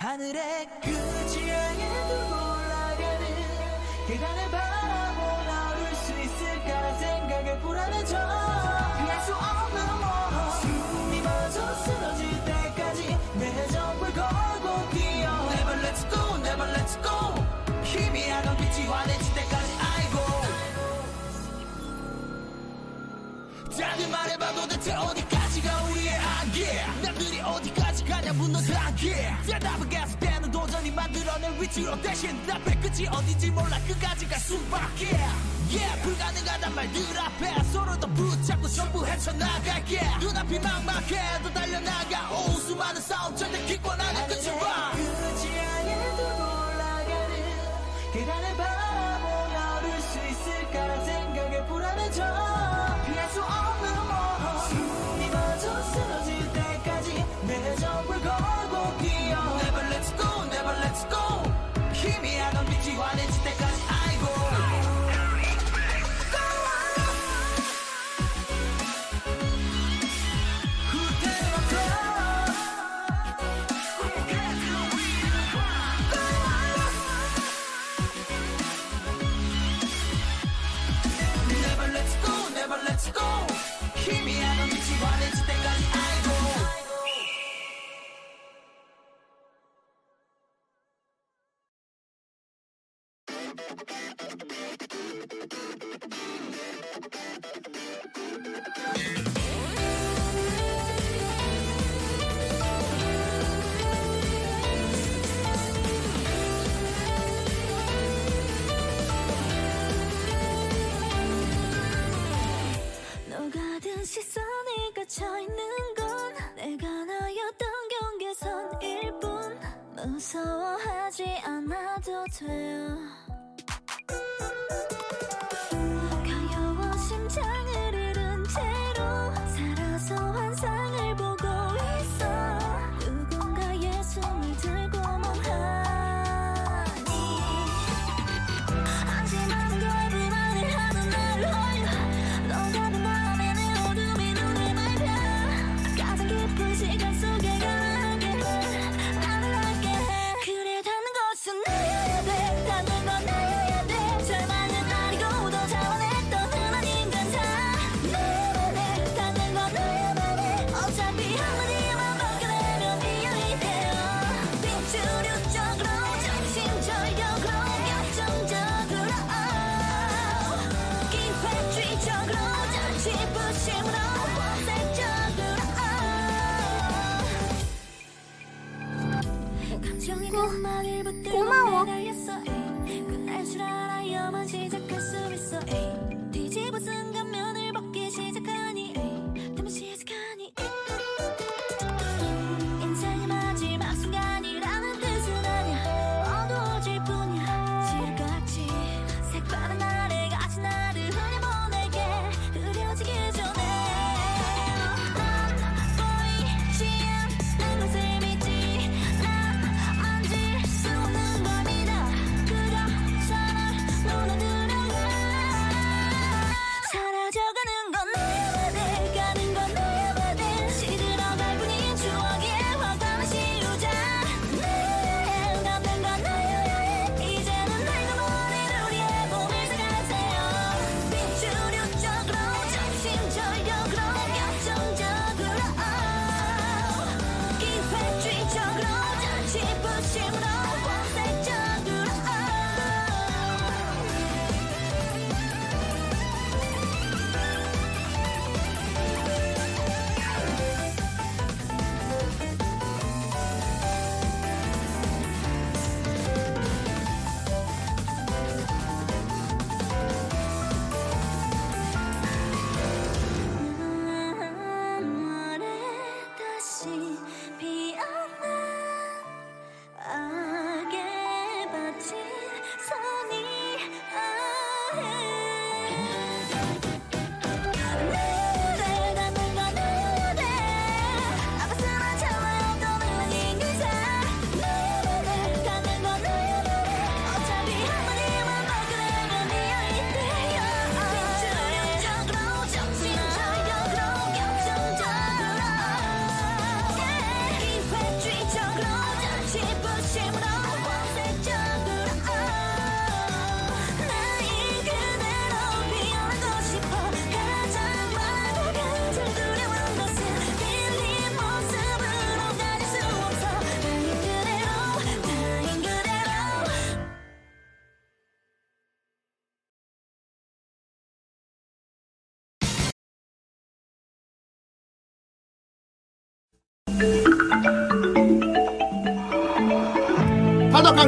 하늘의 그 지향에 두고 올라가는 계단을 바라보나 오를 수 있을까 생각에 불안해져. 피할 수 없는 워 숨이 멎어 쓰러질 때까지 내 정을 걸고 뛰어. Never let's go never let's go. 힘이 안 엉키지 화내질 때까지 아이고. 다들 말해봐 도대체 어디까지가 우리의 안개 남들이 어디까지 그냥 무너져기 대답을 계속되는 도전이 만들어낸 위치로 대신 답의 끝이 어딘지 몰라. 끝까지가 숨밖에. Yeah, 불가능하단 말들 앞에 서로 더 붙잡고 전부 헤쳐나갈게. 눈앞이 막막해도 달려나가. 오 수많은 싸움 절대 기권 안에 끝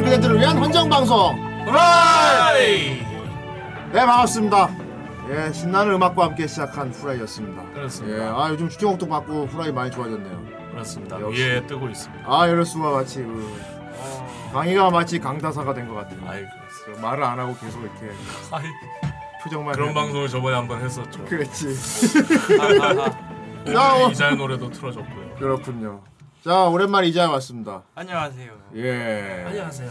그대들을 위한 헌정 방송. 후라이! 네 반갑습니다. 예 신나는 음악과 함께 시작한 후라이였습니다. 그렇습니다. 예, 아 요즘 추경옥도 받고 후라이 많이 좋아졌네요. 그렇습니다. 역시. 위에 뜨고 있습니다. 아 이럴 수가 마치 그 강희가 마치 강다사가 된 것 같아요. 아이 그렇습니다. 그 말을 안 하고 계속 이렇게 아이, 표정만 그런 해도- 방송을 저번에 한번 했었죠. 그렇지. 오늘 야, 어. 이자의 노래도 틀어줬고요. 그렇군요. 자 오랜만에 이자에 왔습니다. 안녕하세요. 예. 안녕하세요.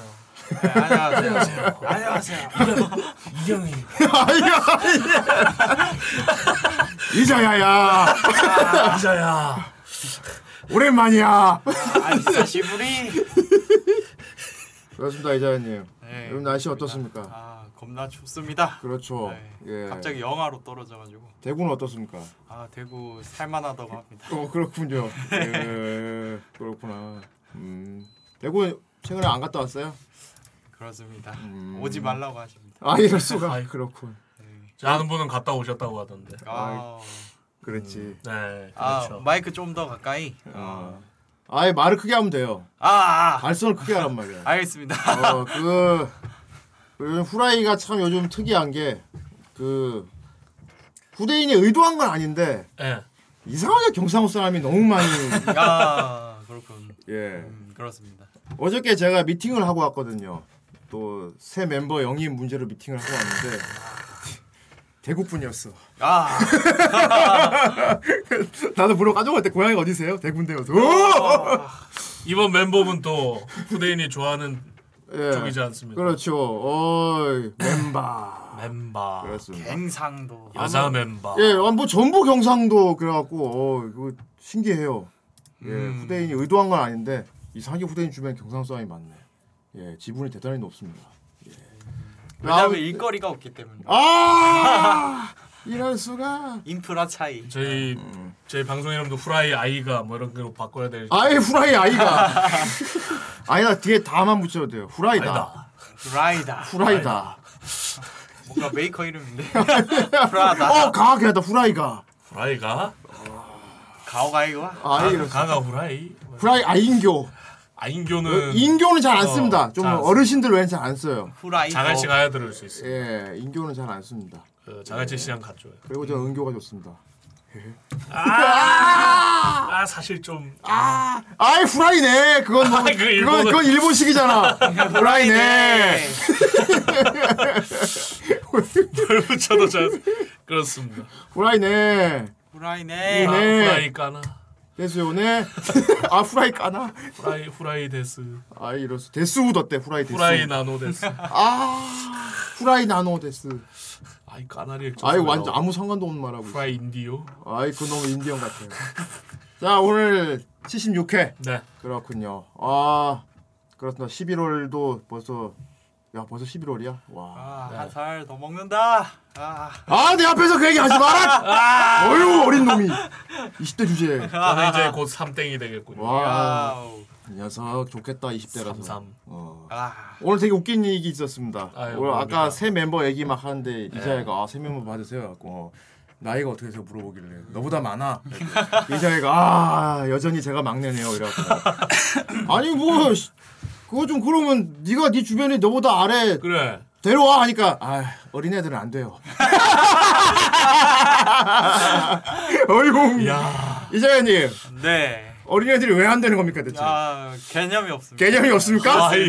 네, 안녕하세요. 안녕하세요. 이경이. 이자야야 이자야. 오랜만이야. 아니 사시부리. 그렇습니다 이자야님. 네, 요즘 날씨. 어떻습니까? 아 겁나 춥습니다. 그렇죠. 네, 예. 갑자기 영하로 떨어져가지고 대구는 어떻습니까? 아 대구 살만하다고 합니다. 어 그렇군요. 예, 그렇구나. 음, 대구 최근에 안 갔다 왔어요? 그렇습니다. 음. 오지 말라고 하십니다. 아 이럴 수가. 그렇군. 제 아는 분은 갔다 오셨다고 하던데. 아, 그렇지. 네, 아 그렇죠. 마이크 좀 더 가까이. 아, 아예 말을 크게 하면 돼요. 아, 아, 아 발성을 크게 하란 말이야. 알겠습니다. 어, 그, 그 요즘 후라이가 참 요즘 특이한 게 그 후대인이 의도한 건 아닌데 예. 이상하게 경상도 사람이 너무 많이 아 그렇군. 예 음, 그렇습니다. 어저께 제가 미팅을 하고 왔거든요. 또 새 멤버 영입 문제로 미팅을 하고 왔는데 대구 분이었어. 아 나도 물어 가져갈 때 고향이 어디세요? 대구인데요. 이번 멤버분 또 후대인이 좋아하는 예. 쪽이지 않습니까? 그렇죠. 어이, 멤버. 멤버. 그렇습니다. 갱상도. 여자 멤버. 예, 아, 뭐 전부 경상도 그래갖고 어, 이거 신기해요. 예, 음. 후대인이 의도한 건 아닌데 이상하게 후대인 주변에 경상도 사람이 많네. 예, 지분이 대단히 높습니다. 예. 왜냐면 아, 일거리가 없기 때문에. 아, 이럴 수가. 인프라 차이. 저희 저희 방송 이름도 후라이 아이가 뭐 이런 걸로 바꿔야 될. 아예 후라이 아이가. 아니다 뒤에 다만 붙여도 돼요. 후라이다. 아니다. 프라이다. 후라이다. 뭔가 메이커 이름인데. 프라다. 어, 가게 하다 후라이가. 후라이가 가오가이와. 아, 이럴 수. 가가 후라이. 후라이 아인교. 아 인교는 인교는 잘안 어, 씁니다. 좀 잘안 써. 어르신들 외엔 잘 안 써요. 후라이. 자갈치 가야 들을 수 있어. 요 예, 인교는 잘 안 씁니다. 그 자갈치 시장 갔죠요. 그리고 저 은교가 좋습니다. 아 사실 좀 아, 아이 후라이네. 그건 뭐, 아, 그거 그건. 그건 일본식이잖아. 후라이네. 별 붙여도 잘 그렇습니다. 후라이네. 후라이네. 아, 네. 후라이 かな. ですよね. 아 후라이 かな. 후라이 후라이 です. 아 이럴수. 데스우드 어때? 후라이 です. 후라이 なのです. 아 후라이 なのです. 아이 까나리. 아이 완전 아무 상관도 없는 말하고. 후라이 인디오. 아이 그 너무 인디언 같아요. 자 오늘 76회 네. 그렇군요. 아 그렇습니다. 11월도 벌써 야 벌써 11월이야. 와. 아, 네. 한살 더 먹는다. 아, 아 내 앞에서 그 얘기 하지 마라. 어휴 어린 놈이 20대 주제. 저는 이제 곧 삼땡이 되겠군요. 와. Wow. 이 녀석 좋겠다 20대라서. 삼삼. 어. 아, 오늘 되게 웃긴 얘기 있었습니다. 아유, 오늘 아까? 새 멤버 얘기 막 하는데 이자애가 아, 새 멤버 받으세요. 갖고 어, 나이가 어떻게 돼서 물어보길래 너보다 많아. 이자애가 아 여전히 제가 막내네요. 이래갖고 아니 뭐 씨, 그거 좀 그러면 네가 네 주변에 너보다 아래 그래. 데려와 하니까 아 어린애들은 안 돼요. 어이구 야. 이자애님 네. 어린애들이 왜 안 되는 겁니까 대체? 아, 개념이 없습니다. 개념이 없습니까? 아이,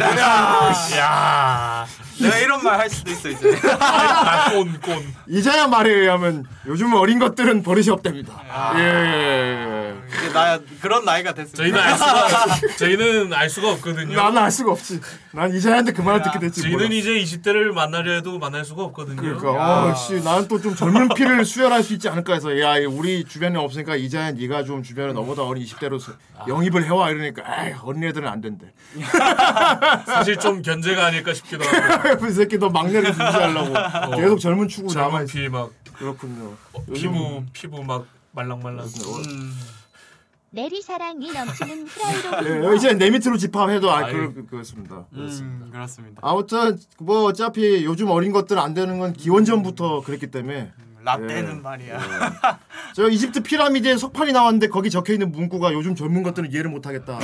야. 내가 이런 말 할 수도 있어 이제. 아, 꼰 꼰. 이자야 말에 의하면 요즘 어린 것들은 버릇이 없답니다. 아. 예. 이제 나 그런 나이가 됐습니다. 저희는 알 수가 저희는 알 수가 없거든요. 나는 알 수가 없지. 난 이자야한테 그 말을 듣게 됐지. 저희는 몰라. 이제 20대를 만나려 해도 만날 수가 없거든요. 그러니까 어, 씨, 나는 또 좀 젊은 피를 수혈할 수 있지 않을까 해서 야 우리 주변에 없으니까 이자야 네가 좀 주변에 너보다 어린 20대로 영입을 해와 이러니까 에이, 어린애들은 안 된대. 사실 좀 견제가 아닐까 싶기도 하고. 이 새끼 너 막내를 유지하려고 계속 젊은 축으로 남아 있어. 피막 그렇군요. 피부 피부 막 말랑말랑. 음, 내리 사랑이 넘치는 프라이로 예, 이제 내 밑으로 집합해도 아 아유. 그, 그렇습니다. 음, 그렇습니다. 아무튼 뭐 어차피 요즘 어린 것들 안 되는 건 기원전부터 그랬기 때문에 라떼는 예. 말이야. 저 이집트 피라미드에 석판이 나왔는데 거기 적혀 있는 문구가 요즘 젊은 것들은 이해를 못 하겠다.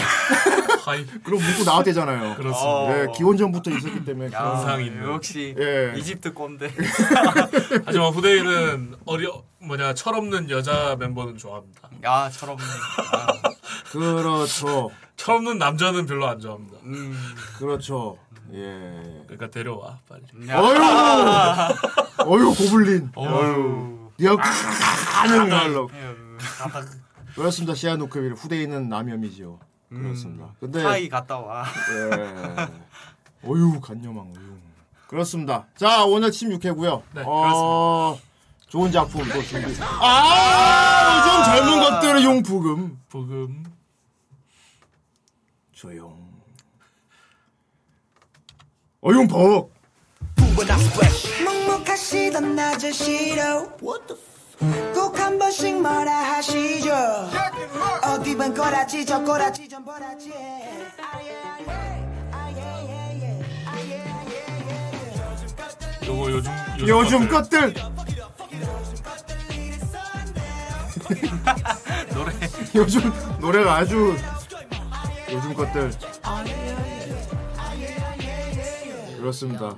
하이 그런 문구 나왔대잖아요. 그렇습니다. 어. 예, 기원전부터 있었기 때문에 야, 그런- 영상 있는. 역시 예. 이집트 꼰대. 하지만 후대인은 어려 뭐냐 철없는 여자 멤버는 좋아합니다. 야, 철없네. 아, 그렇죠. 철없는 남자는 별로 안 좋아합니다. 음, 그렇죠. 예. 그러니까 데려와 빨리. 야. 어휴. 어휴 고블린. 니가 가는 걸로. 그렇습니다. 시아노크빌 후대인은 남염이지요. 그렇습니다. 근데 타이 갔다 와. 예. 어휴 간녀망 어휴. 그렇습니다. 자 오늘 16회고요. 네, 어, 좋은 작품 또 준비. 아 요즘 젊은 것들의 용 부금 부금 조용. 어용복. 묵묵하시던 아저씨로 꼭한 번씩 뭐라 하시죠 어디 본 꼬라지 저 꼬라지 좀 보라지 요거 요즘 요즘. 것들 노래. 요즘 노래가 아주 요즘 것들 그렇습니다.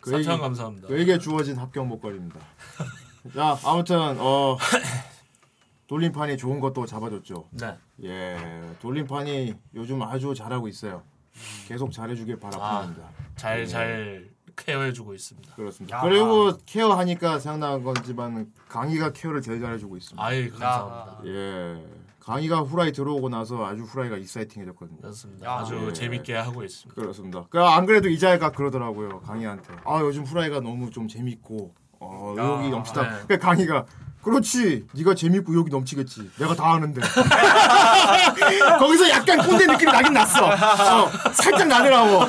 그에게, 사천 감사합니다. 그에게 주어진 합격 목걸이입니다. 자 아무튼 어 돌림판이 좋은 것도 잡아줬죠. 네. 예, 돌림판이 요즘 아주 잘하고 있어요. 계속 잘해주길 바랍니다. 잘잘 케어해주고 있습니다. 그렇습니다. 야. 그리고 케어하니까 생각난 거지만 강희가 케어를 제일 잘해주고 있습니다. 아이 감사합니다. 예, 강희가 후라이 들어오고 나서 아주 후라이가 익사이팅해졌거든요. 그렇습니다. 야. 아주 예. 재밌게 하고 있습니다. 그렇습니다. 그안 그래도 이자혜가 그러더라고요 강희한테. 아 요즘 후라이가 너무 좀 재밌고 어, 야. 의욕이 넘치다. 네. 그 강희가 그렇지. 네가 재밌고 의욕이 넘치겠지. 내가 다 아는데. 거기서 약간 꼰대 느낌이 나긴 났어. 어, 살짝 나더라고.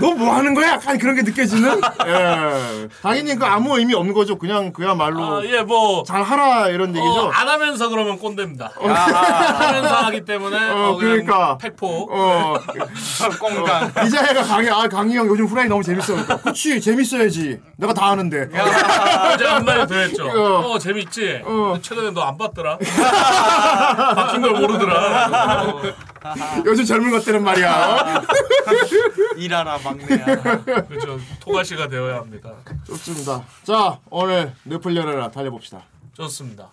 너 뭐 하는 거야? 약간 그런 게 느껴지는. 예. 강희님 그 아무 의미 없는 거죠. 그냥 그야말로 아, 예, 뭐 잘 하라 이런 얘기죠. 어, 안 하면서 그러면 꼰대입니다. 하면서 하기 때문에 어, 어, 그러니까. 팩포. 어, 꽁강. 이자혜가 강희 아 강희 형 요즘 후라이 너무 재밌어. 그러니까, 그렇지 재밌어야지. 내가 다 아는데. 어제 한마디 더 했죠. 어. 어, 재밌지? 어. 최근에 너 안 봤더라? 바뀐 걸 모르더라. 어, 요즘 젊은 것들은 말이야. 일하라 막내야. 그렇죠. 토가시가 되어야 합니다. 좋습니다. 자 오늘 늪을 열어라 달려봅시다. 좋습니다.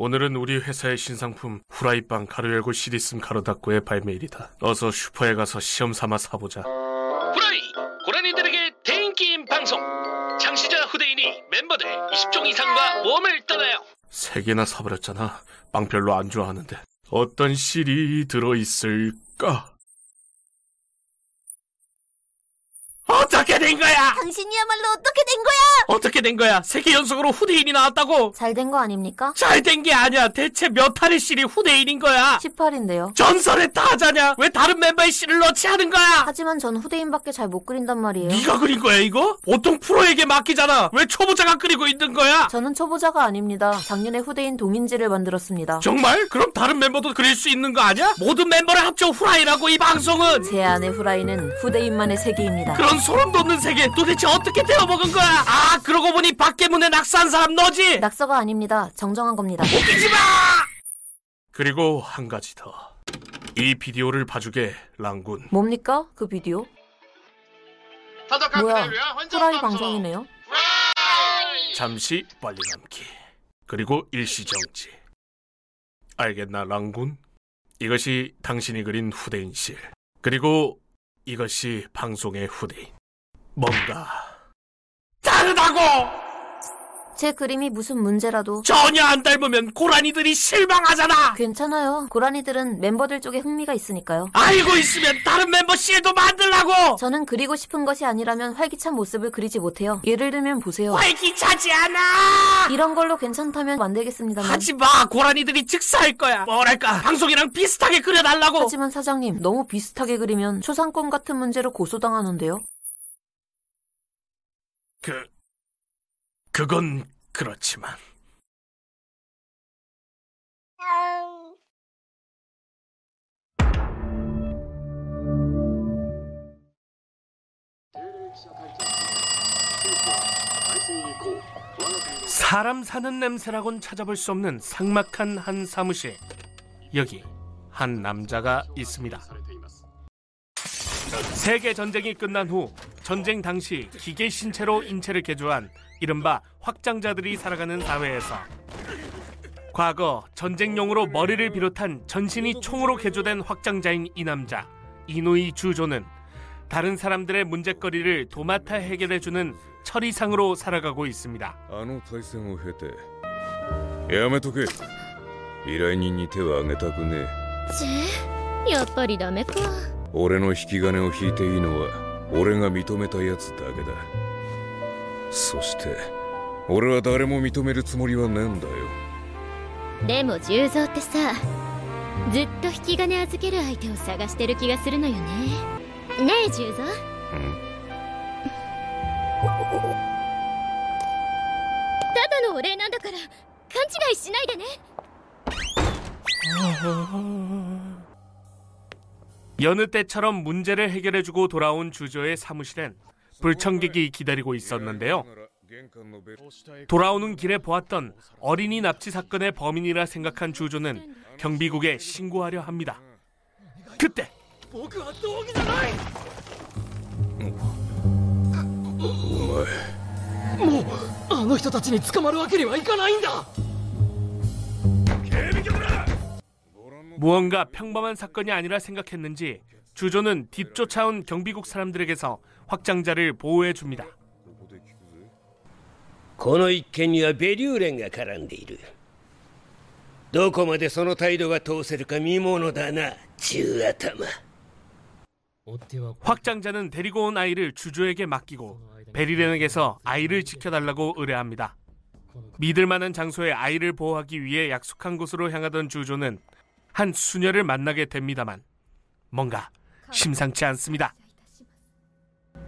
오늘은 우리 회사의 신상품 후라이빵 가루 열고 시리슴 가루 닫고의 발매일이다. 어서 슈퍼에 가서 시험 삼아 사보자. 후라이 고라니들에게 대인기인 방송 창시자 후대인이 멤버들 20종 이상과 모험을 떠나요 세 개나 사버렸잖아. 빵 별로 안 좋아하는데. 어떤 실이 들어있을까? 어떻게 된 거야? 당신이야말로 어떻게 된 거야? 어떻게 된 거야? 세계 연속으로 후대인이 나왔다고? 잘 된 거 아닙니까? 잘 된 게 아니야. 대체 몇 할의 실이 후대인인 거야? 18인데요. 전설의 타자냐? 왜 다른 멤버의 실을 넣지 않은 거야? 하지만 전 후대인밖에 잘 못 그린단 말이에요. 네가 그린 거야 이거? 보통 프로에게 맡기잖아. 왜 초보자가 그리고 있는 거야? 저는 초보자가 아닙니다. 작년에 후대인 동인지를 만들었습니다. 정말? 그럼 다른 멤버도 그릴 수 있는 거 아니야? 모든 멤버를 합쳐 후라이라고 이 방송은 제 안의 후라이는 후대인만의 세계입니다. 그런 소름 돋는 세계 도대체 어떻게 데워먹은 거야? 아 그러고 보니 박계문에 낙서한 사람 너지? 낙서가 아닙니다. 정정한 겁니다. 웃기지 마! 그리고 한 가지 더. 이 비디오를 봐주게 랑군. 뭡니까? 그 비디오? 뭐야? 후라이 방송이네요. 잠시 빨리 남기. 그리고 일시정지. 알겠나 랑군? 이것이 당신이 그린 후대인 실. 그리고 이것이 방송의 후대인. 뭔가 다르다고! 제 그림이 무슨 문제라도 전혀 안 닮으면 고라니들이 실망하잖아! 괜찮아요. 고라니들은 member들 쪽에 흥미가 있으니까요. 알고 있으면 다른 멤버 실도 만들라고! 저는 그리고 싶은 것이 아니라면 활기찬 모습을 그리지 못해요. 예를 들면 보세요. 활기차지 않아! 이런 걸로 괜찮다면 만들겠습니다만. 하지 마! 고라니들이 즉사할 거야! 뭐랄까, 방송이랑 비슷하게 그려달라고! 하지만 사장님, 너무 비슷하게 그리면 초상권 같은 문제로 고소당하는데요. 그, 그건 그렇지만. 사람 사는 냄새라곤 찾아볼 수 없는 삭막한 한 사무실. 여기 한 남자가 있습니다. 세계 전쟁이 끝난 후 전쟁 당시 기계 신체로 인체를 개조한 이른바 확장자들이 살아가는 사회에서 과거 전쟁용으로 머리를 비롯한 전신이 총으로 개조된 확장자인 이 남자 이노이 주조는 다른 사람들의 문제거리를 도맡아 해결해주는 처리상으로 살아가고 있습니다. あの対戦を経てやめとけ依頼人に手を挙げたくねえちやっぱりダメか俺の引き金を引いていいのは俺が認めたやつだけだ そして俺は誰も認めるつもりはねえんだよでも重蔵ってさずっと引き金預ける相手を探してる気がするのよねねえ重蔵うんただのお礼なんだから勘違いしないでね 여느 때처럼 문제를 해결해주고 돌아온 주조의 사무실엔 불청객이 기다리고 있었는데요. 돌아오는 길에 보았던 어린이 납치 사건의 범인이라 생각한 주조는 경비국에 신고하려 합니다. 그때 무언가 평범한 사건이 아니라 생각했는지 주조는 뒤쫓아온 경비국 사람들에게서 확장자를 보호해 줍니다. この一件にはベリューレンが絡んでいるどこまでその態度が通せるか見ものだな中頭 확장자는 데리고 온 아이를 주조에게 맡기고 베리렌에게서 아이를 지켜달라고 의뢰합니다. 믿을 만한 장소에 아이를 보호하기 위해 약속한 곳으로 향하던 주조는 한 수녀를 만나게 됩니다만 뭔가 심상치 않습니다.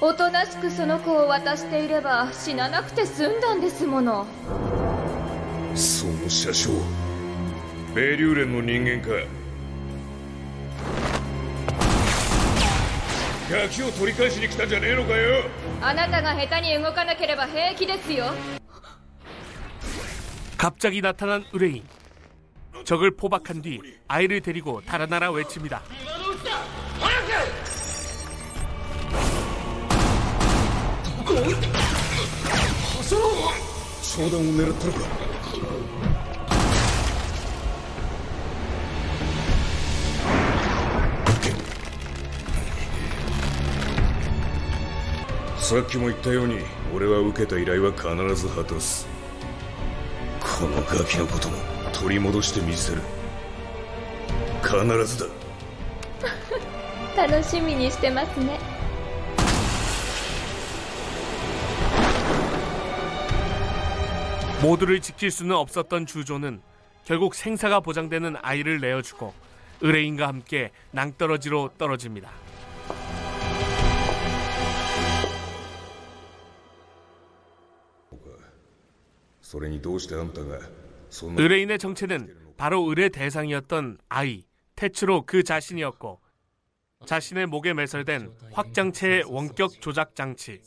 おとなしくその子を渡していれば死ななくて済んだんですものその車掌ベリューレンの人間かガキを取り返しに来たんじゃねえのかよあなたが下手に動かなければ平気ですよ 갑자기 나타난 의뢰인. 적을 포박한 뒤 아이를 데리고 달아나라 외칩니다. 商談を狙ったのかさっきも言ったように俺は受けた依頼は必ず果たす。このガキのことも取り戻してみせる。必ずだ。楽しみにしてますね。 모두를 지킬 수는 없었던 주조는 결국 생사가 보장되는 아이를 내어주고 의뢰인과 함께 낭떠러지로 떨어집니다. 의뢰인의 정체는 바로 의뢰 대상이었던 아이 태츠로 그 자신이었고 자신의 목에 매설된 확장체의 원격 조작 장치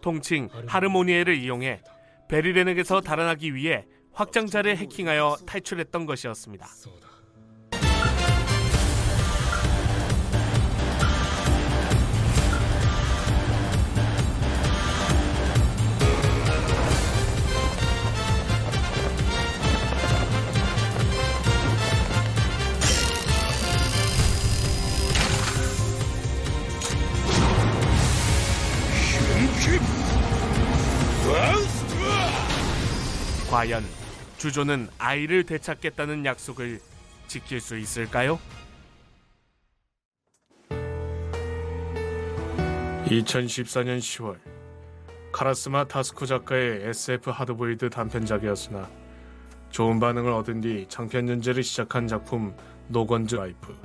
통칭 하르모니에를 이용해 베리렌에게서 달아나기 위해 확장자를 해킹하여 탈출했던 것이었습니다. 과연 주조는 아이를 되찾겠다는 약속을 지킬 수 있을까요? 2014년 10월 카라스마 타스쿠 작가의 SF 하드보일드 단편작이었으나 좋은 반응을 얻은 뒤 장편 연재를 시작한 작품 No Guns Life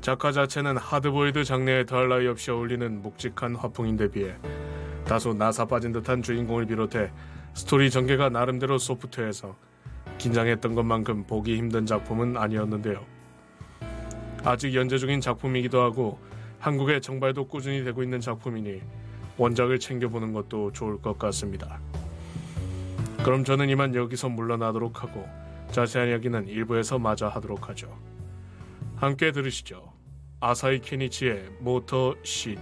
작가 자체는 하드보일드 장르에 더할 나위 없이 어울리는 묵직한 화풍인데 비해 다소 나사 빠진 듯한 주인공을 비롯해 스토리 전개가 나름대로 소프트해서 긴장했던 것만큼 보기 힘든 작품은 아니었는데요. 아직 연재 중인 작품이기도 하고 한국의 정발도 꾸준히 되고 있는 작품이니 원작을 챙겨보는 것도 좋을 것 같습니다. 그럼 저는 이만 여기서 물러나도록 하고 자세한 이야기는 일부에서 마저 하도록 하죠. 함께 들으시죠. 아사히 케니치의 모터 시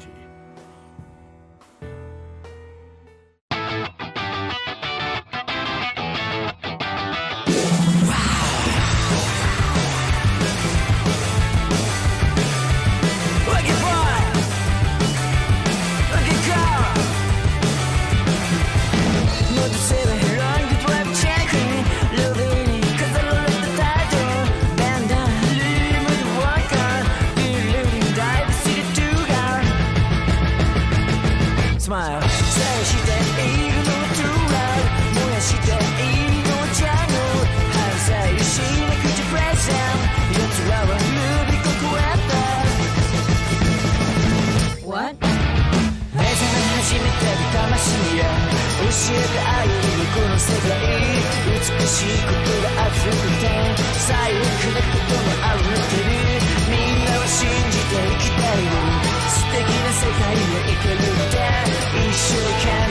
ことが熱くて最悪なこともあるけるみんなを信じていきたい素敵な世界へ行けるって。一生懸命。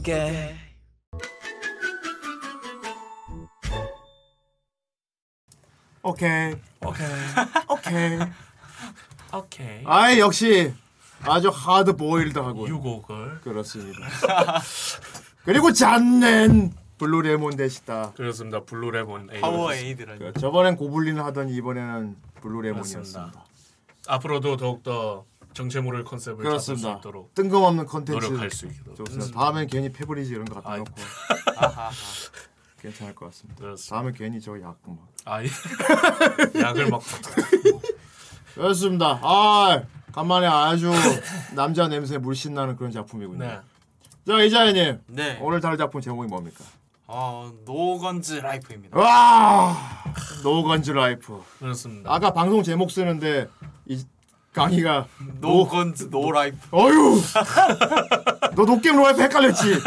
Okay 오케이. 오케이. 오케이. 오케이. 아 역시 아주 하드 보일드하고 유곡을 그렇습니다. 그리고 残念 블루레몬 대시다. 그렇습니다. 블루레몬. 파워 에이드라니. 그 저번엔 고블린을 하더니 이번에는 블루레몬이었습니다. 앞으로도 더욱더 정체 모를 컨셉을 잡을 수 그렇습니다. 있도록 뜬금없는 컨텐츠 노력할 수 있도록. 좋습니다. 음. 다음엔 괜히 페브리즈 이런 거 갖다 아이. 놓고 괜찮을 것 같습니다. 그렇습니다. 다음에 괜히 저약 막. 아, 예. 약을 막 그렇습니다. 아 간만에 아주 남자 냄새 물씬 나는 그런 작품이군요. 네. 자 이자연님 네. 오늘 다룰 작품 제목이 뭡니까? 어 No Guns Life입니다. 와 No Guns Life. 그렇습니다. 아까 방송 제목 쓰는데 이 강희가 No Guns No Life. 어휴 너 No Game No Life 헷갈렸지?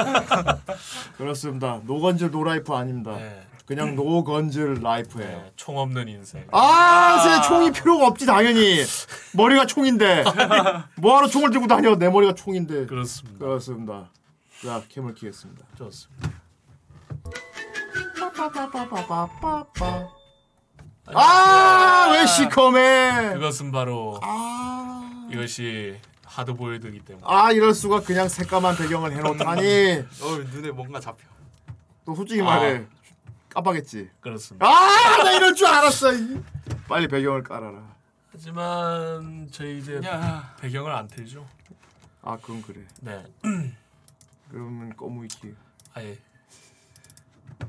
그렇습니다. No Guns No Life 아닙니다. 네. 그냥 No Guns Life예요. 네, 총 없는 인생. 아, 새 총이 필요가 없지 당연히 머리가 총인데 뭐하러 총을 들고 다녀? 내 머리가 총인데. 그렇습니다. 그렇습니다. 자, 캠을 키겠습니다. 좋습니다. 아, 왜 시커매? 그것은 바로 아, 이것이 하드보일드이기 때문에. 아 이럴 수가 그냥 새까만 배경을 해놓다니. 어 눈에 뭔가 잡혀. 또 솔직히 말해 깜빡했지. 그렇습니다. 아, 나 이럴 줄 알았어. 이. 빨리 배경을 깔아라. 하지만 저희 이제 야. 배경을 안 틀죠. 아, 그건 그래. 네. 그러면 꼬무이키. 아예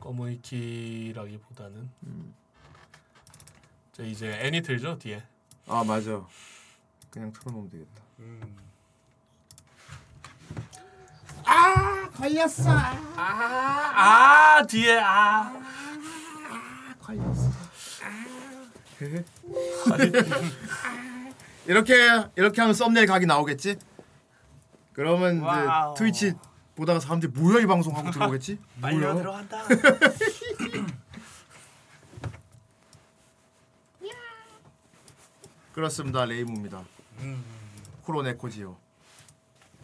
캠을 키라기보다는 저 이제 애니 틀죠 뒤에. 아, 맞아. 그냥 틀어놓으면 되겠다. 음. 아, 걸렸어. 아 뒤에 아. 걸렸어. 이렇게 이렇게 하면 썸네일 각이 나오겠지? 그러면 wow. 이제 트위치 보다가 사람들이 뭐야 이 방송 하고 들어오겠지? 빨려? 들어간다. 그렇습니다. 레이무입니다. 음. 쿠로네코지요.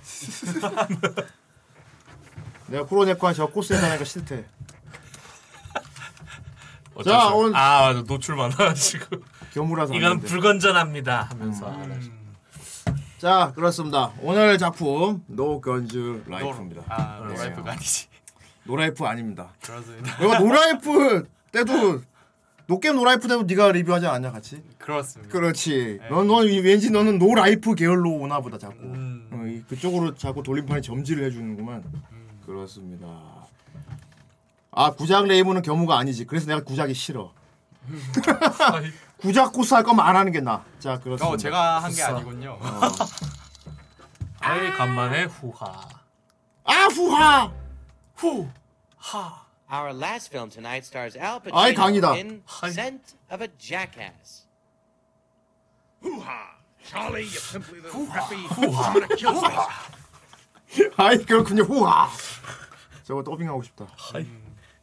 내가 쿠로네코한 저 코스에 사는 거 싫대. 어쩔 자, 수- 오늘- 아 맞아 노출 많아가지고 겨무라서 안 이건 되는데. 불건전합니다 하면서 음. 하나씩. 자 그렇습니다. 오늘 작품 No Guns Life입니다. 아 네. No Life가 아니지. No Life 아닙니다. 그렇습니다. 내가 No Life 때도 No Game No Life 때도 네가 리뷰하지 않냐 같이? 그렇습니다. 그렇지. 넌, 넌 왠지 너는 No Life 계열로 오나 보다 자꾸. 음. 어, 이- 그쪽으로 자꾸 돌림판이 점지를 해주는구만. 그렇습니다. 아 구작 리뷰는 겸우가 아니지. 그래서 내가 구작이 싫어. 구작 코스 할 거면 안 하는 게 나. 자 그렇습니다. 어 제가 한 게. 아니군요. 어. 아이 간만에 후하. 아 후하. 하. Our last film tonight stars Al 아이, 강이다. Pacino in Scent of a Jackass. 아이 그렇군요. 후하. 저거 더빙하고 싶다. 아이.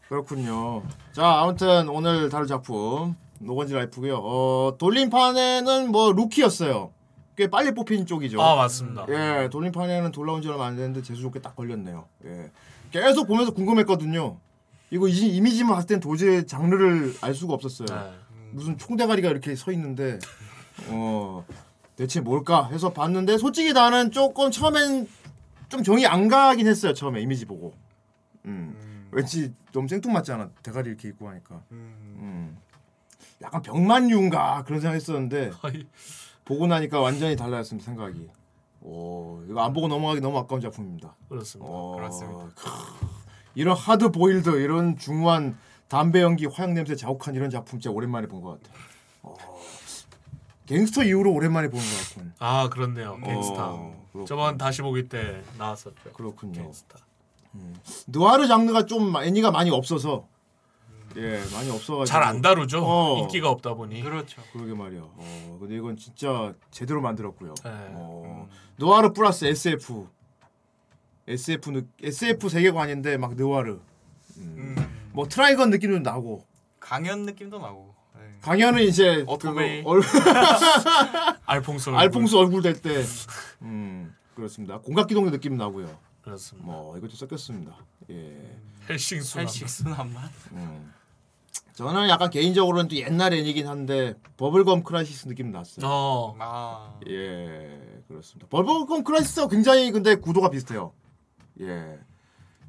그렇군요. 자 아무튼 오늘 다룰 작품 노건지 라이프고요. 어 돌림판에는 뭐 루키였어요. 꽤 빨리 뽑힌 쪽이죠. 아 맞습니다. 예, 돌림판에는 돌아온 지 얼마 안 됐는데 재수 좋게 딱 걸렸네요. 예. 계속 보면서 궁금했거든요. 이거 이, 이미지만 봤을 땐 도저히 장르를 알 수가 없었어요. 네. 무슨 총대가리가 이렇게 서 있는데 어 대체 뭘까 해서 봤는데 솔직히 나는 조금 처음엔 좀 정이 안 가긴 했어요. 처음에 이미지 보고. 음. 왠지 너무 생뚱맞잖아. 대가리 이렇게 입고 하니까. 음. 약간 병만류인가 그런 생각했었는데 보고 나니까 완전히 달라졌습니다 생각이. 오 이거 안 보고 넘어가기 너무 아까운 작품입니다. 그렇습니다. 어, 그렇습니다. 크, 이런 하드 보일드 이런 중후한 담배 연기, 화약 냄새 자욱한 이런 작품 진짜 오랜만에 본 것 같아. 어, 갱스터 이후로 오랜만에 보는 것 같군. 아 그렇네요. 갱스타. 어. 저번 다시 보기 때 나왔었죠. 그렇군요. 갱스타. 느와르 장르가 좀 애니가 많이 없어서 예 많이 없어가지고 잘 안 다루죠. 어. 인기가 없다 보니. 그렇죠. 그러게 말이야. 어, 근데 이건 진짜 제대로 만들었고요. 네. 어, 느와르 플러스 SF. SF 느, SF 세계관인데 막 느와르. 음. 뭐 트라이건 느낌도 나고. 강연 느낌도 나고. 네. 강연은 이제 오토메이. 그거 얼... 알퐁스 얼굴. 알퐁스 얼굴 될 때. 음 그렇습니다. 공각기동대 느낌 나고요. 그렇습니다. 뭐 이것도 섞였습니다. 예. 헬싱 순한. 헬싱 순한 맛. 음. 저는 약간 개인적으로는 또 옛날 애니긴 한데 Bubblegum Crisis 느낌 났어요. 어. 아. 예, 그렇습니다. Bubblegum Crisis와 굉장히 근데 구도가 비슷해요. 예.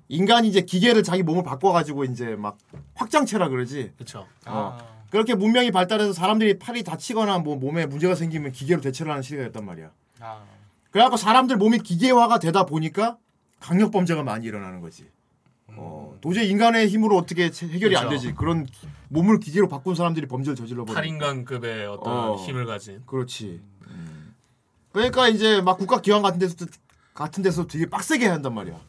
인간이 이제 기계를 자기 몸을 바꿔가지고 이제 막 확장체라 그러지. 그렇죠. 어. 아. 그렇게 문명이 발달해서 사람들이 팔이 다치거나 뭐 몸에 문제가 생기면 기계로 대체를 하는 시대가 였단 말이야. 아. 그래갖고 사람들 몸이 기계화가 되다 보니까 강력 범죄가 많이 일어나는 거지. 어, 도저히 인간의 힘으로 어떻게 체- 해결이 안 그렇죠. 되지. 그런 몸을 기계로 바꾼 사람들이 범죄를 저질러 버려. 8인간급의 어떤 어. 힘을 가진. 그렇지. 음. 그러니까 이제 막 국가 기관 같은 데서 같은 데서 되게 빡세게 해야 한단 말이야.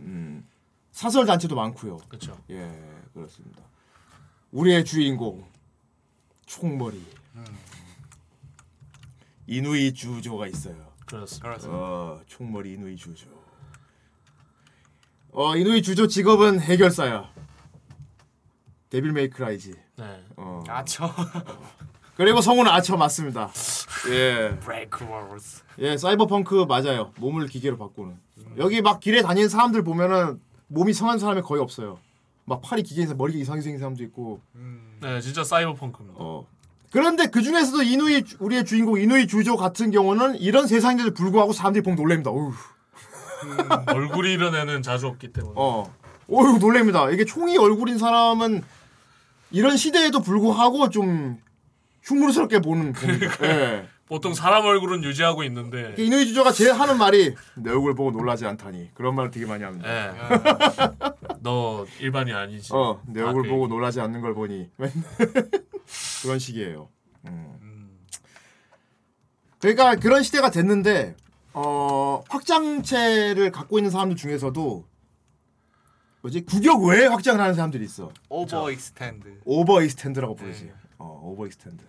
음. 사설 단체도 많고요. 그렇죠. 예, 그렇습니다. 우리의 주인공 총머리 이누이 주조가 있어요. 그렇습니다. 어, 총머리 이누이 주조. 어, 이누이 주조 직업은 해결사야. Devil May Cry지. 네. 어. 아처. 그리고 성우는 아처 맞습니다. 예. 브레이크 워스. 예, 사이버펑크 맞아요. 몸을 기계로 바꾸는. 여기 막 길에 다니는 사람들 보면은 몸이 성한 사람이 거의 없어요. 막 팔이 기계에서 머리가 이상하게 생긴 사람도 있고. 네, 진짜 사이버펑크입니다. 어. 그런데 그 중에서도 이누이 주- 우리의 주인공 이누이 주조 같은 경우는 이런 세상인데도 불구하고 사람들이 보면 놀랍니다. 어휴. 얼굴이 이런 애는 자주 없기 때문에. 어. 어휴 놀랍니다. 이게 총이 얼굴인 사람은 이런 시대에도 불구하고 좀 흉물스럽게 보는 봅니다. 예. 보통 사람 얼굴은 유지하고 있는데. 이누이 주조가 제일 하는 말이 내 얼굴 보고 놀라지 않다니 그런 말을 되게 많이 합니다. 예. 너 일반인 아니지. 어, 내 아, 얼굴 그 보고 얘기. 놀라지 않는 걸 보니 그런 식이에요. 음. 그러니까 그런 시대가 됐는데 어, 확장체를 갖고 있는 사람들 중에서도 뭐지 규격 외에 확장을 하는 사람들이 있어. over extend. Over extend라고 부르지. 어, over extend.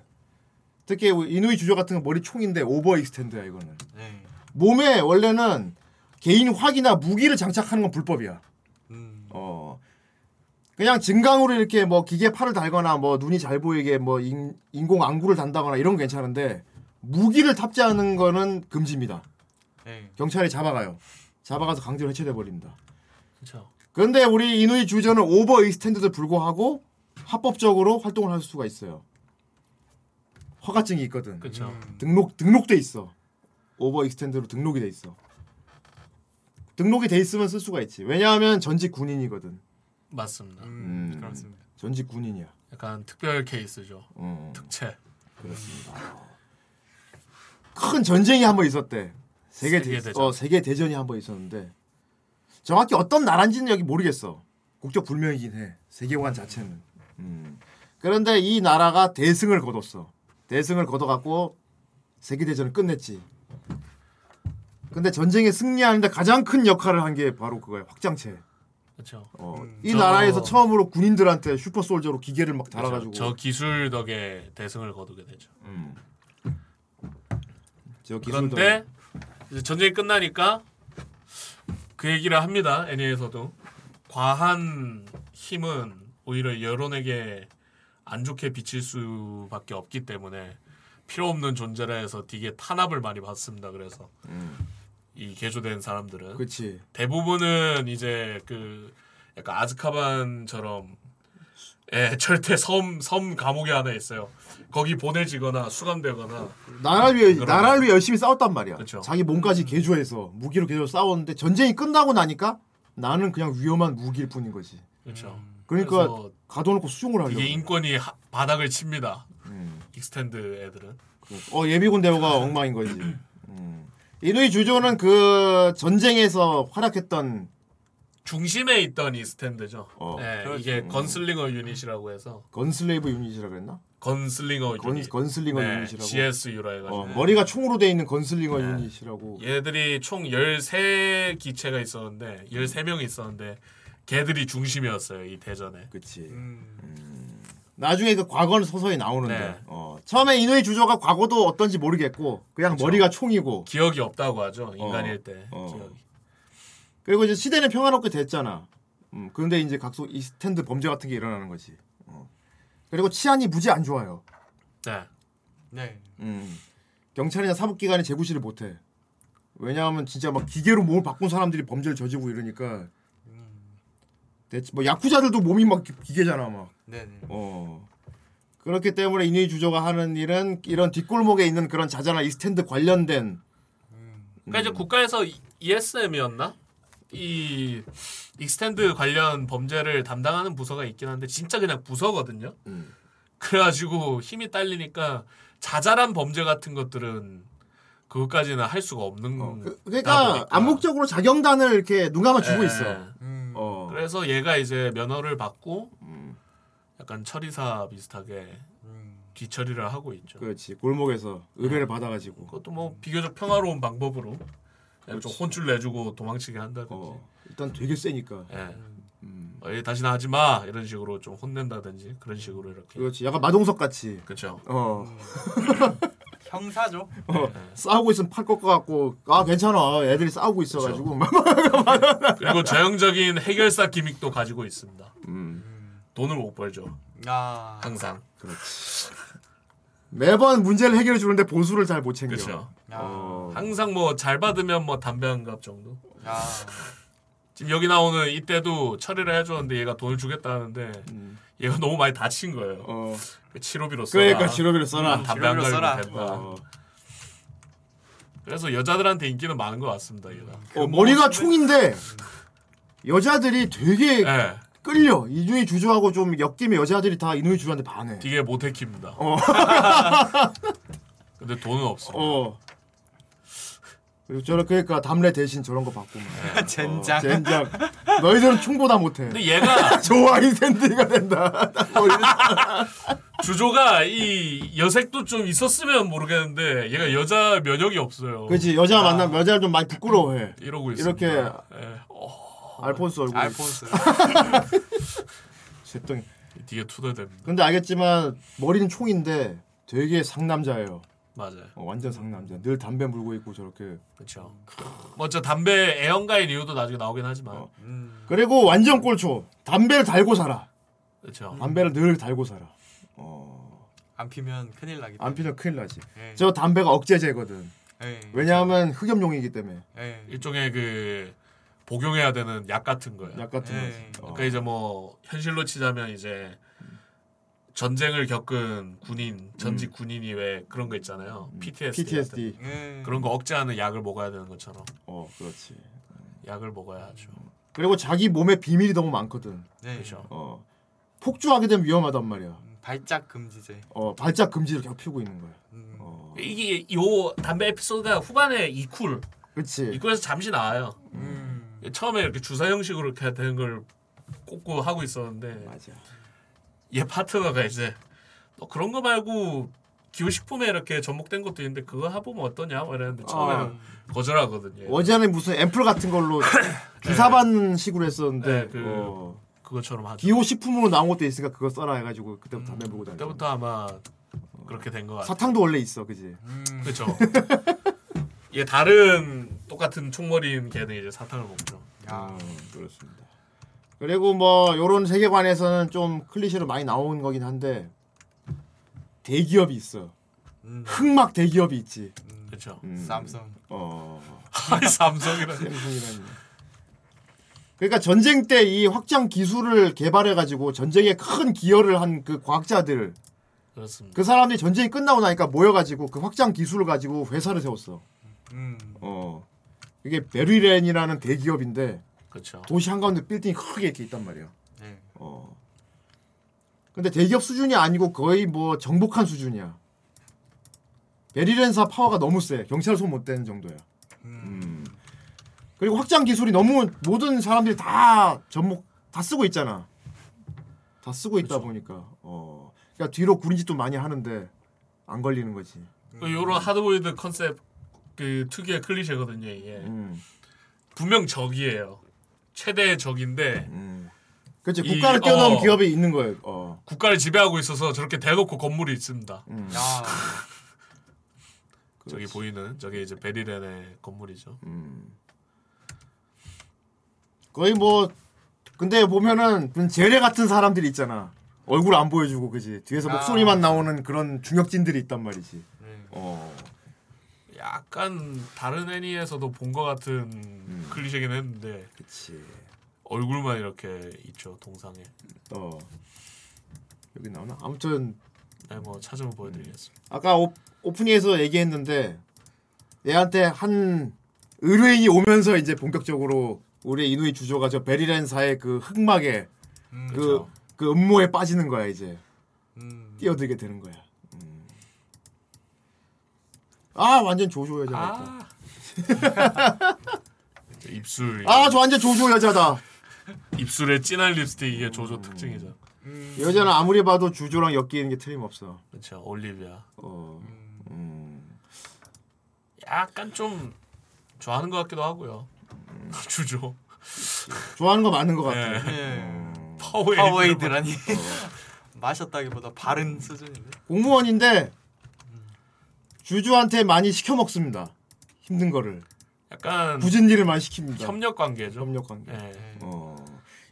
특히 이누이 주조 같은 건 머리 총인데 over extend야 이거는. 네. 몸에 원래는 개인 화기나 무기를 장착하는 건 불법이야. 음. 어. 그냥 증강으로 이렇게 뭐 기계 팔을 달거나 뭐 눈이 잘 보이게 뭐 인, 인공 안구를 단다거나 이런 건 괜찮은데 무기를 탑재하는 거는 금지입니다. 네. 경찰이 잡아가요. 잡아가서 강제로 해체돼 버립니다. 그렇죠. 그런데 우리 이누이 주조는 over extend도 불구하고 합법적으로 활동을 할 수가 있어요. 허가증이 있거든. 그렇죠. 등록 등록돼 있어. Over extend로 등록이 돼 있어. 등록이 돼 있으면 쓸 수가 있지. 왜냐하면 전직 군인이거든. 맞습니다. 음, 그렇습니다. 전직 군인이야. 약간 특별 케이스죠. 어, 특채. 그렇습니다. 큰 전쟁이 한 번 있었대. 세계, 대, 세계대전. 어, 세계 대전이 한 번 있었는데 정확히 어떤 나라인지는 여기 모르겠어. 국적 불명이긴 해. 세계관 자체는. 음. 그런데 이 나라가 대승을 거뒀어. 대승을 거둬갖고 세계 대전을 끝냈지. 근데 전쟁에 승리하는데 가장 큰 역할을 한 게 바로 그거야. 확장체. 그렇죠. 어, 이 저- 나라에서 처음으로 군인들한테 슈퍼 솔저로 기계를 막 달아가지고. 그렇죠. 저 기술 덕에 대승을 거두게 되죠. 음. 저 기술 그런데 이제 전쟁이 끝나니까 그 얘기를 합니다. 애니에서도 과한 힘은 오히려 여론에게 안 좋게 비칠 수밖에 없기 때문에 필요 없는 존재라 해서 되게 탄압을 많이 받습니다. 그래서 이 개조된 사람들은 음. 그렇지. 대부분은 이제 그 약간 아즈카반처럼 예, 절대 섬, 섬 감옥에 하나 있어요. 거기 보내지거나 수감되거나 나라를 위해 그런- 나라를 위해 열심히 싸웠단 말이야. 그쵸. 자기 몸까지 개조해서 무기로 개조 싸웠는데 전쟁이 끝나고 나니까 나는 그냥 위험한 무기일 뿐인 거지. 그렇죠. 그러니까 그래서 가둬놓고 수용을 하려고. 이게 인권이 하- 바닥을 칩니다. 음. Extend 애들은. 어 예비군 대우가 엉망인 거지. 음. 이누이 주조는 그 전쟁에서 활약했던 중심에 있던 extend죠. 어. 예, 그렇죠. 이게 음. gunslinger unit이라고 해서 Gun slave unit이라 그랬나? Gunslinger gun- unit. Gunslinger 네, unit이라고. GSU라 해가지고. 어, 머리가 총으로 돼 있는 gunslinger unit이라고. 얘들이 총 13 기체가 있었는데 13명이 있었는데 걔들이 중심이었어요 이 대전에. 그치. 음. 나중에 그 과거는 서서히 나오는데 네. 어, 처음에 이노이 주조가 과거도 어떤지 모르겠고 그냥 그쵸. 머리가 총이고 기억이 없다고 하죠 인간일 어, 때 어. 기억이. 그리고 이제 시대는 평화롭게 됐잖아. 음, 그런데 이제 각종 이 스탠드 범죄 같은 게 일어나는 거지. 어. 그리고 치안이 무지 안 좋아요. 네. 네. 음. 경찰이나 사법기관이 제구실을 못해. 왜냐하면 진짜 막 기계로 몸을 바꾼 사람들이 범죄를 저지르고 이러니까. 대체 뭐 야쿠자들도 몸이 막 기- 기계잖아 막. 네네. 어. 그렇기 때문에 이누이 주조가 하는 일은 이런 뒷골목에 있는 그런 자잘한 extend 관련된 그러니까 이제 국가에서 ESM이었나? 이 extend 관련 범죄를 담당하는 부서가 있긴 한데 진짜 그냥 부서거든요. 음. 그래가지고 힘이 딸리니까 자잘한 범죄 같은 것들은 그것까지는 할 수가 없는. 그러니까 암묵적으로 자경단을 이렇게 눈 감아 주고 예. 있어. 음. 어. 그래서 얘가 이제 면허를 받고 약간 처리사 비슷하게 뒤처리를 하고 있죠. 그렇지. 골목에서 의뢰를 받아가지고. 그것도 뭐 비교적 평화로운 방법으로 그냥 좀. 혼쭐 내주고 도망치게 한다든지. 어, 일단 되게 세니까. 예. 어, 얘 다시는 하지 마 이런 식으로 좀 혼낸다든지 그런 식으로 이렇게. 그렇지. 약간 마동석 같이. 그렇죠. 어. 형사죠. 어, 싸우고 있으면 팔 것 같고 아 괜찮아 애들이 싸우고 있어가지고 그리고 전형적인 해결사 기믹도 가지고 있습니다. 음. 돈을 못 벌죠. 아. 항상. 그렇지. 매번 문제를 해결해 주는데 보수를 잘 못 챙겨. 그렇죠. 어. 항상 뭐 잘 받으면 뭐 담배 한 갑 정도. 아. 지금 여기 나오는 이때도 처리를 해줬는데 얘가 돈을 주겠다는데 얘가 너무 많이 다친 거예요. 어. 그 치료비로 써라. 그러니까 치료비로 써라. 음, 담배 갈면 써라. 된다. 어. 그래서 여자들한테 인기는 많은 것 같습니다. 얘가. 어, 머리가 총인데 여자들이 되게 예. 끌려. 이중이 주저하고 좀 엮이면 여자들이 다 이누이 주저한테 반해. 되게 모태킵니다. 어. 근데 돈은 없어. 어. 그리고 저런 그러니까 담례 대신 저런 거 바꾸면. 젠장. 어, 젠장. 너희들은 총보다 못해. 근데 얘가 좋아 인센트가 된다. 주조가 이 여색도 좀 있었으면 모르겠는데 얘가 여자 면역이 없어요. 그렇지 여자 만나면 여자를 좀 많이 부끄러워해. 이러고 있습니다. 이렇게 예. 어, 알폰스 얼굴. 알폰스. 쇠덩이. 뒤에 투덜댑니다. 근데 알겠지만 머리는 총인데 되게 상남자예요. 맞아요. 어, 완전 상남자. 늘 담배 물고 있고 저렇게. 그렇죠. 먼저 담배 애연가인 이유도 나중에 나오긴 하지만. 어. 음. 그리고 완전 꼴초. 담배를 달고 살아. 그렇죠. 담배를 늘 달고 살아. 어. 안 피면 큰일 나기. 안 피면 큰일 나지. 예. 저 담배가 억제제거든. 예. 왜냐하면 흡염용이기 때문에. 예. 일종의 그 복용해야 되는 약 같은 거예요. 약 같은 예. 거지. 어. 그러니까 이제 뭐 현실로 치자면 이제 전쟁을 겪은 군인 전직 군인이 왜 그런 거 있잖아요. PTSD, PTSD. 예. 그런 거 억제하는 약을 먹어야 되는 것처럼 어, 그렇지. 약을 먹어야 하죠. 그리고 자기 몸에 비밀이 너무 많거든. 네. 그렇죠. 어. 폭주하게 되면 위험하단 말이야. 음, 발작 금지제. 어, 발작 금지를 계속 피우고 있는 거야. 음. 어. 이게 요 담배 에피소드가 후반에 이쿨 그렇지. 이쿨에서 잠시 나와요. 음. 처음에 이렇게 주사 형식으로 이렇게 되는 걸 꽂고 하고 있었는데 맞아. 얘 파트너가 이제 너 그런 거 말고 기호식품에 이렇게 접목된 것도 있는데 그거 해보면 어떠냐? 뭐 이랬는데 처음에는 어. 거절하거든요. 어제는 무슨 앰플 같은 걸로 주사받는 식으로 했었는데 네, 그 어. 그것처럼 하죠. 기호 식품으로 나온 것도 있으니까 그거 써라 해가지고 그때부터 담배 물고 다녔 그때부터 아마 그렇게 된 것 같아요. 사탕도 원래 있어, 그지? 음. 그렇죠. 얘 다른 똑같은 총머리인 걔는 이제 사탕을 먹죠. 아, 그렇습니다. 그리고 뭐 요런 세계관에서는 좀 클리셰로 많이 나온 거긴 한데 대기업이 있어. 음. 흑막 대기업이 있지. 그렇죠. 음. 삼성. 어. 아니 삼성이라. 삼성이라니. 그러니까 전쟁 때 이 확장 기술을 개발해 가지고 전쟁에 큰 기여를 한 그 과학자들 그렇습니다. 그 사람들이 전쟁이 끝나고 나니까 모여 가지고 그 확장 기술을 가지고 회사를 세웠어. 음. 어. 이게 베리렌이라는 대기업인데 그렇죠. 도시 한가운데 빌딩이 크게 이렇게 있단 말이야. 네. 어. 근데 대기업 수준이 아니고 거의 뭐 정복한 수준이야. 베리렌사 파워가 너무 세. 경찰 손 못 대는 정도야. 음. 음. 그리고 확장 기술이 너무 모든 사람들이 다 접목 다 쓰고 있잖아. 다 쓰고 있다 보니까 어. 그러니까 뒤로 구린 짓도 많이 하는데 안 걸리는 거지. 그 요런 하드보일드 컨셉 그 특유의 클리셰거든요 이게. 음. 분명 적이에요. 최대의 적인데. 그렇지 이- 국가를 뛰어넘은 어. 기업이 있는 거예요. 어. 국가를 지배하고 있어서 저렇게 대놓고 건물이 있습니다. 음. 저기 보이는 저게 이제 베리렌의 건물이죠. 음. 거의 뭐 근데 보면은 그 제레 같은 사람들이 있잖아. 얼굴 안 보여주고 그지 뒤에서 아. 목소리만 나오는 그런 중역진들이 있단 말이지. 어. 약간 다른 애니에서도 본 것 같은 음. 클리셰긴 했는데. 그치. 얼굴만 이렇게 있죠 동상에. 어. 여기 나오나? 아무튼 네, 뭐 찾으면 보여드리겠습니다. 아까 오, 오프닝에서 얘기했는데 얘한테 한 의뢰인이 오면서 이제 본격적으로 우리 이누이 주조가 저 베리렌사의 그 흑막에 그, 그쵸. 그 음모에 빠지는 거야 이제 음. 뛰어들게 되는 거야. 음. 아 완전 조조 여자다. 입술. 아저 완전 조조 여자다. 입술에 진한 립스틱 이게 조조 특징이죠. 여자는 아무리 봐도 주조랑 엮이는 게 틀림없어. 그렇죠. 올리비아. 어. 약간 좀 좋아하는 것 같기도 하고요. 음. 주조. 좋아하는 거 맞는 것 같아. 예. Powerade. Powerade라니 마셨다기보다 바른 수준인데. 공무원인데 주조한테 많이 시켜 먹습니다. 힘든 거를. 약간 궂은 일을 많이 시킵니다. 협력 관계죠. 협력 관계. 네. 어.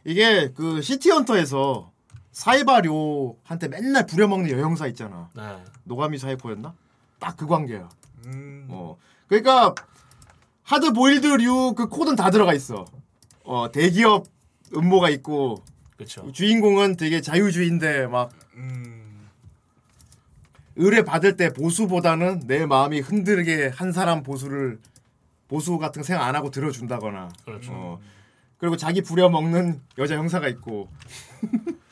이게 그 시티헌터에서 사이바료한테 맨날 부려먹는 여형사 있잖아. 네. 노가미 사이코였나? 딱 그 관계야. 음. 어. 그러니까 하드 보일드류 그 코드는 다 들어가 있어. 어 대기업 음모가 있고 그렇죠. 주인공은 되게 자유주의인데 막 음. 의뢰 받을 때 보수보다는 내 마음이 흔들게 한 사람 보수를 보수 같은 거 생각 안 하고 들어준다거나. 그렇죠. 어. 그리고 자기 부려먹는 여자 형사가 있고.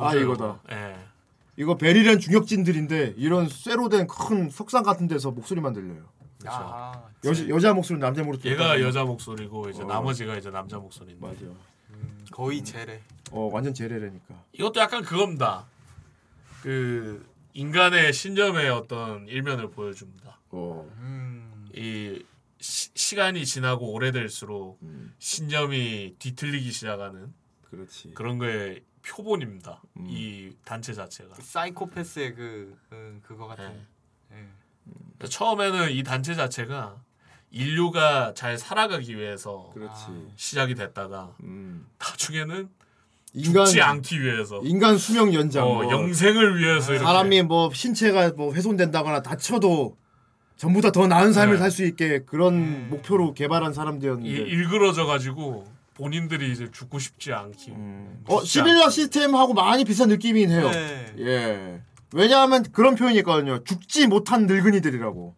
아 이거다. 예. 이거 베리렌 중역진들인데 이런 쇠로 된 큰 석상 같은 데서 목소리만 들려요. 아, 여자 여자 목소리 남자 목소리. 얘가 여자 목소리고 이제 어. 나머지가 이제 남자 목소리인데. 맞아. 거의 제레. 어 완전 제레라니까. 이것도 약간 그겁니다. 그 인간의 신념의 어떤 일면을 보여줍니다. 어. 음. 이 시, 시간이 지나고 오래될수록 음. 신념이 뒤틀리기 시작하는 그렇지. 그런 거의 표본입니다. 음. 이 단체 자체가. 사이코패스의 그 음, 그거 같은. 네. 예. 그러니까 처음에는 이 단체 자체가 인류가 잘 살아가기 위해서 그렇지. 시작이 됐다가 음. 나중에는 인간 죽지 않기 위해서 인간 수명 연장. 어, 뭐. 영생을 위해서 이렇게 사람이 뭐 신체가 뭐 훼손된다거나 다쳐도 전보다 더 나은 삶을 네. 살수 있게 그런 목표로 개발한 사람들이었는데. 이- 일그러져 가지고 본인들이 이제 죽고 싶지 않기. 어 시빌라 시스템하고 많이 비슷한 느낌이긴 해요. 네. 예. 왜냐하면 그런 표현이 있거든요. 죽지 못한 늙은이들이라고.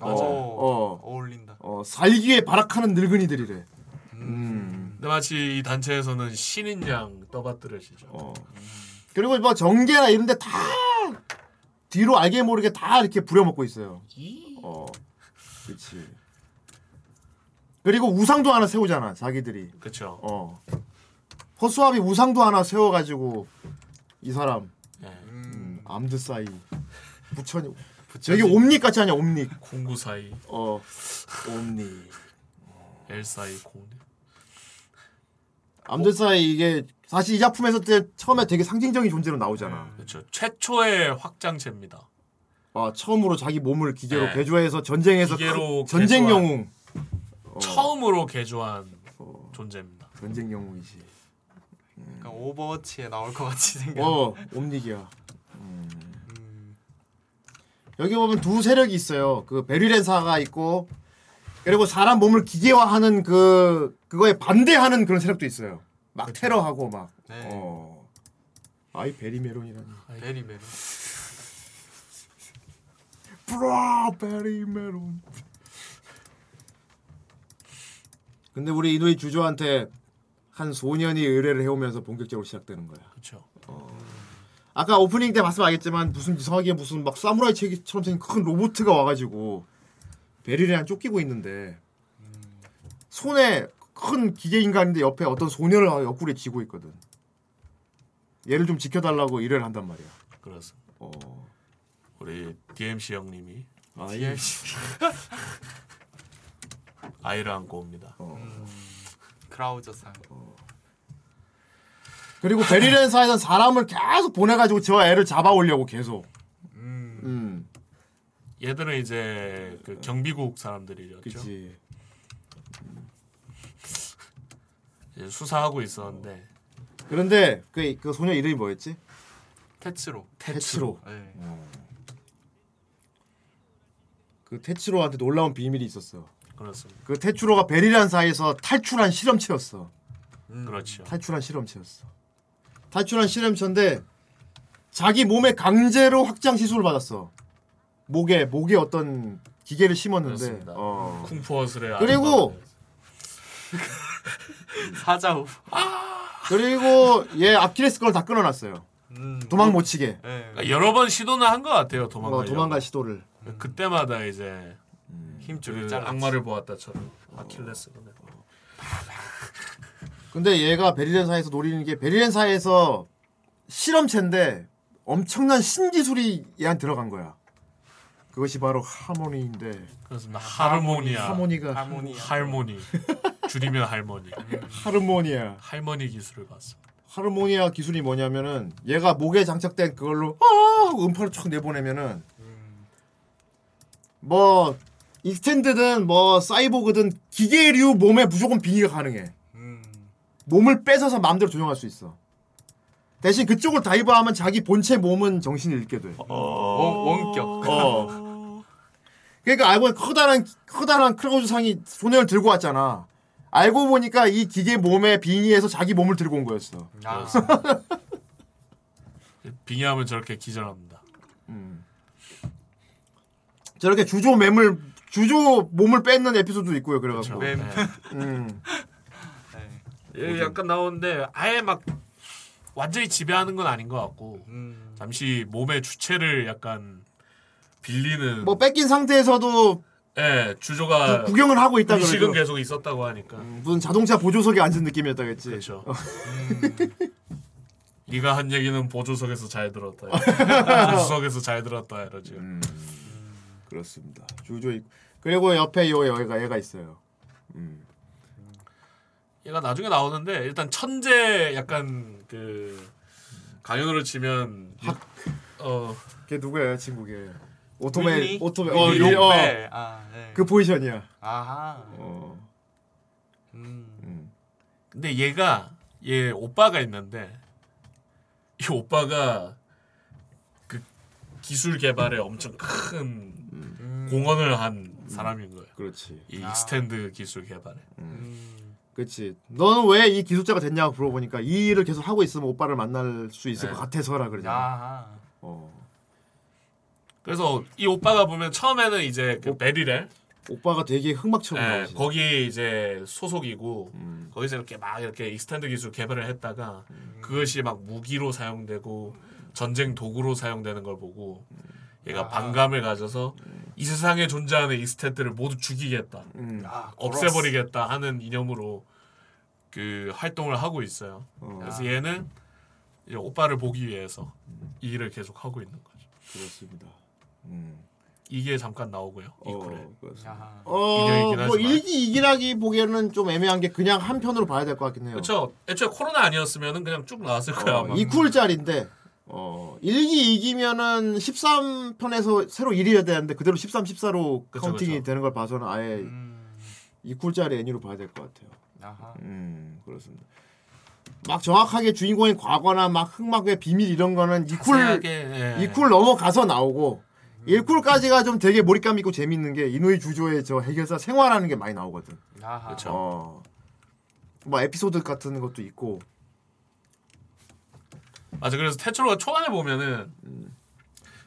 맞아. 어, 어, 어울린다. 어, 살기에 발악하는 늙은이들이래. 음. 근데 마치 이 단체에서는 신인 양 떠받들으시죠. 어. 그리고 뭐 정계나 이런데 다 뒤로 알게 모르게 다 이렇게 부려먹고 있어요. 어, 그렇지. 그리고 우상도 하나 세우잖아, 자기들이. 그렇죠. 어. 허수아비 우상도 하나 세워가지고 이 사람 네. 음, 암드 사이 부처님. 저기 옴닉 같지 않냐 옴닉 공구 사이, 어 옴닉 엘 사이, 공. 암드 사이 이게 사실 이 작품에서 때 처음에 되게 상징적인 존재로 나오잖아 그렇죠. 최초의 확장체입니다. 아 처음으로 자기 몸을 기계로 네. 개조해서 전쟁에서 기계로 큰 전쟁 개조한- 영웅 어. 처음으로 개조한 존재입니다. 전쟁 영웅이지 약간 오버워치에 나올 것 같이 생겨. 어 옴닉이야 음. 여기 보면 두 세력이 있어요 그 베리렌사가 있고 그리고 사람 몸을 기계화하는 그 그거에 반대하는 그런 세력도 있어요 막 테러하고 막 네. 어. 아이 베리메론이라니 베리 메론. 브라 베리메론 근데 우리 이누이 주조한테 한 소년이 의뢰를 해오면서 본격적으로 시작되는 거야 그렇죠. 아까 오프닝 때 알겠지만 무슨 이상하게 무슨 막 사무라이 책처럼 생긴 큰 로보트가 와가지고 베리레랑 쫓기고 있는데 손에 큰 기계 인간인데 옆에 어떤 소녀를 옆구리에 쥐고 있거든. 얘를 좀 지켜달라고 일을 한단 말이야. 그렇습니다. 어. 우리 DMC 형님이 아, DMC. 아이를 안고 옵니다. 음. 크라우저상. 그리고 베리렌사에선 사람을 계속 보내가지고 저 애를 잡아오려고 계속. 음. 얘들은 이제 그 경비국 사람들이었죠. 그치. 이제 수사하고 있었는데 그런데 그, 그 소녀 이름이 뭐였지? 테츠로. 테츠로. 네. 그 테츠로한테 놀라운 비밀이 있었어. 그렇습니다. 그 테츠로가 베리란 사이에서 탈출한 실험체였어. 그렇죠. 탈출한 실험체였어. 탈출한 실험체인데 자기 몸에 강제로 확장 시술을 받았어. 목에 목에 어떤 기계를 심었는데. 그렇습니다. 어. 쿵푸어슬의 그리고 사자우. 그리고 얘 아킬레스 건을 다 끊어놨어요. 음. 도망 못 치게. 그러니까 여러 번 시도는 한 것 같아요 도망가. 어, 도망갈 시도를. 그때마다 이제 힘줄을 그 잘랐지. 악마를 보았다처럼 아킬레스건을. 근데 얘가 베리렌사에서 노리는 게 베리렌사에서 실험체인데 엄청난 신기술이 얘한테 들어간 거야. 그것이 바로 하모니인데. 그렇습니다. 하르모니아. 하모니가 할모니. 줄이면 할머니. 하르모니아. 할머니 기술을 봤어. 하르모니아 기술이 뭐냐면은 얘가 목에 장착된 그걸로 아 음파를 촥 내보내면은 뭐 extend든 뭐 사이보그든 기계류 몸에 무조건 빙의가 가능해. 몸을 뺏어서 마음대로 조정할 수 있어. 대신 그쪽을 dive하면 자기 본체 몸은 정신이 잃게 돼. 원, 원격. 어. 그러니까 알고 보니 커다란 커다란 크라우즈상이 손해를 들고 왔잖아. 알고 보니까 이 기계 몸에 빙의해서 자기 몸을 들고 온 거였어. 아. 빙의하면 저렇게 기절합니다. 저렇게 주조 맴을 주조 몸을 뺏는 에피소드도 있고요. 그래가지고. 맴. 음. 예, 약간 나오는데 아예 막 완전히 지배하는 건 아닌 것 같고 음. 잠시 몸의 주체를 약간 빌리는 뭐 뺏긴 상태에서도 예 주조가 구- 구경을 하고 있다 의식은 그러죠. 계속 있었다고 하니까 무슨 자동차 보조석에 앉은 느낌이었다겠지. 그렇죠. 어. 네가 한 얘기는 보조석에서 잘 들었다. 보조석에서 잘 들었다 이러지. 음. 그렇습니다. 주조 있 그리고 옆에 요 얘가 얘가 있어요. 음. 얘가 나중에 나오는데 일단 천재 약간 그 강연으로 치면 어걔 누구야 친구게? 오토메 윌리 어, 윌리, 어. 롱벨. 아, 네. 그 포지션이야. 아하. 어. 음. 근데 얘가 얘 오빠가 있는데 이 오빠가 그 기술 개발에 엄청 큰 공헌을 한 사람인 거예요. 그렇지. 이 아. 스탠드 기술 개발에. 그렇지. 너는 왜 이 기술자가 됐냐고 물어보니까 이 일을 계속 하고 있으면 오빠를 만날 수 있을 네. 것 같아서라 그러잖아. 아하. 어. 그래서 이 오빠가 보면 처음에는 이제 그 베리렐 오빠가 되게 흑막처럼 예, 나오지. 거기 이제 소속이고 음. 거기서 이렇게 막 이렇게 extend 기술 개발을 했다가 그것이 막 무기로 사용되고 전쟁 도구로 사용되는 걸 보고 얘가 아하. 반감을 가져서 이 세상에 존재하는 extend를 모두 죽이겠다, 음. 아, 없애버리겠다 하는 이념으로 그 활동을 하고 있어요. 어. 그래서 얘는 이제 오빠를 보기 위해서 이 일을 계속 하고 있는 거죠. 그렇습니다. 음. 이게 잠깐 나오고요. 2쿨에. 어. 어, 뭐. 2기 이기라기 보기에는 좀 애매한 게 그냥 한 편으로 봐야 될 것 같긴 해요. 그렇죠. 애초에 코로나 아니었으면은 그냥 쭉 나왔을 거야. 어, 아마. 2쿨짜리인데 어, 1기 2기면은 13편에서 새로 1이어야 되는데 그대로 13, 14로 그쵸, counting이 그쵸. 되는 걸 봐서는 아예 음. 2쿨짜리 애니로 봐야 될 것 같아요. 아하. 음, 그렇습니다. 막 정확하게 주인공의 과거나 막 흑막의 비밀 이런 거는 2쿨 자세하게, 예. 2쿨 넘어가서 나오고 1쿨까지가 좀 되게 몰입감 있고 재밌는 게 이누이 주조의 저 해결사 생활하는 게 많이 나오거든. 아하. 그쵸. 어. 뭐 에피소드 같은 것도 있고. 맞아. 그래서 테츠로가 초반에 보면은 음.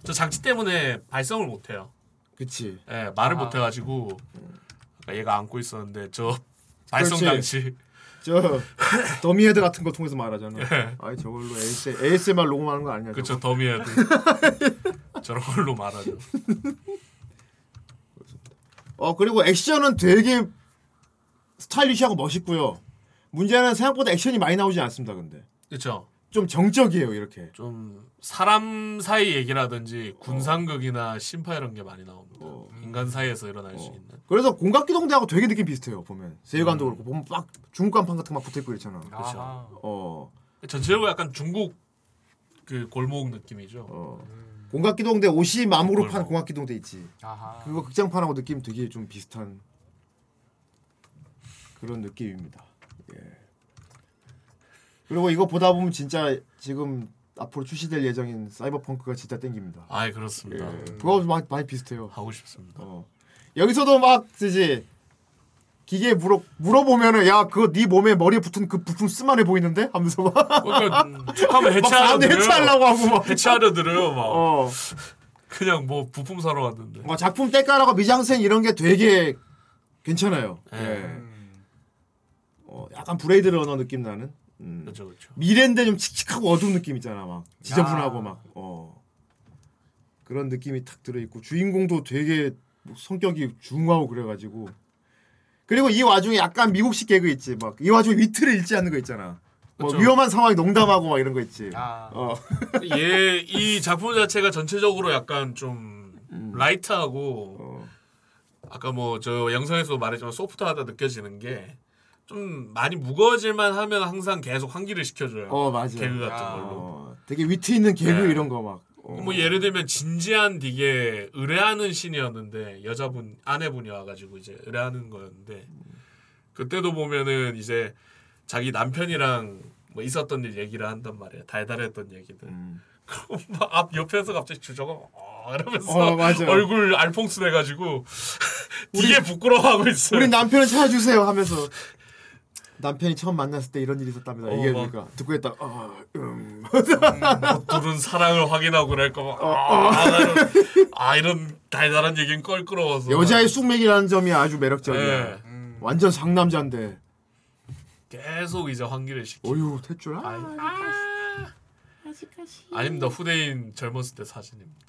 저 장치 때문에 발성을 못 해요. 그치. 예, 말을 아. 못 해가지고 아까 얘가 안고 있었는데 저 발성 그렇지. 장치 저 Dummy head 같은 거 통해서 말하잖아. 예. 아이 저걸로 AS, ASMR 녹음하는 거 아니냐. 그쵸. Dummy head 저런 걸로 말하죠. 어 그리고 액션은 되게 스타일리시하고 멋있고요. 문제는 생각보다 액션이 많이 나오지 않습니다. 근데 그렇죠. 좀 정적이에요 이렇게. 좀 사람 사이 얘기라든지 군상극이나 신파 이런 게 많이 나옵니다. 어. 인간 사이에서 일어날 수 있는. 그래서 공각기동대하고 되게 느낌 비슷해요 보면 세계관도 그렇고 보면 막 중국 간판 같은 거 막 붙어 있고 이랬잖아. 그렇죠. 어. 전체적으로 약간 중국 그 골목 느낌이죠. 어. 공각기동대 옷이 마무로 판 공각기동대 있지. 아하. 그거 극장판하고 느낌 되게 좀 비슷한 그런 느낌입니다. 예. 그리고 이거 보다 보면 진짜 지금 앞으로 출시될 예정인 사이버펑크가 진짜 땡깁니다. 아 그렇습니다. 예. 그거 많이, 많이 비슷해요. 하고 싶습니다. 어. 여기서도 막 쓰지 기계 물어 물어보면은 야 그거 네 몸에 머리에 붙은 그 부품 쓸만해 보이는데 하면서 막 그러니까 툭하면 막 해체하려 사람들 들어요. 해체하려고 하고 막 해체하려 들어요 막. 어. 그냥 뭐 부품 사러 왔는데. 뭐 작품 때깔하고 미장센 이런 게 되게 괜찮아요. 예. 예. 어, 약간 Blade Runner 느낌 나는. 음. 그렇죠 그렇죠. 미래인데 좀 칙칙하고 어두운 느낌 있잖아 막 지저분하고 막 어. 그런 느낌이 탁 들어 있고 주인공도 되게 뭐 성격이 중하고 그래가지고 그리고 이 와중에 약간 미국식 개그 있지 막 이 와중에 위트를 잃지 않는 거 있잖아. 뭐 그쵸. 위험한 상황에 농담하고 막 이런 거 있지. 어. 얘 이 작품 자체가 전체적으로 약간 좀 음. 라이트하고 어. 아까 뭐 저 영상에서 말했지만 소프트하다 느껴지는 게 좀 많이 무거워질만 하면 항상 계속 환기를 시켜줘요. 어 맞아. 개그 같은 아, 걸로. 어, 되게 위트 있는 개그 네. 이런 거 막. 어. 뭐 예를 들면 진지한 되게 의뢰하는 신이었는데 여자분 아내분이 와가지고 이제 의뢰하는 거였는데 그때도 보면은 이제 자기 남편이랑 뭐 있었던 일 얘기를 한단 말이야 달달했던 얘기들 음. 그럼 막앞 옆에서 갑자기 주저가 어 이러면서 어. 얼굴 알퐁스 내가지고 되게 부끄러워하고 있어요. 우리 남편을 찾아주세요 하면서 남편이 처음 만났을 때 이런 일이 있었답니다. 어, 얘기해주니까 듣고 있다. 어, 음. 둘은 사랑을 확인하고 그럴까 막 어, 아, 이런, 아 이런 달달한 얘기는 껄끄러워서 여자의 쑥맥이라는 점이 아주 매력적이야. 네. 완전 상남자인데. 계속 이제 환기를 시키. 어휴 태줄. 아, 아닙니다 후대인 젊었을 때 사진입니다.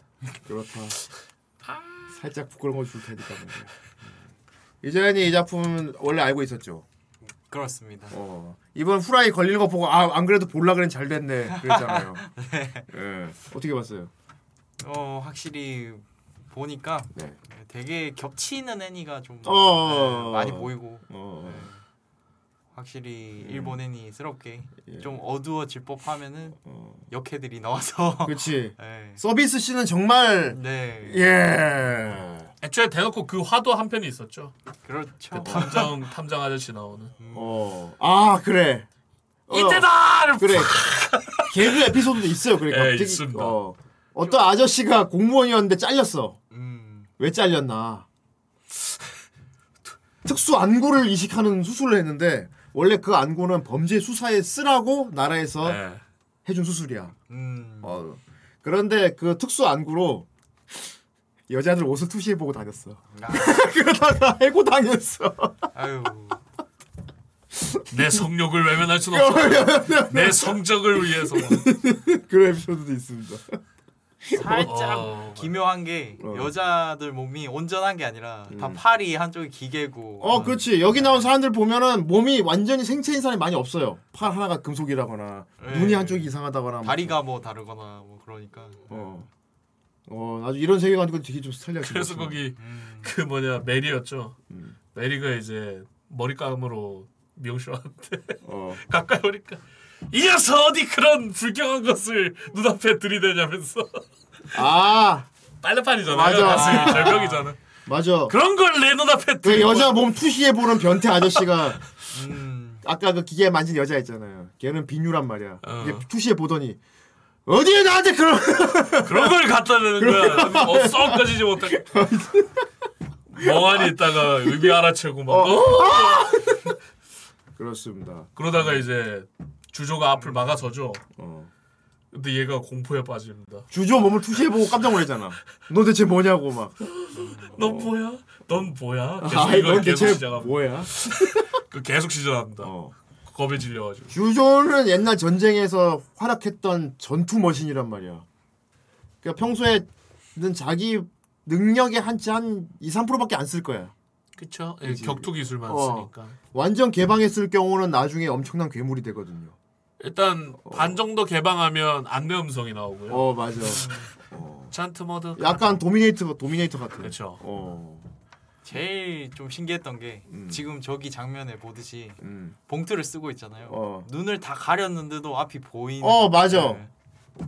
그렇다. 살짝 부끄러운 거 줄 테니까. 뭐. 이재현이 이 작품 원래 알고 있었죠. 그렇습니다. 어. 이번 후라이 걸리는 거 보고 아 안 그래도 볼라 그랬 잘 됐네 그랬잖아요. 예. 어떻게 봤어요? 어 확실히 보니까 네. 되게 겹치는 애니가 좀 어. 네, 많이 보이고 어. 네. 확실히 일본 음. 애니스럽게 예. 좀 어두워질 법하면은 역해들이 나와서 그렇지. 네. 서비스 씨는 정말 네. 예. 애초에 대놓고 그 화도 한 편이 있었죠. 그렇죠. 그 탐정 탐정 아저씨 나오는. 어. 아 그래. 어, 이때다! 그래. 개그 에피소드도 있어요. 그래. 예, 갑자기 있습니다. 어. 어떤 아저씨가 공무원이었는데 잘렸어. 음. 왜 잘렸나? 특수 안구를 이식하는 수술을 했는데 원래 그 안구는 범죄 수사에 쓰라고 나라에서 네. 해준 수술이야. 음. 어. 그런데 그 특수 안구로 여자들 옷을 투시해 보고 다녔어. 그러다가 해고 당했어. 아유. 내 성욕을 외면할 순 없어. 내 성적을 위해서. 그런 에피소드도 있습니다. 살짝 어. 기묘한 게 어. 여자들 몸이 온전한 게 아니라 다 팔이 한쪽이 기계고 어, 그렇지. 여기 나온 사람들 보면은 몸이 완전히 생체인 사람이 많이 없어요. 팔 하나가 금속이라거나 네. 눈이 한쪽이 이상하다거나. 뭐. 다리가 뭐 다르거나 뭐 그러니까 어. 어, 아주 이런 세계관 도 되게 좀 스타일리하게. 그래서 생겼어. 거기 음. 그 뭐냐 메리였죠. 음. 메리가 이제 머리감으로 미용실한테 어. 가까이 오니까 이 녀석 어디 그런 불경한 것을 눈앞에 들이대냐면서 아, 빨래판이잖아요. 맞아. 가슴이 절벽이잖아. 맞아. 그런 걸 내 눈앞에 그 들이 여자 몸 투시해 보는 변태 아저씨가 음. 아까 그 기계 만진 여자 있잖아요. 걔는 빈유란 말이야. 어. 투시해 보더니 어디에 나한테 그런 그런 걸 갖다 대는 거야. 어, 썩 꺼지지 못하게. 멍하니 있다가 의미 알아채고 막. 어? 그렇습니다. 그러다가 이제 주조가 앞을 막아서죠. 어. 근데 얘가 공포에 빠집니다. 주조 몸을 투시해 보고 깜짝 놀랐잖아. 너 대체 뭐냐고 막. 넌 뭐야? 넌 뭐야? 계속 아이, 이걸 넌 계속 대체 시작합니다. 뭐야? 그 계속 시전합니다. 어. 겁에 질려가지고. 주조는 옛날 전쟁에서 활약했던 전투 머신이란 말이야. 그러니까 평소에는 자기 능력의 한치 한 2, 3%밖에 안 쓸 거야. 그쵸? 예, 그치. 격투 기술만 어. 쓰니까. 완전 개방했을 경우는 나중에 엄청난 괴물이 되거든요. 일단 반 정도 개방하면 안내 음성이 나오고요. 어 맞아. 찬트 모드. 약간 도미네이터 도미네이터 같아. 그렇죠. 어. 제일 좀 신기했던 게 음. 지금 저기 장면에 보듯이 음. 봉투를 쓰고 있잖아요. 어. 눈을 다 가렸는데도 앞이 보이는. 어 맞아. 네.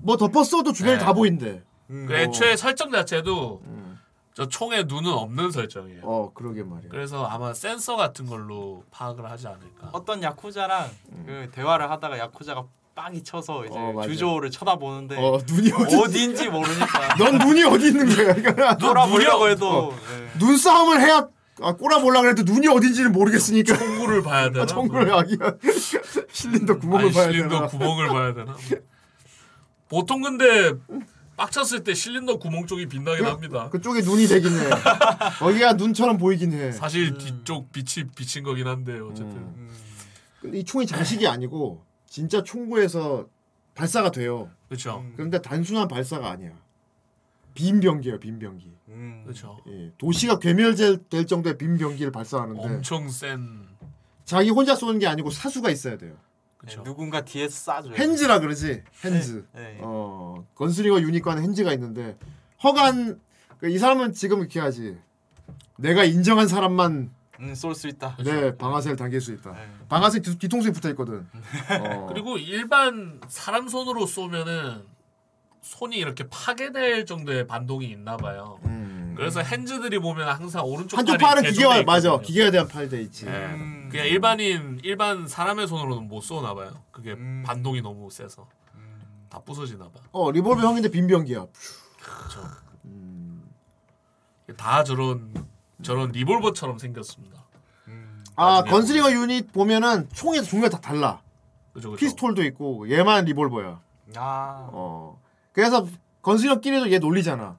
뭐 덮었어도 주변이 네. 다 보인대. 음. 그 애초에 설정 자체도 음. 저 총에 눈은 없는 설정이에요. 어 그러게 말이야. 그래서 아마 센서 같은 걸로 파악을 하지 않을까. 어떤 야쿠자랑 그 대화를 하다가 야쿠자가 빡이 쳐서 이제 음. 어. 주조를 쳐다보는데 어 눈이 어디? 어딘지 모르니까 넌 눈이 어디 있는 거야? 그러니까 돌아보려고 해도 어. 네. 눈싸움을 해야 아, 꼬라보려고 해도 눈이 어딘지는 모르겠으니까 총구를 봐야 되나? 아, 청구를 하기가 실린더 구멍을 아니, 봐야 실린더 되나? 구멍을 봐야 되나? 보통 근데 빡쳤을 때 실린더 구멍 쪽이 빛나긴 합니다. 그쪽에 눈이 되긴 해. 거기가 눈처럼 보이긴 해. 사실 뒤쪽 빛이 비친 거긴 한데 어쨌든 음. 근데 이 총이 장식이 아니고 진짜 총구에서 발사가 돼요. 그렇죠. 그런데 단순한 발사가 아니야. 빈 병기예요, 빈 병기. 음. 그렇죠. 예, 도시가 괴멸될 정도의 빈 병기를 발사하는데 엄청 센 자기 혼자 쏘는 게 아니고 사수가 있어야 돼요. 그렇죠. 누군가 뒤에서 쏴줘요. 핸즈라 그러지. 핸즈. 네, 네. 어 건슬링어 유니콘 핸즈가 있는데 허간 그이 사람은 지금 이렇게 하지. 내가 인정한 사람만 음, 쏠 수 있다. 네 방아쇠를 당길 수 있다. 네. 방아쇠 뒤, 뒤통수에 붙어 있거든. 어. 그리고 일반 사람 손으로 쏘면은 손이 이렇게 파괴될 정도의 반동이 있나 봐요. 음. 그래서 핸즈들이 보면 항상 오른쪽 한쪽 팔이 팔은 기계화 맞아. 기계화 대한 팔돼 있지. 예. 음. 그냥 일반인 일반 사람의 손으로는 못 쏘나 봐요. 그게 음. 반동이 너무 세서 다 부서지나 봐. 어 리볼버 형인데 빔병기야. 그렇죠. 음. 다 저런 저런 리볼버처럼 생겼습니다. 아 나중에 gunslinger 유닛 보면은 총에서 종류가 다 달라. 그죠 그죠. 피스톨도 있고 얘만 리볼버야. 아. 어. 그래서 gunslinger끼리도 얘 놀리잖아.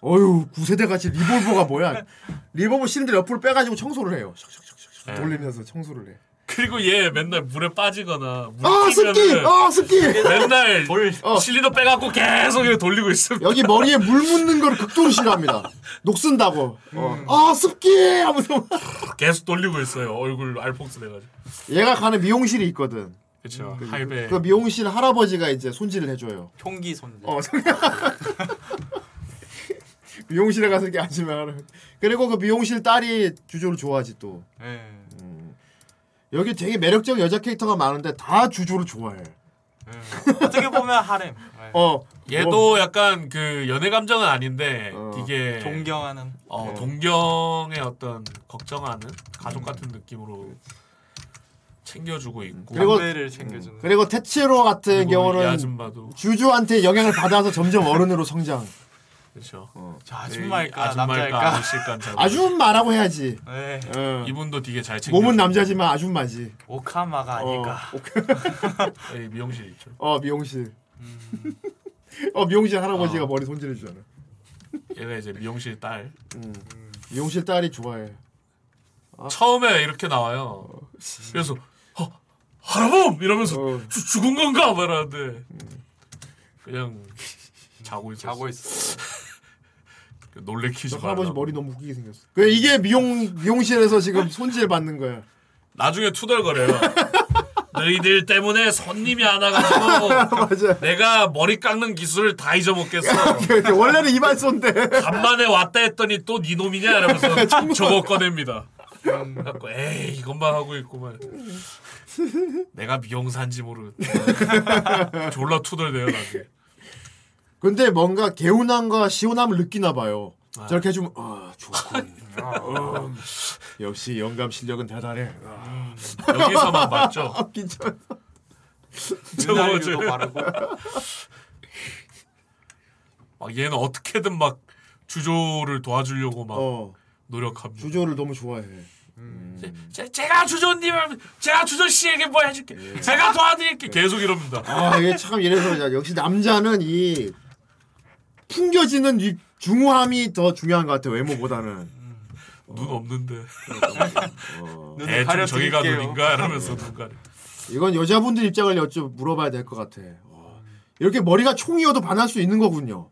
어휴 구세대 같이 리볼버가 뭐야? 리볼버 실린더 옆으로 빼가지고 청소를 해요. 샥샥샥샥 네. 돌리면서 청소를 해. 그리고 얘 맨날 물에 빠지거나 물아 습기! 아 습기! 맨날 어. 실리더 빼갖고 계속 이렇게 돌리고 있음. 여기 머리에 물 묻는 거를 극도로 싫어합니다. 녹슨다고. 어. 아 습기! 하면서 계속 돌리고 있어요. 얼굴 알폭스 돼가지고. 얘가 가는 미용실이 있거든. 그렇죠. 그, 할배. 그 미용실 할아버지가 이제 손질을 해줘요. 총기 손. 어, 미용실에 가서 이렇게 앉으면 하는. 그리고 그 미용실 딸이 주조를 좋아하지 또. 네. 여기 되게 매력적인 여자 캐릭터가 많은데 다 주조를 좋아해. 네. 어떻게 보면 하렘. 네. 어. 얘도 약간 그 연애 감정은 아닌데 어. 되게 존경하는. 어, 네. 동경의 어떤 걱정하는 가족 같은 느낌으로 챙겨주고 있고 그리고- 담배를 챙겨주는. 그리고 테치로 같은 그리고 이 경우는 주주한테 영향을 받아서 점점 어른으로 성장. 그렇죠. 저 아줌마일까 아줌마일까 남자일까. 아줌마라고 해야지. 네. 어. 이분도 되게 잘 챙겨. 몸은 남자지만 아줌마지. 오카마가 아닐까. 예, 미용실 있죠. 어 미용실. 어 미용실 할아버지가 어. 머리 손질해 주잖아. 얘가 이제 미용실 딸. 음. 미용실 딸이 좋아해. 처음에 이렇게 나와요. 그래서 어, 할아범 이러면서 어. 주, 죽은 건가 말하는데 그냥 자고 있었어. 자고 있어. 놀래키지 저 마. 할아버지 머리 너무 웃기게 생겼어. 그 이게 미용 미용실에서 지금 손질 받는 거야. 나중에 투덜거려요. 너희들 때문에 손님이 안 와가지고. 내가 머리 깎는 기술을 다 잊어먹겠어. 원래는 이발소인데. 간만에 왔다 했더니 또 네 놈이냐 이러면서 저거 꺼냅니다. 그래갖고 에이 이것만 하고 있구만. 내가 미용사인지 모르. 졸라 투덜대요 나중에. 근데 뭔가 개운함과 시원함을 느끼나 봐요. 아. 저렇게 해주면 아 좋군. 음, 역시 영감 실력은 대단해. 아. 여기서만? 아, 괜찮아. 저거 바르고. 막 얘는 어떻게든 막 주조를 도와주려고 막 어 노력합니다. 주조를 너무 좋아해. 제, 제 가 주조님을 제가 주조 씨에게 뭐 해줄게. 제가 도와드릴게. 계속 이럽니다. 아 이게 참 이래서 역시 남자는 이 풍겨지는 이 중후함이 더 중요한 것 같아 외모보다는. 눈 없는데. 어. 눈을 대충 저기가. 눈인가 이러면서 눈 가려. 이건 여자분들 입장을 여쭤 물어봐야 될 것 같아. 어. 이렇게 머리가 총이어도 반할 수 있는 거군요.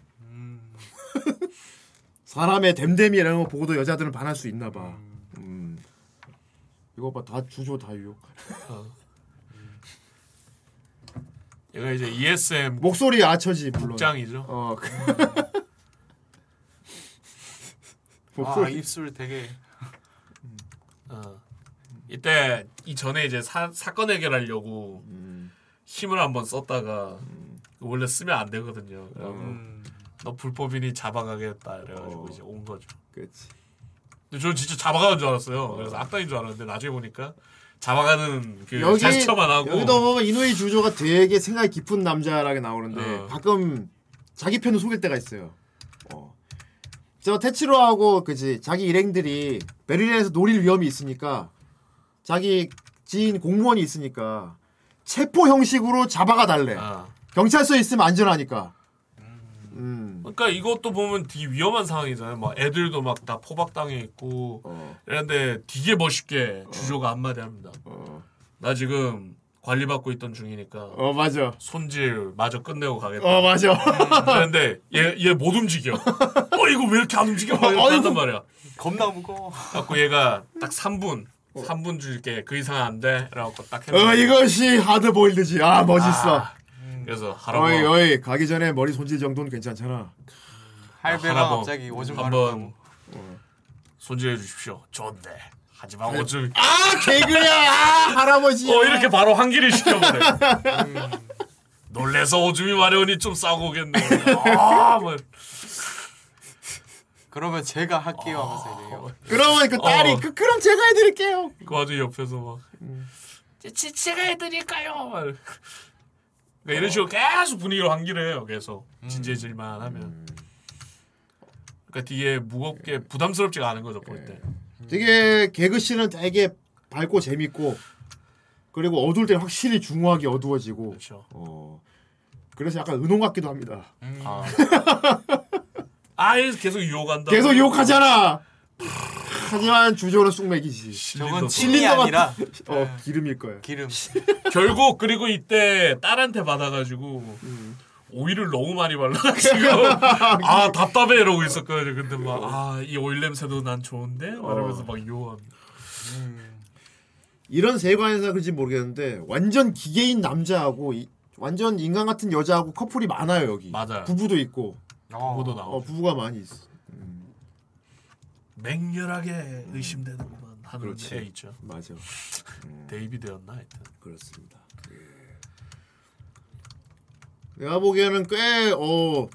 사람의 댐댐이 이런 거 보고도 여자들은 반할 수 있나 봐. 음. 이거 봐 다 주조 다 유혹. 얘가 이제 ESM 목소리 아처지 물론. 국장이죠. 어. 그- 아 목소리. 입술 되게 어. 이때 이 전에 이제 사, 사건 해결하려고 음. 힘을 한번 썼다가 원래 쓰면 안 되거든요. 그래갖고 음. 너 불법이니 잡아가겠다 그래가지고 어. 이제 온 거죠. 그렇지. 근데 저는 진짜 잡아가는 줄 알았어요. 그래서 악당인 줄 알았는데 나중에 보니까 잡아가는 그 여기 제스처만 하고 여기도 이노이 주조가 되게 생각이 깊은 남자라게 나오는데 어. 가끔 자기 편을 속일 때가 있어요. 어. 저 테치로하고 그지 자기 일행들이 베를린에서 노릴 위험이 있으니까 자기 지인 공무원이 있으니까 체포 형식으로 잡아가 달래. 아. 경찰서에 있으면 안전하니까. 음. 그러니까 이것도 보면 되게 위험한 상황이잖아요. 막 애들도 막 다 포박당해 있고 어. 이런데 되게 멋있게 주조가 한마디 합니다. 어. 나 지금 관리받고 있던 중이니까 어 맞아. 손질 마저 끝내고 가겠다. 어 맞아. 그런데 얘 얘 못 움직여. 어 이거 왜 이렇게 안 움직여? 막 이렇게 한단 말이야. 겁나 무거워. 갖고 얘가 딱 3분 3분 줄게 그 이상 안 돼. 라고 딱어 이것이 하드 보일드지. 아 멋있어. 아, 그래서 할아버 어이 어이 가기 전에 머리 손질 정도는 괜찮잖아. 할배가 할아버 갑자기 오줌 한번 손질해 주십시오. 좋은데 하지만 오줌 아 개그야 아, 할아버지. 어 이렇게 바로 환기를 시켜버려. 음, 놀래서 오줌이 마려우니 좀 싸고 오겠네. 아, 뭐. 그러면 제가 할게요 하면서 이래요. 그러면 그 딸이 어. 그 그럼 제가 해드릴게요. 그 와중에 옆에서 막 제, 제가 해드릴까요? 막. 그러니까 이런 식으로 계속 분위기를 환기를 해요. 계속 진지해질만 하면. 그러니까 되게 무겁게 부담스럽지가 않은 거죠 볼 때. 되게 개그 씬은 되게 밝고 재밌고 그리고 어두울 때 확실히 중후하게 어두워지고. 그렇죠. 어. 그래서 약간 은홍 같기도 합니다. 아, 아 계속 유혹한다. 계속 유혹하잖아. 하지만 주조는 쑥맥이지. 저건 실린더 아니라 어 기름일 거야. 기름. 결국 그리고 이때 딸한테 받아가지고 오일을 너무 많이 발라가지고 아 답답해 이러고 있었거든요. 근데 막 아 이 오일 냄새도 난 좋은데 말하면서 막 유혹. 이런 세관에서 그런지 모르겠는데 완전 기계인 남자하고 이- 완전 인간 같은 여자하고 커플이 많아요 여기. 맞아요. 부부도 있고. 부부도 나오고 어, 부부가 많이 있어. 맹렬하게 의심되는구만 하는 그렇지. 애 있죠. 맞아. 데이비드였나 하여튼. 그렇습니다. 내가 보기에는 꽤 어,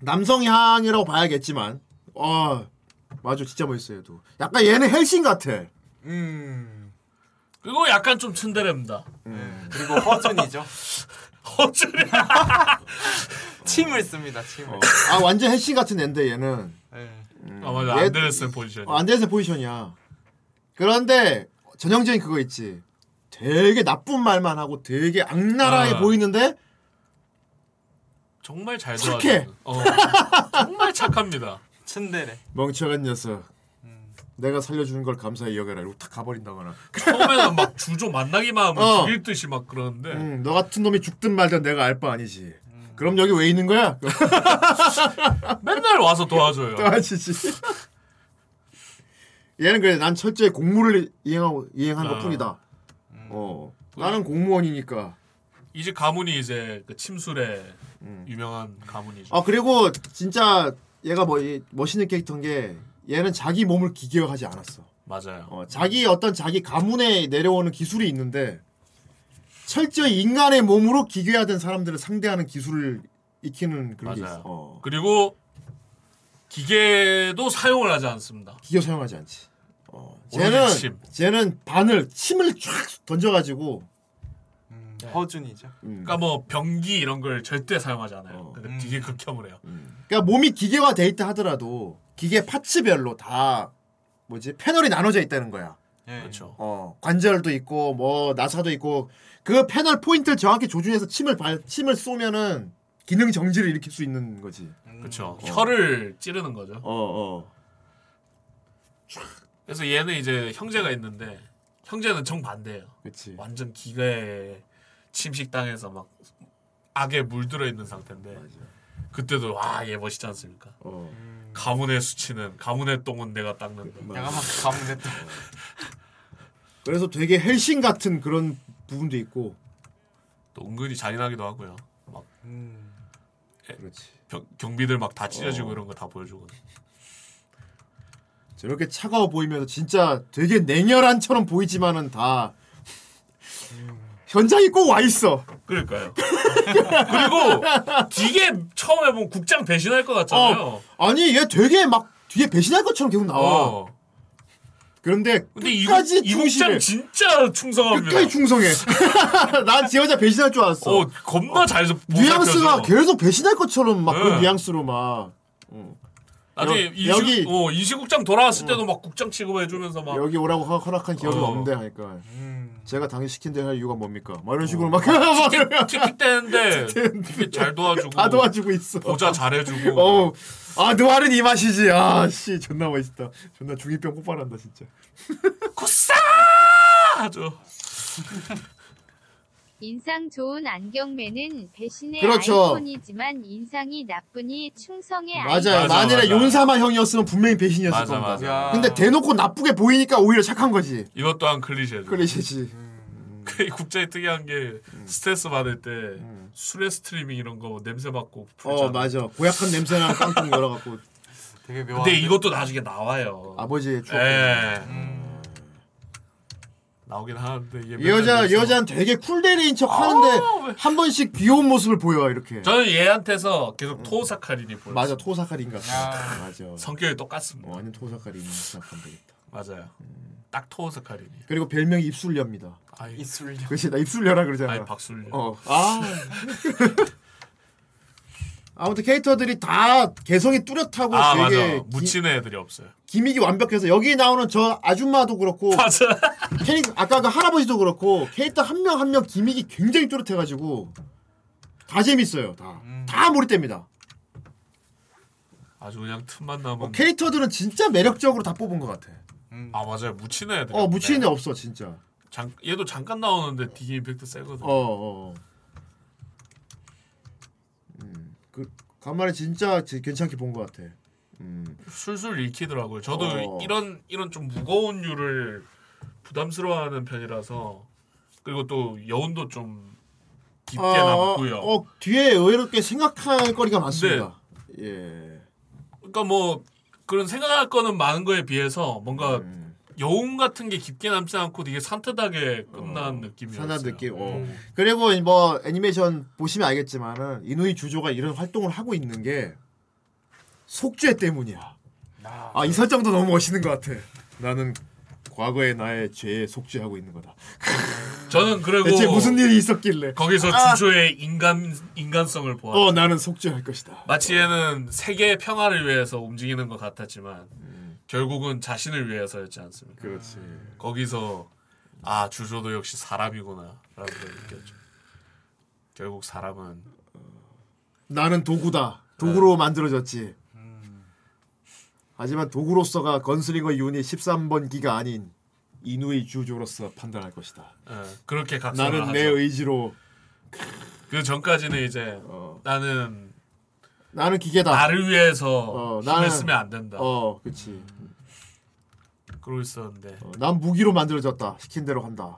남성향이라고 봐야겠지만, 어 맞아 진짜 멋있어요. 얘도. 약간 얘는 헬싱 같아. 음. 그리고 약간 좀 츤데레입니다. 그리고 허준이죠. 허준이. 침을 씁니다. 침을. 아 완전 헬싱 같은 애인데 얘는. 네. 아 맞아 얘- 안데르센 포지션. 어, 안데르센 포지션이야. 그런데 전형적인 그거 있지. 되게 나쁜 말만 하고 되게 악랄하게 아. 보이는데 정말 잘 착해. 어, 정말 착합니다. 츤데레. 멍청한 녀석. 음. 내가 살려주는 걸 감사히 여겨라. 이러고 탁 가버린다거나. 처음에는 막 주조 만나기만 하면 어. 죽일 듯이 막 그러는데 응, 너 같은 놈이 죽든 말든 내가 알 바 아니지. 그럼 여기 왜 있는 거야? 맨날 와서 도와줘요. 도와주지. 얘는 그래. 난 철저히 공무를 이행하고 이행한 아. 것뿐이다. 어. 나는 공무원이니까. 이제 가문이 이제 그 침술에 유명한 가문이죠. 아 그리고 진짜 얘가 뭐 이- 멋있는 캐릭터인 게 얘는 자기 몸을 기계화하지 않았어. 맞아요. 어, 자기 어떤 자기 가문에 내려오는 기술이 있는데 철저히 인간의 몸으로 기계화된 사람들을 상대하는 기술을 익히는 그런 게 맞아요. 있어. 어. 그리고 기계도 사용을 하지 않습니다. 기계 사용하지 않지. 어. 쟤는 침. 쟤는 바늘 침을 쫙 던져가지고 음, 허준이죠. 그러니까 뭐 병기 이런 걸 절대 사용하지 않아요. 근데 되게 극혐을 해요. 그러니까 몸이 기계화 돼 있다 하더라도 기계 파츠별로 다 뭐지 패널이 나눠져 있다는 거야. 그렇죠. 어 관절도 있고 뭐 나사도 있고 그 패널 포인트를 정확히 조준해서 침을 발 침을 쏘면은 기능 정지를 일으킬 수 있는 거지. 그렇죠. 혀를 찌르는 거죠. 어 어. 그래서 얘는 이제 형제가 있는데 형제는 정 반대예요. 그렇지. 완전 기계에 침식당해서 막 악에 물들어 있는 상태인데 그때도 와 얘 멋있지 않습니까? 어. 가문의 수치는 가문의 똥은 내가 닦는다. 내가 막 가문의 똥. 그래서 되게 헬싱 같은 그런 부분도 있고 또 은근히 잔인하기도 하고요. 막 에, 그렇지. 경, 경비들 막 다 찢어지고 어. 이런 거 다 보여주고. 저렇게 차가워 보이면서 진짜 되게 냉혈한처럼 보이지만은 다 현장에 꼭와 있어. 그러니까요. 그리고 되게 처음에 보면 국장 배신할 것 같잖아요. 어, 아니 얘 되게 막 뒤에 배신할 것처럼 계속 나와. 어. 그런데 근데 이, 끝까지 국- 이 충실해. 진짜 충성합니다. 끝까지 충성해. 난지 여자 배신할 줄 알았어. 어, 겁나 잘 뉘앙스가 보살펴줘. 계속 배신할 것처럼 막 그런 네. 뉘앙스로 막. 어. 나중에 여- 인시, 여기- 어, 인시국장 돌아왔을 때도 막 국장 취급해주면서 막 여기 오라고 허- 허락한 기억은 어. 없는데 하니까 제가 당신 시킨 대로 할 이유가 뭡니까? 막 이런 식으로 어. 막 티켓 떼는데 되게 잘 도와주고 다 도와주고 있어. 보자 잘해주고 어, 아 노알은 이 맛이지. 아 씨, 존나 멋있다. 존나 중이병 폭발한다 진짜. 구싸 하죠. 인상 좋은 안경매는 배신의 그렇죠. 아이콘이지만 인상이 나쁘니 충성의 맞아요. 아이콘. 만일에 용사마 형이었으면 분명히 배신이었을 맞아, 겁니다. 맞아. 근데 대놓고 나쁘게 보이니까 오히려 착한 거지. 이것 또한 클리셰죠. 클리셰지. 그 국제에 특이한 게 스트레스 받을 때 음. 술의 스트리밍 이런 거 냄새 맡고 어 풀잖아. 맞아. 고약한 냄새나 깡통 열어갖고 되게 근데 이것도 나중에 나와요. 아버지의 추억. 예. 나오긴 하는데 이게 이 여자 여자는 되게 쿨데리인 척 하는데 한 번씩 귀여운 모습을 보여 이렇게. 저는 얘한테서 계속 토사카린이 보여. 맞아 토사카린 같아. 맞아. 성격이 똑같습니다. 어, 완전 토사카린 생각하면 되겠다. 맞아요. 딱 토사카린이. 그리고 별명이 입술녀입니다. 아이, 입술녀. 그렇지 나 입술녀라 그러잖아. 아이 박술녀. 어. 아. 아무튼 캐릭터들이 다 개성이 뚜렷하고 아 되게 맞아. 묻히는 애들이 없어요. 기믹이 완벽해서 여기 나오는 저 아줌마도 그렇고 맞아. 캐릭 아까 그 할아버지도 그렇고 캐릭터 한 명 한명 기믹이 굉장히 뚜렷해가지고 다 재밌어요. 다. 다 몰입됩니다. 아주 그냥 틈만 남은. 어, 캐릭터들은 진짜 매력적으로 다 뽑은 것 같아. 아 맞아요. 묻히는 애들. 어 묻히는 애 없어 진짜. 잠 얘도 잠깐 나오는데 되게 임팩트 세거든. 어 어. 어. 음, 그 간만에 진짜 지- 괜찮게 본 것 같아. 음. 술술 읽히더라고요. 저도 어. 이런 이런 좀 무거운 류를 부담스러워하는 편이라서 그리고 또 여운도 좀 깊게 남고요. 어, 뒤에 의외로 꽤 생각할 거리가 많습니다. 예. 그러니까 뭐 그런 생각할 거는 많은 거에 비해서 뭔가 음. 여운 같은 게 깊게 남지 않고 되게 산뜻하게 끝난 느낌이었어요. 산한 느낌. 어. 음. 그리고 뭐 애니메이션 보시면 알겠지만은 이누이 주조가 이런 활동을 하고 있는 게 속죄 때문이야. 아이 설정도 너무 멋있는 것 같아. 나는 과거의 나의 죄에 속죄하고 있는 거다. 저는 그리고 대체 무슨 일이 있었길래 거기서 아! 주조의 인간 인간성을 보아. 어 나는 속죄할 것이다. 마치 얘는 세계의 평화를 위해서 움직이는 것 같았지만 음. 결국은 자신을 위해서였지 않습니까? 그렇지. 거기서 아 주조도 역시 사람이구나라는 걸 느꼈죠. 결국 사람은 나는 도구다. 도구로 만들어졌지. 하지만 도구로서가 건슬링어 유닛 13번 기가 아닌 이누이 주조로서 판단할 것이다. 예, 그렇게 각성을 나는 하죠. 내 의지로 그 전까지는 이제 어. 나는 나는 기계다. 나를 위해서 어, 힘을 쓰면 안 된다. 어, 그렇지. 그러고 있었는데 어, 난 무기로 만들어졌다. 시킨 대로 한다.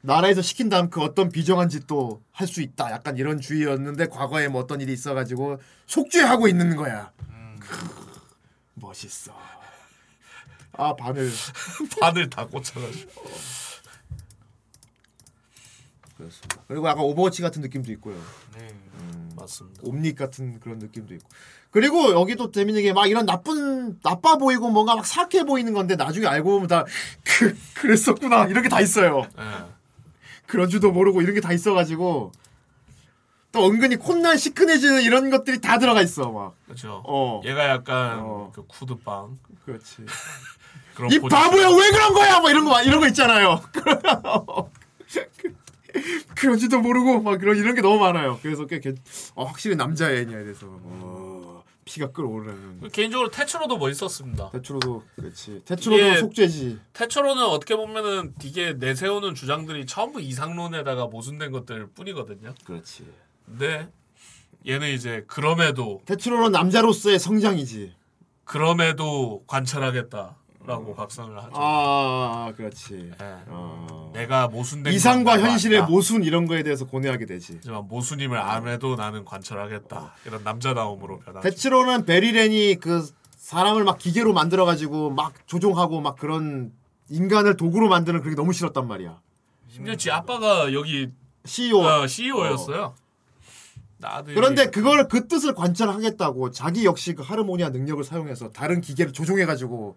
나라에서 시킨 다음 그 어떤 비정한 짓도 할 수 있다. 약간 이런 주의였는데 과거에 뭐 어떤 일이 있어가지고 속죄하고 있는 거야. 크, 멋있어. 아 바늘. 바늘 다 꽂혀가지고. 그렇습니다. 그리고 약간 Overwatch 같은 느낌도 있고요. 맞습니다. Omnic 같은 그런 느낌도 있고. 그리고 여기도 재밌는 게 막 이런 나쁜 나빠 보이고 뭔가 막 사악해 보이는 건데 나중에 알고 보면 다 그, 그랬었구나 이런 게 다 있어요. 예. 그런 줄도 모르고 이런 게 다 있어가지고 또 은근히 콧날 시큰해지는 이런 것들이 다 들어가 있어 막. 그렇죠. 어. 얘가 약간 그 쿠드빵. 그렇지. 그런 이. 바보야 왜 그런 거야 뭐 이런 거막 이런 거 있잖아요. 그런지도 모르고 막 그런 이런 게 너무 많아요. 그래서 꽤 괜- 어, 확실히 남자 애니야 그래서 어, 피가 끓어오르는. 개인적으로 테츠로도 멋있었습니다. 테츠로도 그렇지. 테츠로도 이게 속죄지. 테츠로는 어떻게 보면은 되게 내세우는 주장들이 전부 이상론에다가 모순된 것들 뿐이거든요. 그렇지. 근데 얘는 이제 그럼에도 테츠로는 남자로서의 성장이지. 그럼에도 관찰하겠다 라고 각성을 하죠. 아, 그렇지. 예. 어. 내가 모순된 이상과 건 현실의 알아. 모순 이런 거에 대해서 고뇌하게 되지. 하지만 모순임을 암에도 나는 관찰하겠다. 이런 남자다움으로 변하죠. 대체로는 베리렌이 그 사람을 막 기계로 만들어 가지고 막 조종하고 막 그런 인간을 도구로 만드는 그게 너무 싫었단 말이야. 심지어 지 아빠가 여기 CEO. 어, CEO였어요. 나도 그런데 그걸 그 뜻을 관찰하겠다고 자기 역시 그 하르모니아 능력을 사용해서 다른 기계를 조종해 가지고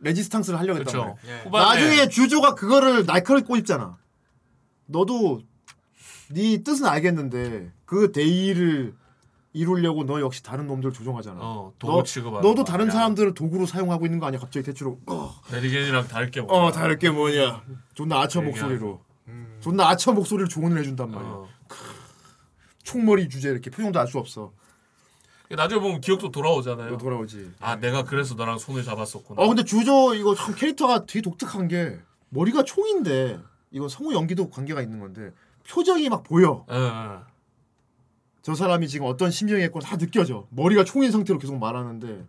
레지스탕스를 하려고 했단. 말이야. 예. 후반에- 나중에 주조가 그거를 날카롭게 꼬집잖아. 너도 네 뜻은 알겠는데 그 대의를 이루려고 너 역시 다른 놈들 조종하잖아. 어, 도구 너, 취급하는 너도 거 다른 아니야. 사람들을 도구로 사용하고 있는 거 아니야? 갑자기 대추로. 어, 메리겐이랑 다를 게 뭐야? 어 다를 게 뭐냐? 존나 아처 목소리로. 존나 아처 목소리로 조언을 해준단 말이야. 어. 크, 총머리 주제 이렇게 표정도 알 수 없어. 나중에 보면 기억도 돌아오잖아요. 돌아오지. 아 내가 그래서 너랑 손을 잡았었구나. 어 근데 주조 이거 참 캐릭터가 되게 독특한 게 머리가 총인데 이건 성우 연기도 관계가 있는 건데 표정이 막 보여. 예, 예. 저 사람이 지금 어떤 심정이 있고 다 느껴져. 머리가 총인 상태로 계속 말하는데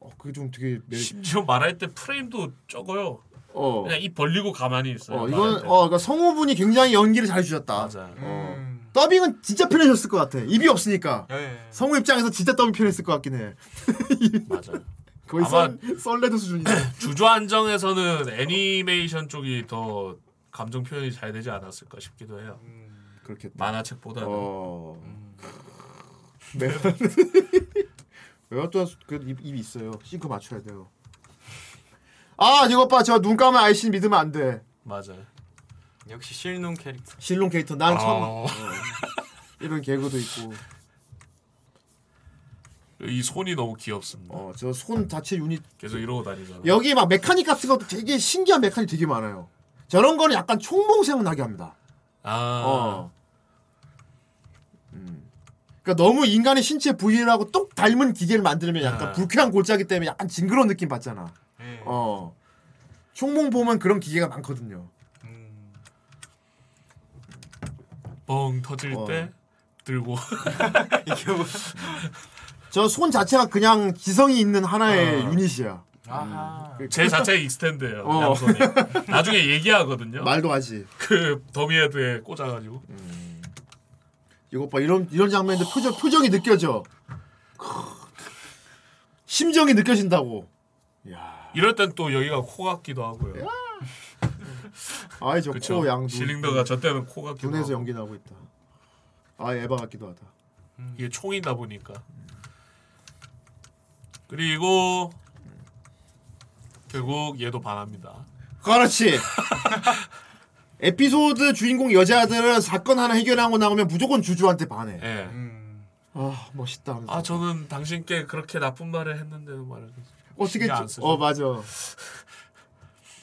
어 그게 좀 되게 매... 심지어 말할 때 프레임도 적어요. 어. 그냥 입 벌리고 가만히 있어요. 어 말할 이건 때. 어 그러니까 성우분이 굉장히 연기를 잘 주셨다. 맞아요. 어. 더빙은 진짜 편해졌을 것 같아. 입이 없으니까. 예. 성우 입장에서 진짜 더빙 편했을 것 같긴 해. 맞아요. 거의 아마 썰레드 수준이야. 주조 안정에서는 애니메이션 쪽이 더 감정 표현이 잘 되지 않았을까 싶기도 해요. 그렇겠다. 만화책보다는. 어. 네. 왜요? 또그 입, 입이 있어요. 싱크 맞춰야 돼요. 아 이것 봐, 저눈 감은 아이씨 믿으면 안 돼. 맞아요. 역시 실눈 캐릭터. 실눈 캐릭터 나는 처음 아. 어. 이런 개그도 있고. 이 손이 너무 귀엽습니다. 어, 저 손 자체 유닛 계속 이러고 다니잖아. 여기 막 mechanic 같은 것도 되게 신기한 mechanic 되게 많아요. 저런 거는 약간 총몽 생각나게 합니다. 아. 어. 음. 그러니까 너무 인간의 신체 부위라고 똑 닮은 기계를 만들면 약간 네. 불쾌한 골짜기 때문에 약간 징그러운 느낌 받잖아. 어. 총몽 보면 그런 기계가 많거든요. 뻥 터질 어. 때 들고 저손 자체가 그냥 지성이 있는 하나의 어. 유닛이야. 아하. 쟤 자체 extend예요. 어. 양손이. 나중에 얘기하거든요. 말도 하지. 그 더미헤드에 꽂아가지고. 이것 봐 이런 이런 장면인데 표정 표정이 느껴져. 크. 심정이 느껴진다고. 이럴 땐 또 여기가 코 같기도 하고요. 아이. 저코 양. 실링더가 저 때는 코 같기도 눈에서. 연기 나고 있다. 아 에바 같기도 하다. 이게 총이다 보니까. 그리고 결국 얘도 반합니다. 그렇지. 에피소드 주인공 여자들은 사건 하나 해결하고 나오면 무조건 주주한테 반해. 예. 아 멋있다. 하면서. 아 저는 당신께 그렇게 나쁜 말을 했는데도 말을 어떻게 쓰죠. 어 맞아.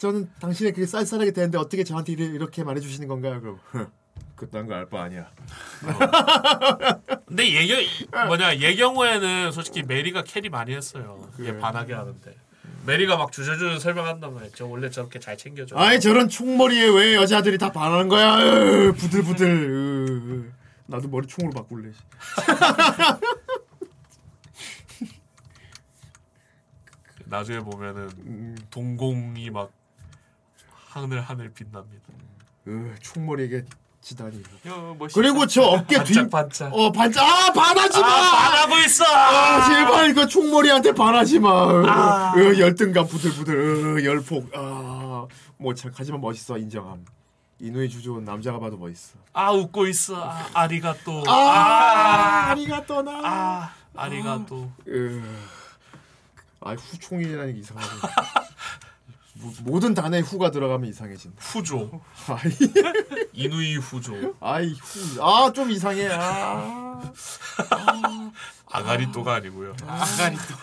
저는 당신의 그게 쌀쌀하게 되는데 어떻게 저한테 이래- 이렇게 말해주시는 건가요? 그럼 그딴 거 알 바 아니야. 근데 예경 뭐냐 예경호에는 솔직히 메리가 carry 많이 했어요. 얘 반하게 하는데 메리가 막 주저주저 설명한단 말이야. 저 원래 저렇게 잘 챙겨줘. 아이 저런 총머리에 왜 여자들이 다 반하는 거야? 으, 부들부들. 으, 으. 나도 머리 총으로 바꿀래. 나중에 보면은 동공이 막 하늘 하늘 빛납니다. 으, 총머리에게 지다니. 야. 그리고 저 어깨 뒤 반짝. 어 반짝 아 반하지 마. 아, 반하고 있어. 아 제발 그 총머리한테 반하지 마. 아. 으, 열등감 부들부들. 으, 열폭. 아뭐 하지만 멋있어 인정함. 이노의 주조 남자가 봐도 멋있어. 아 웃고 있어. 아, 아리가또. 아, 아 리가또 나. 아, 아리가또. 으, 아 후총이라는 게 이상하고. 모- 모든 단어에 후가 들어가면 이상해진다. 후조. 아이 이누이 후조. 아이 후. 아좀 이상해. 아. 아가리또가 아니고요. 아가리또.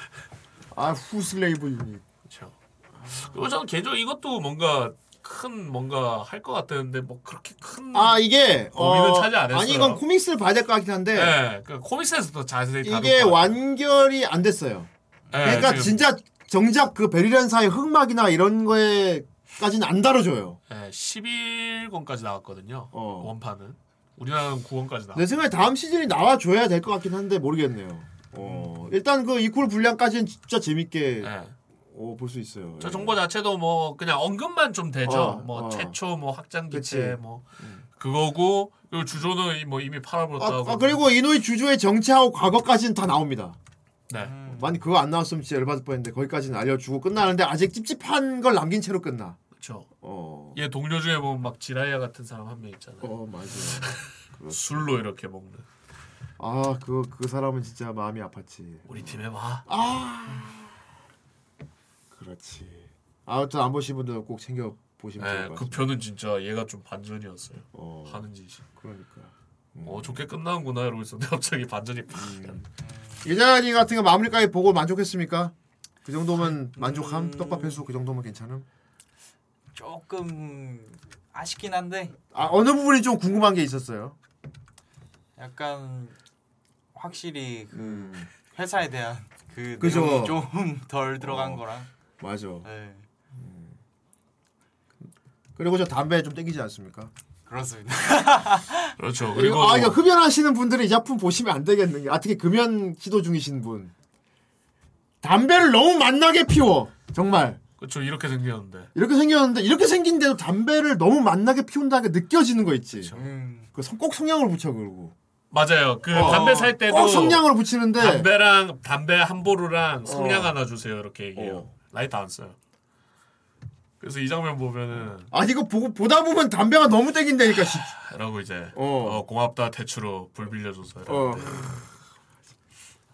아 후슬레이브 유닛. 그렇죠. 그리고 저는 개인적으로 이것도 뭔가 큰 뭔가 할 것 같았는데 뭐 그렇게 큰 아 이게 고민은 어, 차지 안 했어요. 아니 이건 코믹스를 봐야 될 것 같긴 한데 네, 그 코믹스에서도 자세히 이게. 완결이 안 됐어요. 네, 그러니까 지금- 진짜 정작 그 베리란사의 흑막이나 이런 거에까지는 안 다뤄줘요. 네, 11권까지 나왔거든요. 어. 원판은 우리나라는 9권까지 나왔. 내 생각에 다음 시즌이 나와줘야 될 것 같긴 한데 모르겠네요. 어 일단 그 이퀄 분량까지는 진짜 재밌게 네. 어, 볼 수 있어요. 저 정보 자체도 뭐 그냥 언급만 좀 되죠. 어, 뭐 어. 최초 뭐 확장 그치. 기체 뭐 그거고 그리고 주조는 이- 뭐 이미 팔아버렸다고. 아, 아, 그리고 이노이 주주의 정체하고 과거까지는 다 나옵니다. 네. 만약 그거 안 나왔으면 진짜 열받을 뻔했는데 거기까지는 알려주고 끝나는데 아직 찝찝한 걸 남긴 채로 끝나. 그렇죠. 어. 얘 동료 중에 보면 막 지라이아 같은 사람 한 명 있잖아요. 어 맞아. 술로 이렇게 먹는. 아그 그 사람은 진짜 마음이 아팠지. 우리 팀에 봐. 아. 그렇지. 아무튼 안 보신 분들은 꼭 챙겨 보시면 좋을 네, 것그 같습니다. 편은 진짜 얘가 좀 반전이었어요. 어. 하는 짓이. 그러니까. 어 좋게 끝나는구나 이러고 있었는데 갑자기 반전이 팍. 음. 이자니 같은 거 마무리까지 보고 만족했습니까? 그 정도면 만족함? 떡밥 회수 그 정도면 괜찮음? 조금 아쉽긴 한데 아 어느 부분이 좀 궁금한 게 있었어요. 약간 확실히 그 음. 회사에 대한 그 그죠. 내용이 좀덜 들어간 어. 거랑 맞아. 네. 그리고 저 담배 좀 땡기지 않습니까? 그렇습니다. 그렇죠. 그리고 아 이거 흡연하시는 분들은 이 작품 보시면 안 되겠는 게, 아 특히 금연 시도 중이신 분, 담배를 너무 맛나게 피워 정말 그렇죠. 이렇게 생겼는데. 이렇게 생겼는데 이렇게 생긴데도 담배를 너무 맛나게 피운다는 게 느껴지는 거 있지. 음. 그꼭 성냥을 붙여 그러고. 맞아요. 그 어. 담배 살 때도 꼭 성냥으로 붙이는데 담배랑 담배 한 보루랑 성냥 어. 하나 주세요 이렇게 얘기해요. 라이터 안 써요. 그래서 이 장면 보면은 아 이거 보고 보다 보면 담배가 너무 땡긴다니까. 씨. 라고 이제 어. 어, 고맙다 대추로 불 빌려줘서 어.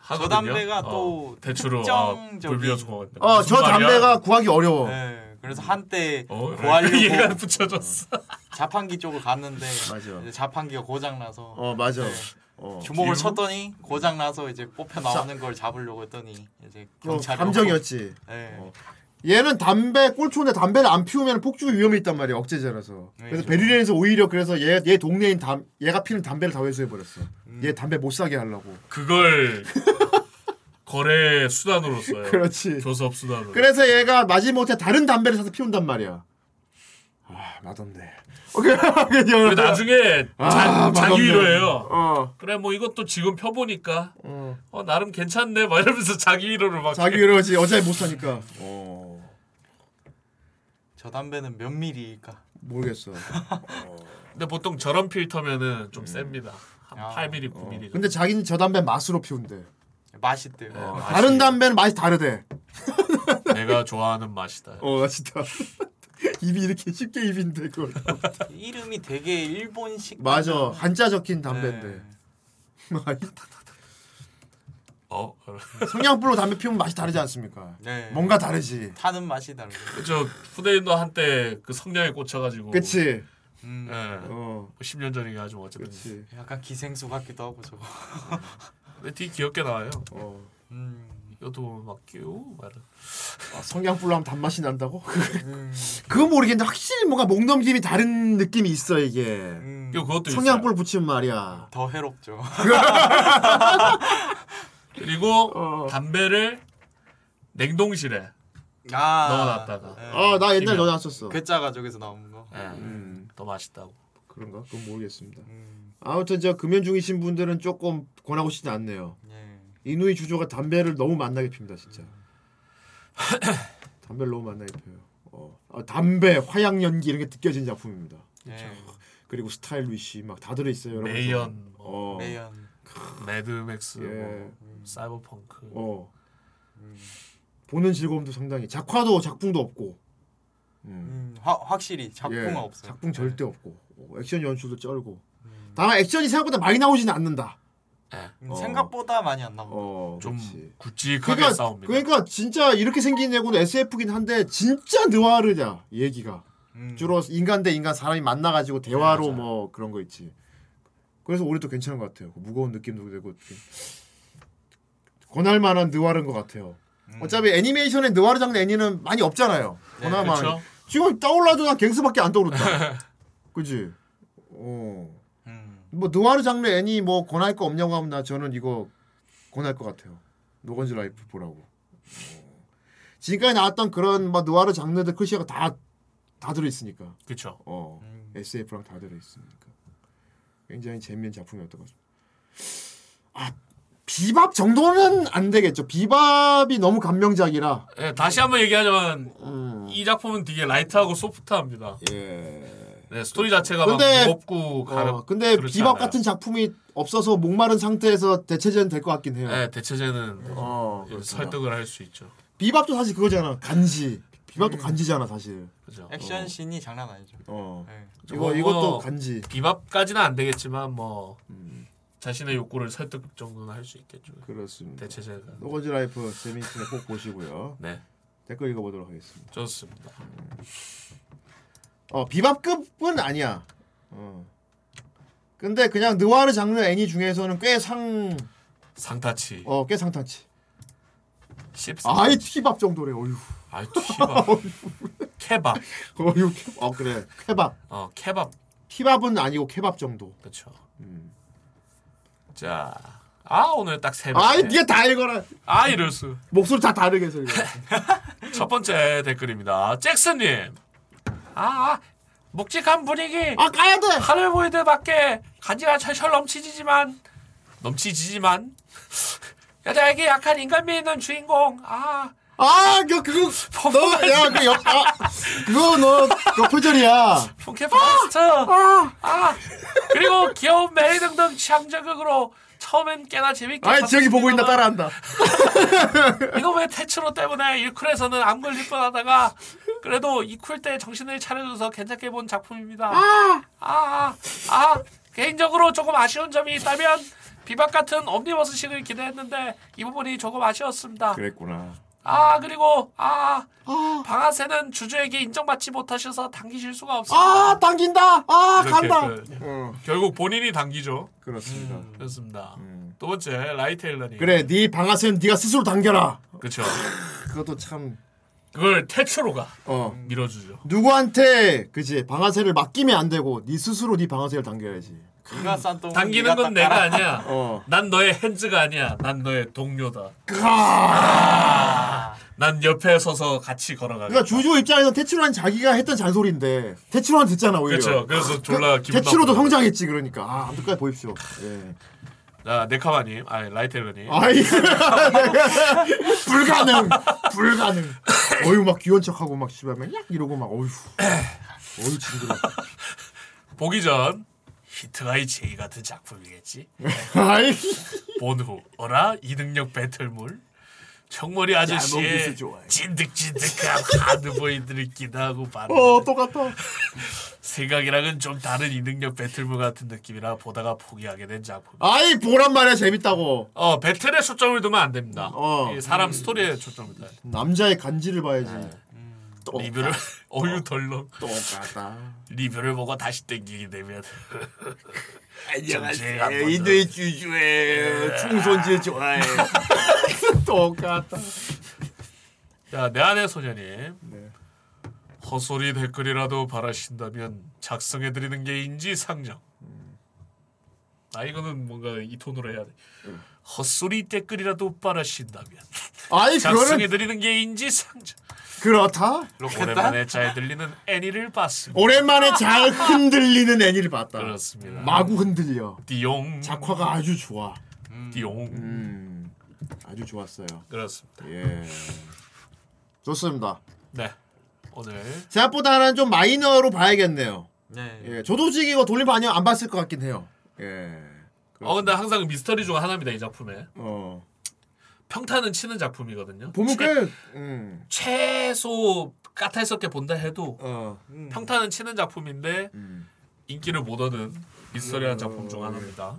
저. 담배가 어, 또 대추로 아, 불 특정적인 빌려서 고맙다. 어, 무슨 저 말이야? 담배가 구하기 어려워. 네, 그래서 한때 어, 구하려고 얘가 붙여줬어. 자판기 쪽을 갔는데 맞아. 자판기가 고장 나서 어 맞아. 네. 어. 주먹을 이유? 쳤더니 고장 나서 이제 뽑혀 나오는 걸 잡으려고 했더니 이제 어, 경찰이 감정이었지. 네. 어. 얘는 담배 꼴초인데 담배를 안 피우면 폭주 위험이 있단 말이야 억제제라서. 그래서 네. 베를린에서 오히려 그래서 얘, 얘 동네인 담 얘가 피는 담배를 다 회수해 버렸어. 음. 얘 담배 못 사게 하려고. 그걸 거래 수단으로 써요. 그렇지. 교섭 수단으로. 그래서 얘가 마지못해 다른 담배를 사서 피운단 말이야. 아 맛없네. 나중에 아, 자. 자기 위로예요. 어. 그래 뭐 이것도 지금 펴보니까 어. 어, 나름 괜찮네 막 이러면서 자기 위로를 막 자기 위로지 어차피 못 사니까. 어. 저 담배는 몇 밀리일까? 모르겠어. 근데 보통 저런 필터면은 좀 셉니다. 한 아. 8mm, 9mm. 근데 자기는 저 담배 맛으로 피운대. 맛있대요. 어, 맛이 다른 담배는 맛이 다르대. 내가 좋아하는 맛이다. 어 진짜. 입이 이렇게 쉽게 입인데 그걸. 이름이 되게 일본식 맞아 한자 적힌 담배인데. 어? 성냥불로 담배 피우면 맛이 다르지 않습니까? 네. 뭔가 다르지. 타는 맛이 다르고. 그죠 후대인도 한때 그 성냥에 꽂혀가지고. 그치. 음. 예. 어. 10년 전이긴 하지만 어쨌든. 그치. 약간 기생수 같기도 하고 저거. 근데 되게 귀엽게 나와요. 어. 음. 이것도 보면 막 끼우 말은. 아, 성냥불로 하면 단맛이 난다고? 음. 그건 모르겠는데 확실히 뭔가 목 넘김이 다른 느낌이 있어 이게. 음. 그것도 성냥불 붙이면 말이야. 더 해롭죠. 그리고 어. 담배를 냉동실에 아. 넣어놨다가. 네. 아나 옛날 튀면. 넣어 놨었어. 괴짜 가족에서 나온 거. 예. 음. 더 맛있다고. 그런가? 그건 모르겠습니다. 음. 아무튼 저 금연 중이신 분들은 조금 권하고 싶지 않네요. 예. 이누이 주조가 담배를 너무 만나게 핍니다 진짜. 담배를 너무 만나게 펴요. 어. 아, 담배, 화양 연기 이런 게 느껴지는 작품입니다. 예. 그리고 스타일 위시 막 다 들어 있어요. 여러분. 매연, 뭐, 어. 매연. Mad Max, 예. 뭐, 사이버펑크. 어. 보는 즐거움도 상당히 작화도 작붕도 없고. 음. 음, 화, 확실히 작붕은 예, 없어요. 작붕 절대 없고 어, 액션 연출도 쩔고. 다만 액션이 생각보다 많이 나오지는 않는다. 음, 어. 생각보다 많이 안 나온다. 어, 좀 그렇지. 굵직하게 그러니까, 싸웁니다. 그러니까 진짜 이렇게 생긴 애고는 SF긴 한데 진짜 느와르냐 이 얘기가. 음. 주로 인간 대 인간 사람이 만나가지고 대화로 네. 뭐 그런 거 있지. 그래서 우리도 괜찮은 것 같아요. 그 무거운 느낌도 되고. 권할 만한 느와르인 것 같아요. 음. 어차피 애니메이션의 느와르 장르 애니는 많이 없잖아요. 네, 권할 만한. 그렇죠. 지금 떠올라도 난 Gangsta밖에 안 떠오른다. 그지? 어. 음. 뭐 느와르 장르 애니 뭐 권할 거 없냐고 하면 나 저는 이거 권할 것 같아요. No Guns Life 보라고. 어. 지금까지 나왔던 그런 뭐 느와르 장르들 클리셰가 다 다 들어 있으니까. 그렇죠. 어. 음. SF랑 다 들어 있으니까. 굉장히 재미있는 작품이었던 것 같습니다. 아, 비밥 정도는 안 되겠죠. 비밥이 너무 감명작이라. 예, 다시 한번 얘기하자면 음. 이 작품은 되게 라이트하고 소프트합니다. 예. 네, 스토리 자체가 근데- 막 무겁고 가볍. 어, 근데 비밥 않아요. 같은 작품이 없어서 목마른 상태에서 대체제는 될 것 같긴 해요. 네, 대체제는 어. 설득을 할 수 있죠. Bebop도 사실 그거잖아. 간지. Bebop도 간지잖아, 사실. 그죠. 액션 씬이 장난 아니죠. 어. 네. 이거 뭐, 이것도 뭐 간지. Bebop까지는 안 되겠지만 뭐 음. 자신의 욕구를 설득 정도는 할 수 있겠죠. 그렇습니다. 대체제가. No Guns Life 재미있으면 꼭 보시고요. 네, 댓글 읽어보도록 하겠습니다. 좋습니다. 어 Bebop급은 아니야. 어. 근데 그냥 느와르 장르 애니 중에서는 꽤 상, 상타치. 어, 꽤 상타치. 아이 티밥 정도래. 어휴. 아이 티밥. 케밥. 어휴. 케- 어 그래. 케밥. 어, 케밥. 티밥은 아니고 케밥 정도. 그렇죠. 음. 자, 아 오늘 딱 세 번. 아이 니가 다 읽어라. 아 이럴 수. 목소리 다 다르게 해서. 첫 번째 댓글입니다. 잭슨님. 아, 아 묵직한 분위기. 아 까야 돼. 하늘보이드밖에 간지가 철철 넘치지만 넘치지만 여자에게 약한 인간미 있는 주인공. 아. 아, 그 그거 너 야 그 옆 아, 그거 너너 표절이야. funky 파스트. 아. 그리고 귀여운 메리 등등 취향저격으로 처음엔 꽤나 재밌게. 아이 지영이 보고 있나 따라한다. 이놈의 태츠로 때문에 일쿨에서는 안 걸릴 뻔하다가 그래도 이쿨 때 정신을 차려줘서 괜찮게 본 작품입니다. 아, 아, 아, 개인적으로 조금 아쉬운 점이 있다면 비박 같은 옴니버스식을 기대했는데 이 부분이 조금 아쉬웠습니다. 그랬구나. 아 그리고 아 방아쇠는 주주에게 인정받지 못하셔서 당기실 수가 없습니다. 아 당긴다. 아 이렇게 간다. 그, 결국 본인이 당기죠. 그렇습니다. 음, 그렇습니다. 두 번째 라이테일러님. 그래, 네 방아쇠는 네가 스스로 당겨라. 그렇죠. 그것도 참 그걸 태초로 가 어. 밀어주죠. 누구한테 그지 방아쇠를 맡기면 안 되고 네 스스로 네 방아쇠를 당겨야지. 네가 싼 똥. 당기는 건 내가 아니야. 어. 난 너의 핸즈가 아니야. 난 너의 동료다. 아. 난 옆에 서서 같이 걸어가겠다. 그러니까 주주 입장에서 테츠로는 자기가 했던 잔소리인데 테츠로는 듣잖아 오히려. 그렇죠. 그래서 졸라 기분 테츠로도 나쁘고. 성장했지 그러니까. 아 끝까지 보십시오. 예. 자 네카마님, 아니 라이테일러님. 아이 불가능 불가능. 어유 막 귀여운 척하고 막 씨발 막 이러고 막 어휴 어휴 징그러. 보기 전 히트가이 제이 같은 작품이겠지. 아이 본후 어라 이능력 배틀물. 청머리 야, 아저씨의. 찐득찐득한 하드보이드를 기대하고 봤는데 어 똑같아. 생각이랑은 좀 다른 이능력 배틀물 같은 느낌이라 보다가 포기하게 된 작품. 아이 보란 말이야 재밌다고. 어 배틀에 초점을 두면 안 됩니다. 어. 이 사람 스토리에 초점을 둬야 돼. 남자의 간지를 봐야지. 똑- 리뷰를 어유 덜렁 똑같다. 리뷰를 보고 다시 땡기게 되면 안녕하세요. 이들 주주예요. 충손질 좋아해. 똑같다. 자, 내 안의 소녀님. 네. 헛소리 댓글이라도 바라신다면 작성해 드리는 게 인지상정. 아 이거는 뭔가 이 톤으로 해야 돼. 헛소리 댓글이라도 바라신다면 아이 작성해 드리는 게 인지상정. 그렇다. 오랜만에 잘 들리는 애니를 봤습니다. 오랜만에 잘 흔들리는 애니를 봤다. 그렇습니다. 마구 흔들려. 띠용. 작화가 아주 좋아. 띠용. 음, 아주 좋았어요. 그렇습니다. 예. 좋습니다. 네. 오늘 생각보다는 좀 마이너로 봐야겠네요. 네. 예, 저도 솔직히 이거 돌림판 아니면 안 봤을 것 같긴 해요. 예. 어 근데 항상 미스터리 중 하나입니다 이 작품에. 어. 평타는 치는 작품이거든요. 보면 최- 꽤 음. 최소 까탈스럽게 본다 해도 어. 평타는 치는 작품인데 음. 인기를 못 얻은 미스터리한 작품 중 하나입니다.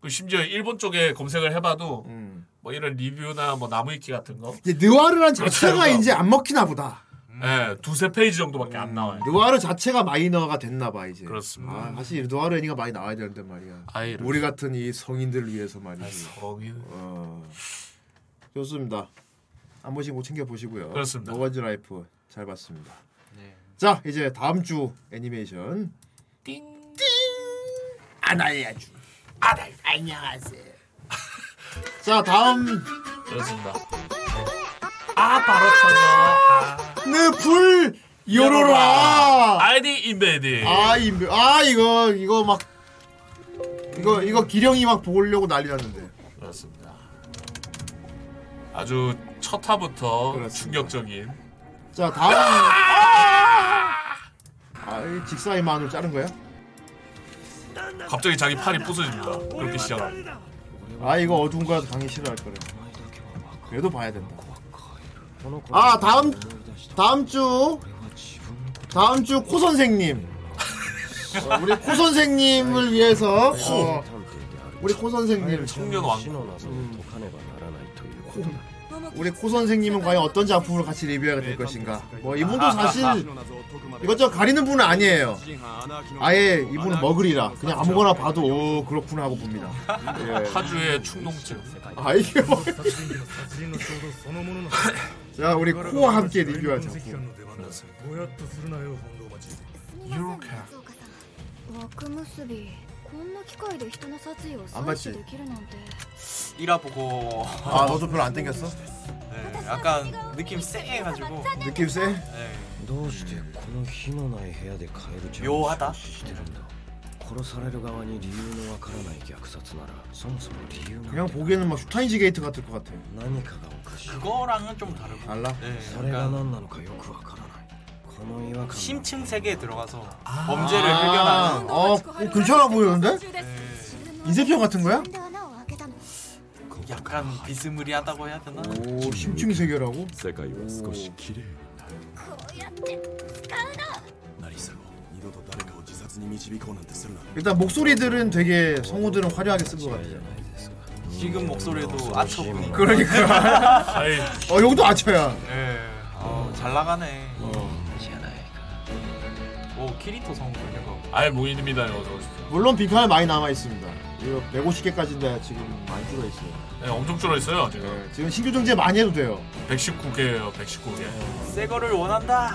그 심지어 일본 쪽에 검색을 해봐도 음. 뭐 이런 리뷰나 뭐 나무위키 같은 거, 이제 느와르란 자체가 그렇죠. 이제 안 먹히나 보다. 예 두세 페이지 정도밖에 안 나와요. 느와르 자체가 마이너가 됐나 봐 이제. 그렇습니다. 아, 사실 느와르 애니가 많이 나와야 되는데 말이야. 아이, 우리 같은 이 성인들 위해서 말이지. 성인. 어. 좋습니다. 한 번씩 꼭 챙겨 보시고요. 그렇습니다. No Guns Life 잘 봤습니다. 네. 자 이제 다음 주 애니메이션 띵. 아나야주. 아나 안녕하세요. 자 다음 그렇습니다. 아 바로 터져. 아. 느풀 요로라. 아이디 인베디. 아, 이, 아 이거 이거 막 이거 이거 기령이 막 보려고 난리 났는데. 그렇습니다. 아주 첫 화부터 충격적인. 자 다음. 아이 직사의 마늘 자른 거야? 갑자기 자기 팔이 부서집니다. 그렇게 시작합니다. 아 이거 어두운 거라서 강의 싫어할 거래. 그래도 봐야 된다. 아 다음 다음 주 다음 주 코 선생님. 어, 우리 코 선생님을 위해서 어, 우리 코 선생님 청년 왕. 우리 코 선생님은 과연 어떤 작품을 같이 리뷰하게 될 것인가? 뭐 이분도 사실 이것저것 가리는 분은 아니에요. 아예 이분은 먹으리라 그냥 아무거나 봐도 오 그렇구나 하고 봅니다. 예. 타주의 충동증. 아 이게 뭐? 자 우리 코와 함께 리뷰할 작품. 枠結びこんな機械で人の殺意を 안 採 봤지? 取できるなんて 1화 보고 아 너도 별로 안 땡겼어? 네, 약간 느낌 쎄해가지고 느낌 쎄? どうしてこの火のない部屋でカエルちゃんを妙肌してるんだ 殺される側に理由のわからない虐殺ならそもそも理由 그냥 보기에는 막 슈타인지 게이트 같을 것 같아. 何かがおかしい 그거랑은 좀 다르고 달라? 네, それが 약간 何なのかよくわからないこの違和感 심층 세계에 들어가서 범죄를 아, 해결하는 어, 어, 괜찮아 보이는데? 인쇄편 같은 거야? 약간 비스무리하다고 해야 되나? 오 심층 세계라고? 世界は少し綺麗 일단 목소리들은 되게 성우들은 화려하게 쓴 것 같아요. 지금 목소리도 아처분이 그러니까. 아이. 어 여기도 아쳐야. 예. 아, 잘 나가네. 오 키리토 성우 이거. 아예 무인입니다. 어서 오십시오. 물론 빈칸은 많이 남아 있습니다. 이거 150개까지인데 지금 많이 줄어 있어요. 네, 엄청 줄어 있어요 지금. 네, 지금 신규 정제 많이 해도 돼요. 119개예요. 119개. 새 거를 원한다.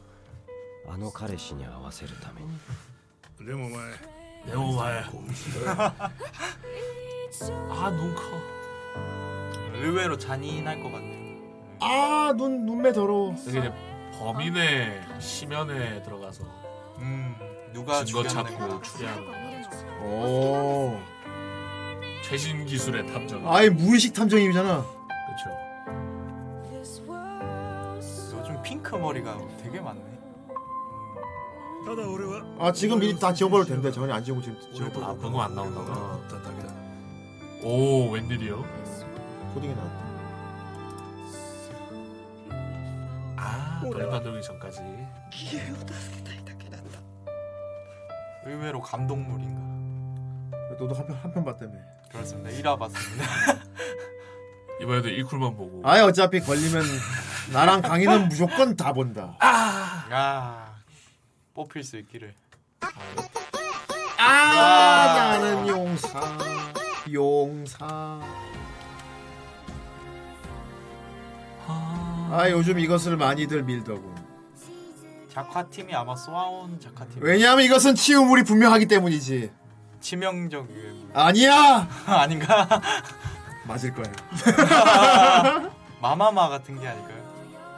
あの彼氏に合わせるためにでもお前でもお前아 눈 커. 의외로 잔인할 것 같네요. 아눈 눈매 더러워. 이게 이제 범인의 심연에 들어가서 음 누가 증거 죽였네. 찾고 추리하는 오. 최신 기술의 탐정. 아예 무의식 탐정이잖아. 그렇죠. 요즘 핑크 머리가 되게 많네. 아 지금 미리 다 지워버려도 된대. 전혀 안 지우고 지금 지워버려. 아 방금 안 나온다고. 오 웬일이요? 코딩이 나왔다. 아 돌림 만들기 전까지. 의외로 감동물인가. 너도 한편 한편 봤다며. 그렇습니다. 1화 봤습니다. 이번에도 일쿨만 보고. 아예 어차피 걸리면 나랑 강희는 무조건 다 본다. 아 뽑힐 수 있기를. 아 나는 용사 용사. 아 요즘 이것을 많이들 밀더군. 작화팀이 아마 쏘아온 작화팀. 왜냐하면 이것은 치유물이 분명하기 때문이지. 치명적 유해물. 아니야. 아닌가? 맞을 거야. 마마마 같은 게 아닐까요?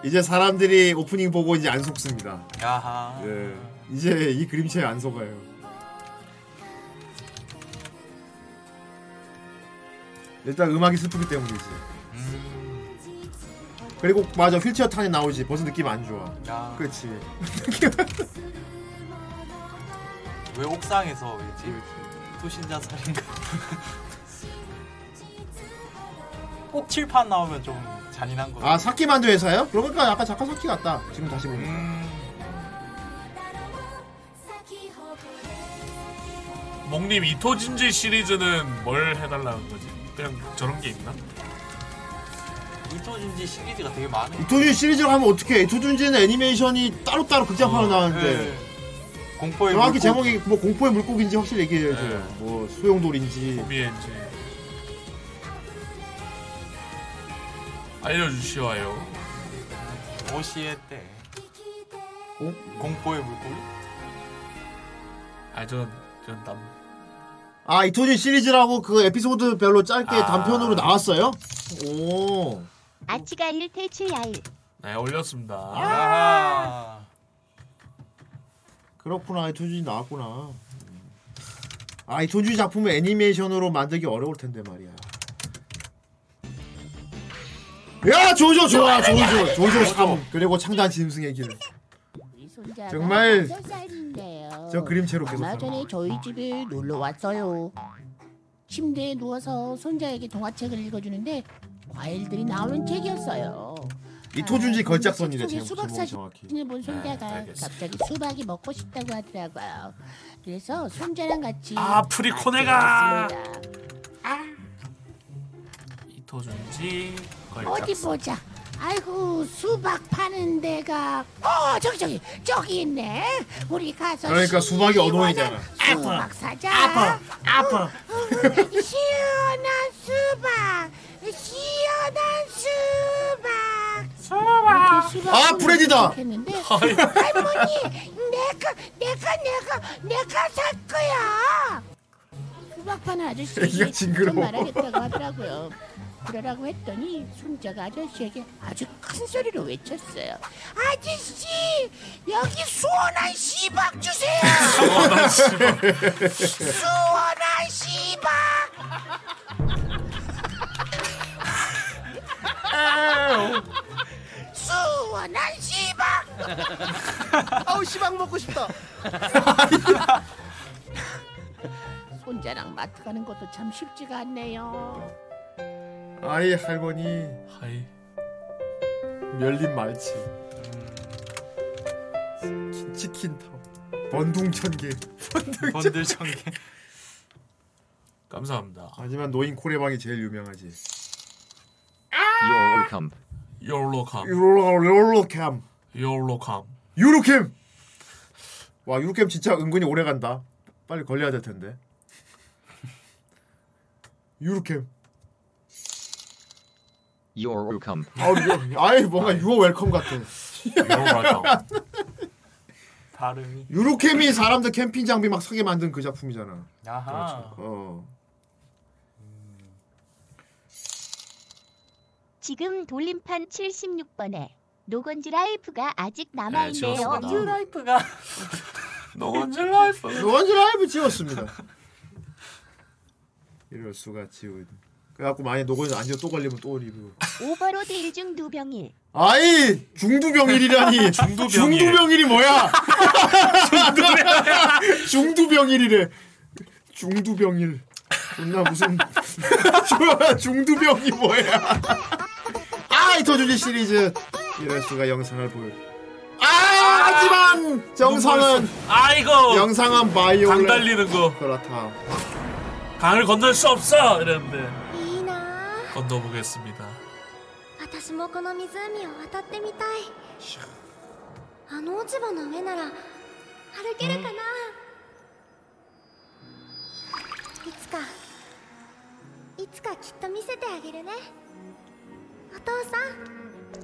이제 사람들이 오프닝 보고 이제 안 속습니다. 야하. 예. 이제 이 그림체에 안 속아요. 일단 음악이 슬프기 때문이지. 그리고 맞아 휠체어 탄이 나오지. 벌써 느낌 안 좋아. 야. 그렇지. 왜 옥상에서 왜지? 투신자 살인가? 꼭 칠판 나오면 좀 잔인한 거. 아 사키 만두 회사요? 그러니까 약간 작가 사키 같다. 지금 다시 보니까. 목님 이토진지 시리즈는 뭘 해달라는 거지? 그냥 저런 게 있나? 이토진지 시리즈가 되게 많아요. 이토준 시리즈로 하면 어떻게? 이토준지는 애니메이션이 따로 따로 극장판으로 어, 나왔는데 네. 공포의 정확히 물고기. 제목이 뭐 공포의 물고기인지 확실히 얘기해야죠. 네. 뭐 소용돌인지. 고미엔지 알려주시와요. 오시에 때 공? 공포의 물고기? 아전전 남. 아 이토진 시리즈라고 그 에피소드 별로 짧게 아. 단편으로 나왔어요? 오. 아치가 1탈출 야일 네 올렸습니다. 아. 그렇구나 이토진이 나왔구나. 아 이토진 작품을 애니메이션으로 만들기 어려울 텐데 말이야. 야 조조 좋아 조조 조조 3 그리고 창단 짐승의 길. 정말 저 그림체로 계속 얼마 전에 저희 집에 놀러 왔어요. 침대에 누워서 손자에게 동화책을 읽어주는데 과일들이 나오는 책이었어요. 이토준지 걸작선이래 책 속에 제목 수박. 사진을 본 손자가 네. 갑자기 수박이 먹고 싶다고 하더라고요. 그래서 손자랑 같이 아 프리코네가 아, 이토준지 어디. 보자. 아이고 수박 파는 데가 어 저기 저기 저기 있네. 우리 가서 그러니까 수박이 어동이잖아. 수박 사자. 아파 아파. 시원한 수박, 시원한 수박. 수박. 아. 했는데 할머니, 내가 내가 내가 내가 살 거야. 수박 파는 애기가 아저씨에게 징그러워. 말하겠다고 하더라고요. 그러라고 했더니 손자가 아저씨에게 아주 큰 소리로 외쳤어요. 아저씨, 여기 수원한 씨박 주세요. 수원한 씨박. 수원한 씨박. 아우 씨박 먹고 싶다. 손자랑 마트 가는 것도 참 쉽지가 않네요. 아이 할머니 하이. 멸린 말치. 치킨 타. 번둥 천 개. 번들 천 개. 감사합니다. 하지만 노인 코레방이 제일 유명하지. You're welcome. 욜로캄. 롤로 롤로캠. 욜로캄. 유로캠. 와 유로캠 진짜 은근히 오래 간다. 빨리 걸려야 될 텐데. 유로캠. You're welcome. 아우 유- 아이 뭔가 you're welcome 같아. 발음이. 유루캠이 사람들 캠핑 장비 막 사게 만든 그 작품이잖아. 아하. 어. 지금 돌림판 76번에 노 건즈 라이프가 아직 남아 있네요. 지웠습니다. 뉴라이프가 노 건즈 라이프. 노건지 라이브 지웠습니다. 이럴 수가 지운. 그래갖고 만약에 노고에서 안지또 걸리면 또 리뷰. 오버로드 일중 두병일 아이 중두병일이라니. 중두병일. 중두병일이 뭐야? 중두병일이래. 중두병일. 존나 무슨 좋아, 중두병이 뭐야? 아이 도주지 시리즈 이럴 수가 영상을 보여. 아 하지만 영상은 아이고 영상은 바이올렛 강달리는 거 그렇다. 강을 건널 수 없어 이랬는데 건너보겠습니다. 私もこの湖を渡ってみたいあの落ち葉の上なら歩けるかな、いつかいつかきっと見せてあげるねお父さん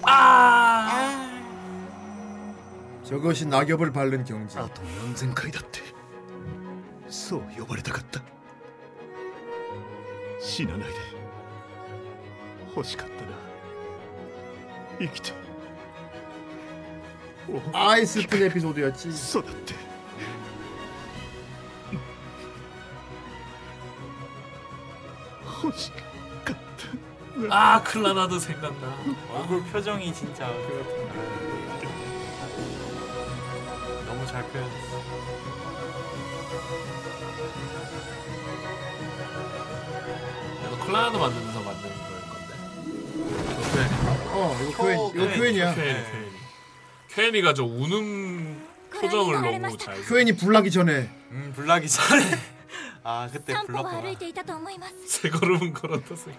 아. 저것이 낙엽을 밟는 경지 あと何千回だってそう呼ばれたかった死なないで 欲しかったな生きて 아이 슬픈 에피소드였지 そうだって欲しかった 아 클라나드 생각나. 얼굴 표정이 진짜 너무 잘 표현했어. 이거 클라나드 만들면서 만드는 거일 건데. 어 이거 교회 이거 교회냐 쾌엔이 쾌엔이. 쾌엔이가 저 우는 표정을 너무 잘. 교회니 불나기 전에 음 불나기 전에. 아 그때 3歩は 불렀구나. 歩いていたと思います 세 걸음은 걸었다 세.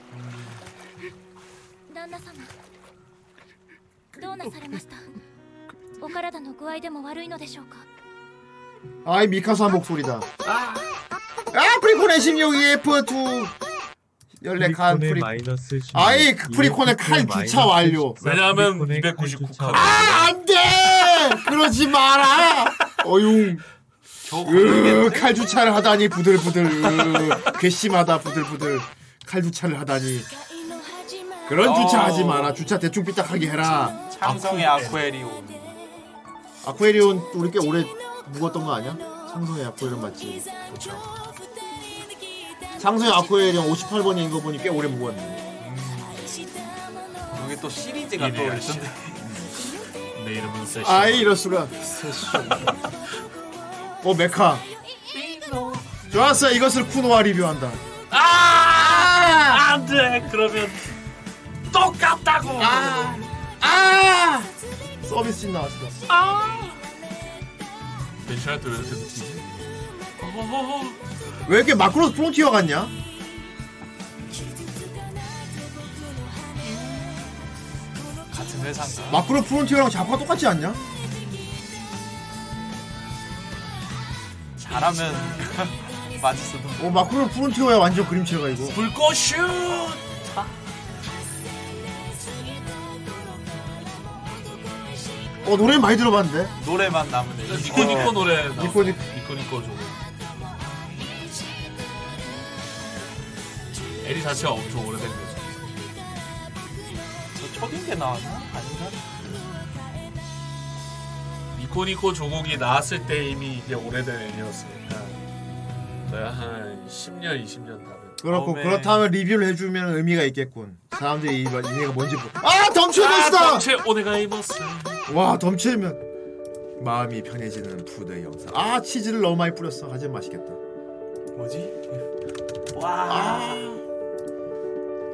旦那様どうなされましたお体の具合でも悪いのでしょうか 아이 미카사 목소리다. 아 프리콘의 16EF2 14 칸 프리콘의 프리. 마이너스 16, 아이 그 프리콘의 칼 EF2 주차 완료. 왜냐하면 프리콘의 299칸. 아 안돼 그러지 마라. 어융. 으, 칼 주차를 하다니 부들부들 으, 괘씸하다 부들부들 칼 주차를 하다니 그런 주차 하지 마라 주차 대충 삐딱하게 해라 창성의 아쿠에리온. 아쿠에리온 우리 꽤 오래 묵었던 거 아니야? 상성의 아쿠에리온 맞지? 그렇죠. 상성의 아쿠에리온 58번인 거 보니 꽤 오래 묵었네. 여기 또 시리즈가 또 있던데. 내 이름은 세시. 아이 이럴 수가. 어 메카. 좋았어 이것을 쿠노와 리뷰한다. 아! 안 돼. 그러면 똑같다고. 아! 아! 서비스씬 나왔어. 아! 괜찮아 또왜 이렇게 느끼지? 어허허허. 왜 이렇게 마크로스 프론티어 같냐? 같은 회사인가? 마크로 프론티어랑 자파가 똑같지 않냐? 잘하면 맞을 수도. 어 마크로 프론티어야 완전 그림체가 이거. 불꽃 슛. 어 노래 많이 들어봤는데. 노래만 남으네. 니코 니코 노래. 나왔어. 니코 니코. 니코 니코 좀. 에리 자체가 엄청 오래된 거죠. 저 초딩 때 나왔나? 아닌가? 니코니코 조국이 나왔을 때 이미 이게 오래된 애니였으니까 저희 한 10년 20년 다른 그렇고 어메. 그렇다면 리뷰를 해주면 의미가 있겠군. 사람들이 이 얘가 뭔지 모르. 아 덤체면스다. 체 오네가이머스 와 덤체면 마음이 편해지는 푸드 영상. 아 치즈를 너무 많이 뿌렸어. 하지만 맛있겠다. 뭐지? 와.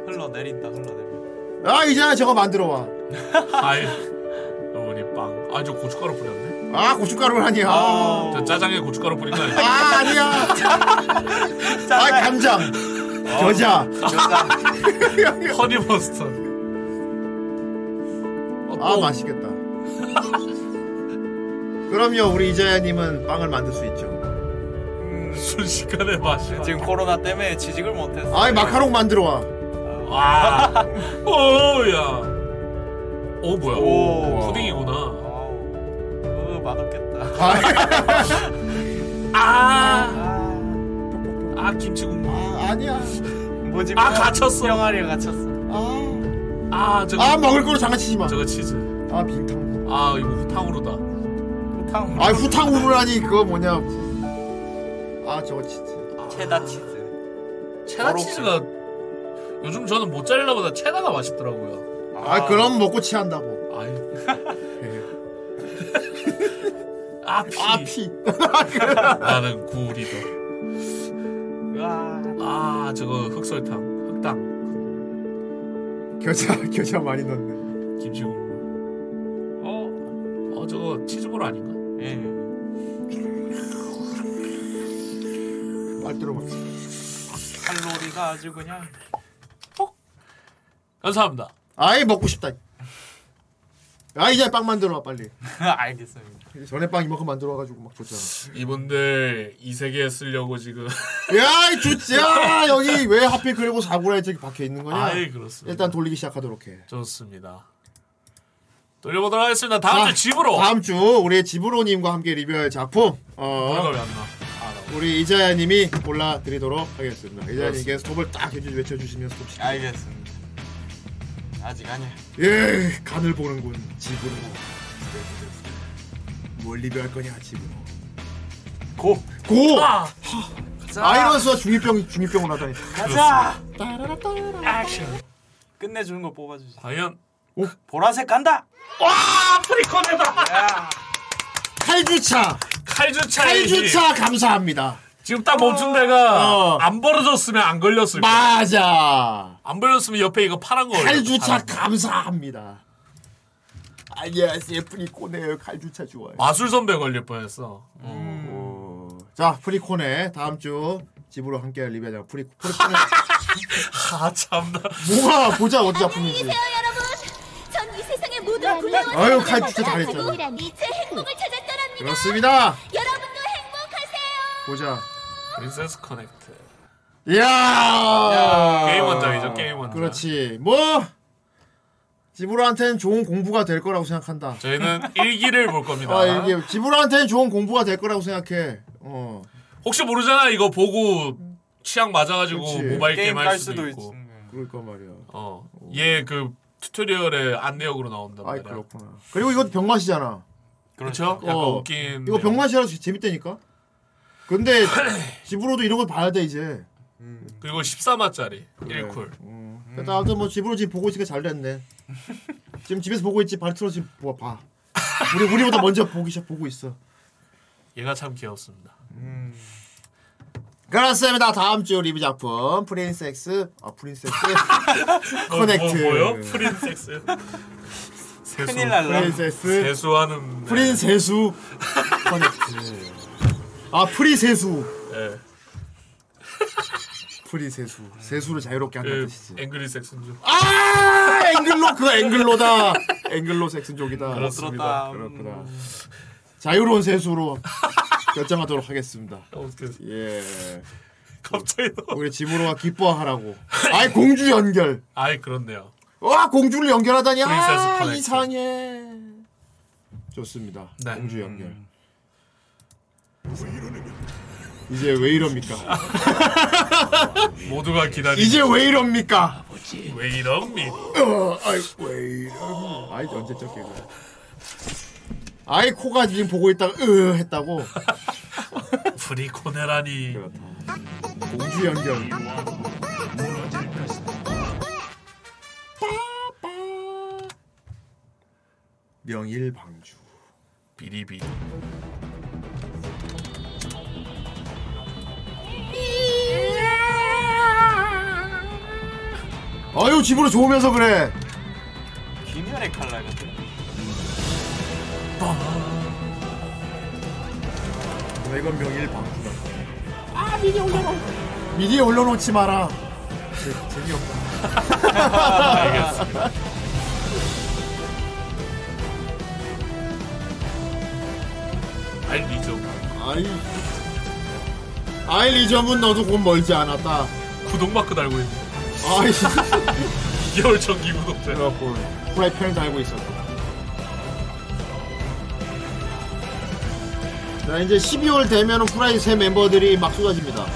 흘러 내린다. 흘러 내린다. 아 이제 저거 만들어 와. 아이 어머니 빵아 저 고춧가루 뿌렸네 아 고춧가루 아니야. 아, 저 짜장에 고춧가루 뿌린 거 아니야 아 아니야. 아 간장. 겨자. 허니 버스터 아 맛있겠다. 그럼요 우리 이자야님은 빵을 만들 수 있죠. 순식간에 맛이 지금 코로나 때문에 취직을 못했어. 아이 마카롱 만들어 와. 와 오야 오 뭐야 오. 푸딩이구나 어, 맛없겠다. 아, 아 김치 국물 아, 아니야. 뭐지? 아 갇혔어 병아리가 갇혔어. 아 저거 아 먹을 거로 장난치지 마. 저거 치즈 아 빙탕. 아 이거 후탕으로다 후탕. 아 후탕후루라니 그거 뭐냐. 아 저거 치즈. 체다 치즈. 체다 치즈가 요즘 저는 모짜렐라보다 체다가 맛있더라고요 아, 그럼 먹고 취한다고. 아이 아피 아피. 나는 구리더 와. 아 저거 흑설탕 흑당 겨자 겨자 많이 넣네. 김치 국물 어? 어 저거 치즈볼 아닌가? 예. 말 들어봐. 칼로리가 아주 그냥. 감사합니다 아이 먹고 싶다. 아 이제 빵 만들어 와 빨리. 알겠습니다. 전에 빵 이만큼 만들어 와가지고 막 줬잖아. 이분들 이 세계에 쓰려고 지금 야, 좋지. 야, 여기 왜 하필 그리고 사구라에 저기 박혀 있는 거냐? 아이 그렇습니다 일단 돌리기 시작하도록 해. 좋습니다 돌려보도록 하겠습니다 다음 자, 주 집으로 다음 주 우리 집으로님과 함께 리뷰할 작품. 어? 아, 나. 우리 이자야님이 골라드리도록 하겠습니다. 이자야님께 스톱을 딱 해주 외쳐주시면 스톱 시켜. 알겠습니다. 아직 아니야. 예, 간을 보는군. 집으로. 뭘 리뷰할 거냐, 집으로. 고. 고. 아! 아이런스와 중이병 중이병을 하다니. 가자. 액션 끝내주는 거 뽑아주지. 과연 보라색 간다. 와 프리콘에다 칼주차. 칼주차 칼주차 감사합니다. 지금 딱 멈춘 데가 어. 안 벌어졌으면 안 걸렸을 거야 맞아. 안 벌렸으면 옆에 이거 파란 거 칼주차 올렸어, 파란 거. 감사합니다. 안녕하세요, 프리코네요. 칼주차 좋아요. 마술 선배 걸릴 뻔했어 오. 자, 프리코네 다음 주 집으로 함께 리뷰하자. 프리 프리코네. 아 참나 뭐가 보자 어디 작품인지. 여러분, 전 이 세상의 모든 굴레와 아유, 사랑을 칼 진짜 받아 잘했잖아. 행복을. 그렇습니다. 여러분도 보자. 프린세스 커넥트. 이야. 게임 원작이죠, 게임 원작. 그렇지. 뭐 지브로한테는 좋은 공부가 될 거라고 생각한다. 저희는 일기를 볼 겁니다. 아, 이게 지브로한테는 좋은 공부가 될 거라고 생각해. 어. 혹시 모르잖아 이거 보고 취향 맞아가지고 그치. 모바일 게임, 게임 할깔 수도, 수도 있고. 그럴까 말이야. 어. 얘그 튜토리얼에 안내역으로 나온단 말이야. 그렇구나. 그리고 이것도 병맛이잖아. 그렇죠? 약간 어, 웃긴. 이거 병맛이라서 재밌다니까. 근데 집으로도 이런 걸 봐야 돼 이제. 그리고 14화짜리 1쿨. 일단 아무튼 뭐 집으로 지금 보고 있으니까 잘 됐네. 지금 집에서 보고 있지 발트로 지금 뭐 봐. 우리 우리보다 먼저 보기 시작 보고 있어. 얘가 참 귀엽습니다. 그렇습니다. 다음 주 리뷰 작품 프린세스 아 프린세스 커넥트. 뭐, 뭐요? 프린섹스. 세수. 큰일 날라. 프린세스 세수하는. 네. 프린세수 커넥트. 아 프리 세수. 예. 프리 세수. 세수를 자유롭게 한다는 그 뜻이지. Angry Saxons. 아 앵글로 그 앵글로다. 앵글로 섹슨족이다. 그렇습니다. 그렇구나. 자유로운 세수로 결정하도록 하겠습니다. 어떻게 예. 갑자기 우리 집으로가 기뻐하라고. 아이 공주 연결. 아이 그렇네요. 와 공주를 연결하다니 아. 이상해. 좋습니다. 네. 공주 연결. 이제 왜 이럽니까? 모두가 기다리. 이제 왜 이럽니까? 왜 이럽니? 어, 아이 왜 이러? 아이 언제적 개그. 아이 코가 지금 보고 있다가 으 했다고. 프리코네라니. 공주 연결. 명일 방주. 비리비. 아유 집으로 좋으면서 그래. 김열의 칼날 같은. 나 이건 명일 방주다. 아 미리 올려놓. 미디에 올려놓지 마라. 재- 재미없다. 알겠습니다. 알리죠. 아이. 아일리점은 너도 곧 멀지 않았다. 구독 마크 달고 있네. 아이. 2개월 정기 구독자. 그래갖고 프라이팬을 달고 있었다. 자 이제 12월 되면 은 프라이 새 멤버들이 막 쏟아집니다.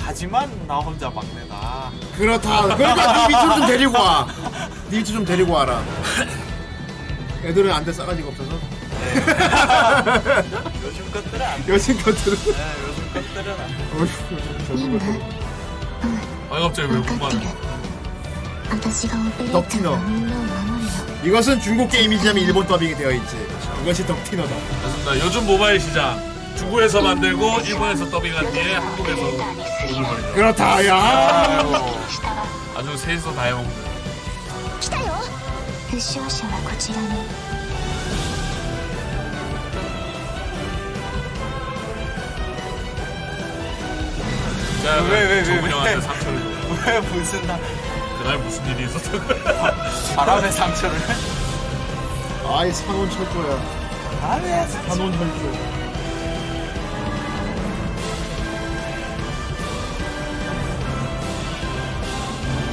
하지만 나 혼자 막내다. 그렇다. 그러니까 네 밑으로 좀 데리고 와. 네 밑으로 좀 데리고 와라. 애들은 안돼 싸가지가 없어서. 요즘 것들은 안. 요즘 것들은. 네, 요즘 것들은 안. 아 갑자기 왜 공부하는 거야? 私がオペレーター 덕티너. のみんなを守るよ 이것은 중국 게임이지만 일본 더빙이 되어 있지. 이것이 덕티너다. 맞습니다. 요즘 모바일 시장 중국에서 만들고 일본에서 더빙한 뒤에 한국에서 돈을 벌이죠. 그렇다, 야. 아주 셋이서 다 해먹는. 来たよ負傷者はこちらに 자, 왜, 왜, 왜, 왜? 형한테 상처를 줘. 왜 무슨 나 그날 무슨 일이 있었던 바람의 상처를? 아이 산원 철조야. 바람의 산원 철조.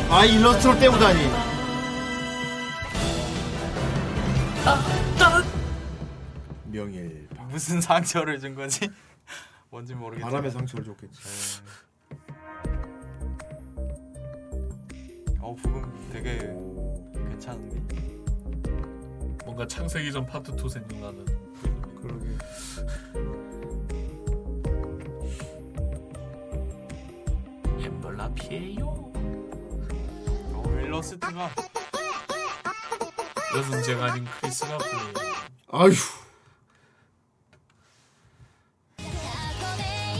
아 일러스트로 때우다니. 명일 무슨 상처를 준 거지? 뭔지 모르겠어. 바람의 상처를 줬겠지. 어 부금 되게 괜찮은데. 뭔가 창세기 전 파트 2 생각나는. 그러게. 엠벌라 피해요. 어 일러스트가 여순쟁 아닌 크리스가 보여요. 아휴.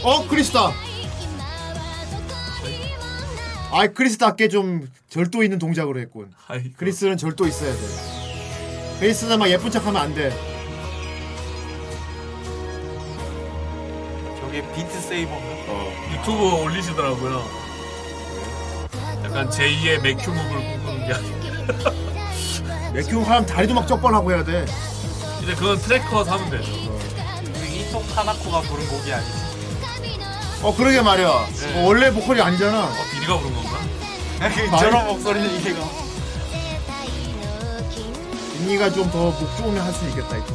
어 크리스다. 아 크리스답게 좀 절도 있는 동작으로 했군. 아이고. 크리스는 절도 있어야 돼. 크리스는 막 예쁜 척하면 안 돼. 저게 비트 세이버인가? 유튜브 올리시더라고요. 약간 제2의 맥큐묵을 꿈꾸는 게 아니라. 맥큐 하면 다리도 막 쩍벌하고 해야 돼. 이제 그건 tracker 사면 되죠. 키리토 카나코가 부른 곡이 아니지. 어 그러게 말이야. 어, 원래 보컬이 아니잖아. 어, 비리가 부른 건가? 저런 목소리는 이해가. 인니가 좀 더 목 좋으면 할 수 있겠다. 이거.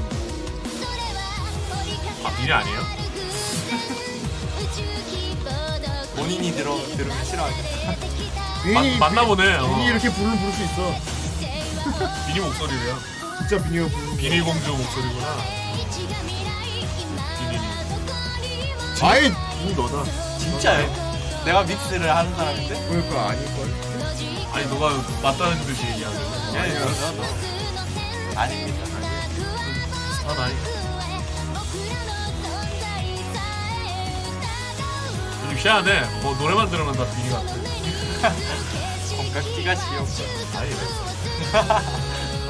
아 비리 아니에요? 본인이 들어 들으면 싫어하겠다. 괜히 맞- 맞나 보네, 어. 괜히 이렇게 부르면 부를 수 있어. 비니 목소리래요. 진짜 비니가 부르는. 비니 공주 목소리구나. 비니. 아이 누구 너다. 진짜요? 내가 믹스를 하는 사람인데? 그러니까 아닐걸. 아니 너가 맞다는 듯이 얘기하는 거. 예, 아니야. 저, 저, 저. 아닙니다. 비슷하다. 좀 희한해. 뭐 노래만 들으면 다 비니 같아. 콩깍지가 지옥. 아니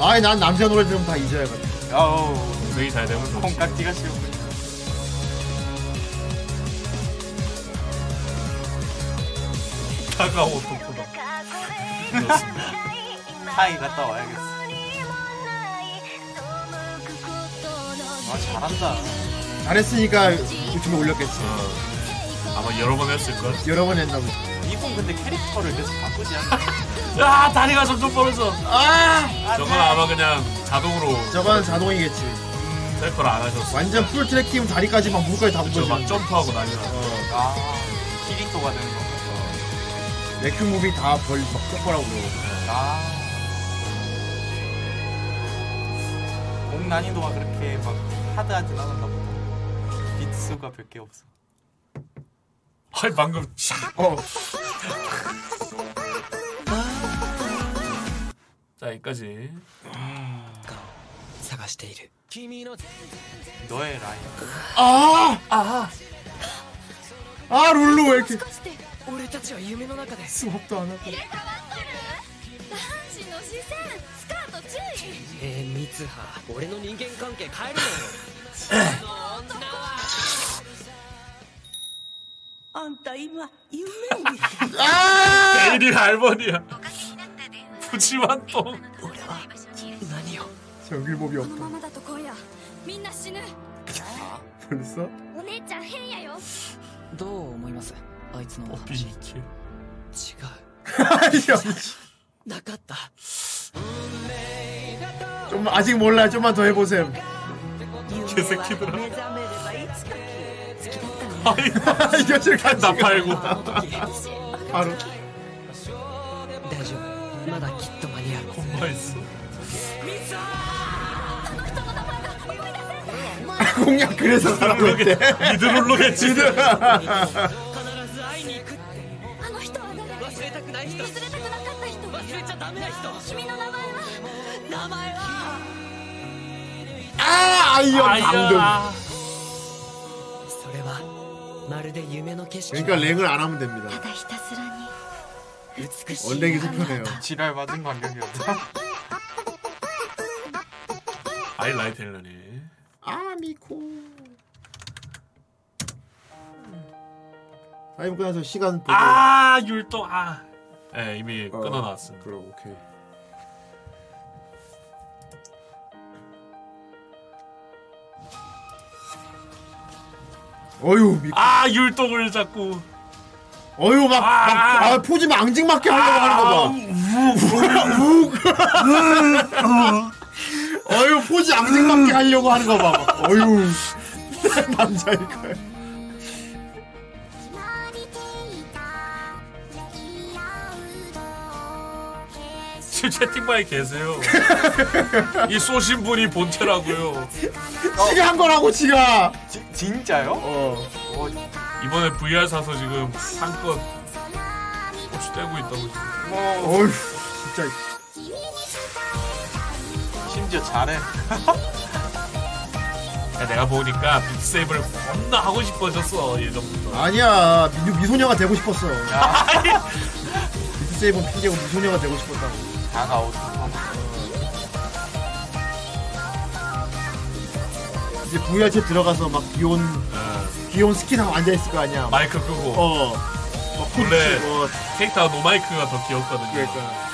아이 난 남자 노래 들으면 다 잊어야 돼. 아우. 음색이 잘 되면 좋지. 콩깍지가 지옥. 차가워 톡보다. 그렇습니다. 타이 갔다 와야겠어. 아 잘한다. 잘했으니까 유튜브에 올렸겠지. 아마 여러 번 했을 걸. 여러 번 했나 보지. 이분 근데 캐릭터를 계속 바꾸지 않나? 아 다리가 점점 벌어져. 아! 저건 아마 그냥 자동으로 저건 자동이겠지. 셀프를 안 하셨어. 완전 full tracking 다리까지 막 무까지 다 붙어지. 막 점프하고 난리나. 아 키리토가 되는 거. 레큐 무비 다벌 섞어라고 그러고. 아. 곡 난이도가 그렇게 막 하드하진 않았나 보다. 비트 수가 몇 개 없어. 아이 방금 어. 자 여기까지. 探している 너의 라인. 아! 아! 아 룰루 왜 이렇게 俺たちは夢の中で 수업도 안 하고. 男子の視線スカート注意えー、三葉俺の人間関係変えるあんた今夢を見 아! 베일이 할머니야. 푸짐한 똥. 何を 정글몹이 この 없다. ままだと今夜みんな死ぬ 벌써? お姉ちゃん変やよどう思います あいつの 비니킬 違う 아니야. なかった 좀 아직 몰라. 좀만 더 해보셈. 개새끼들아. 目覚めればいつか好きだったの 아이 이겨질 같이. 나 팔고. 바로. 大丈夫まだきっと間に合う 엄마 있어. 공약 그래서 사라고 했대. 미드롤로겠지. 人忘れたくなかった人忘れちゃダメな人君の名前は名前は 아 아이언 방금. それはまるで夢の景色 그러니까 랭을 안 하면 됩니다. ただひたすらに 원랭이 속편해요. 지랄 맞은 광경이었다. 아이 라이트 헬러니. 아미코. 타임 끝나서 시간 보고. 아 율동 아. 예 이미 어, 끊어놨습니다. 그럼 오케이. 어유 미. 아 율동을 자꾸. 어유 막, 아, 막 아, 포즈 막 앙증맞게 하려고 하는 거 봐. 어유 포즈 앙증맞게 하려고 하는 거 봐. 어유 남자니까. 지금 채팅방에 계세요. 이 쏘신 분이 본체라고요. 지가 한 거라고 지가. 지, 진짜요? 어. 이번에 VR 사서 지금 상껏 고추 떼고 있다고. 지금. 어휴 진짜. 심지어 잘해. 야, 내가 보니까 빅세이브를 겁나 하고 싶어졌어 예전부터. 아니야 미, 미소녀가 되고 싶었어. 미드세이브 핑계고 미소녀가 되고 싶었다고. 다가오고. 이제 VR챗 들어가서 막 귀여운 귀여운 스킨하고 앉아 있을 거 아니야. 마이크 끄고. 어. 막 코드 원래 치고. 캐릭터가 no마이크가 더 귀엽거든요. 그러니까.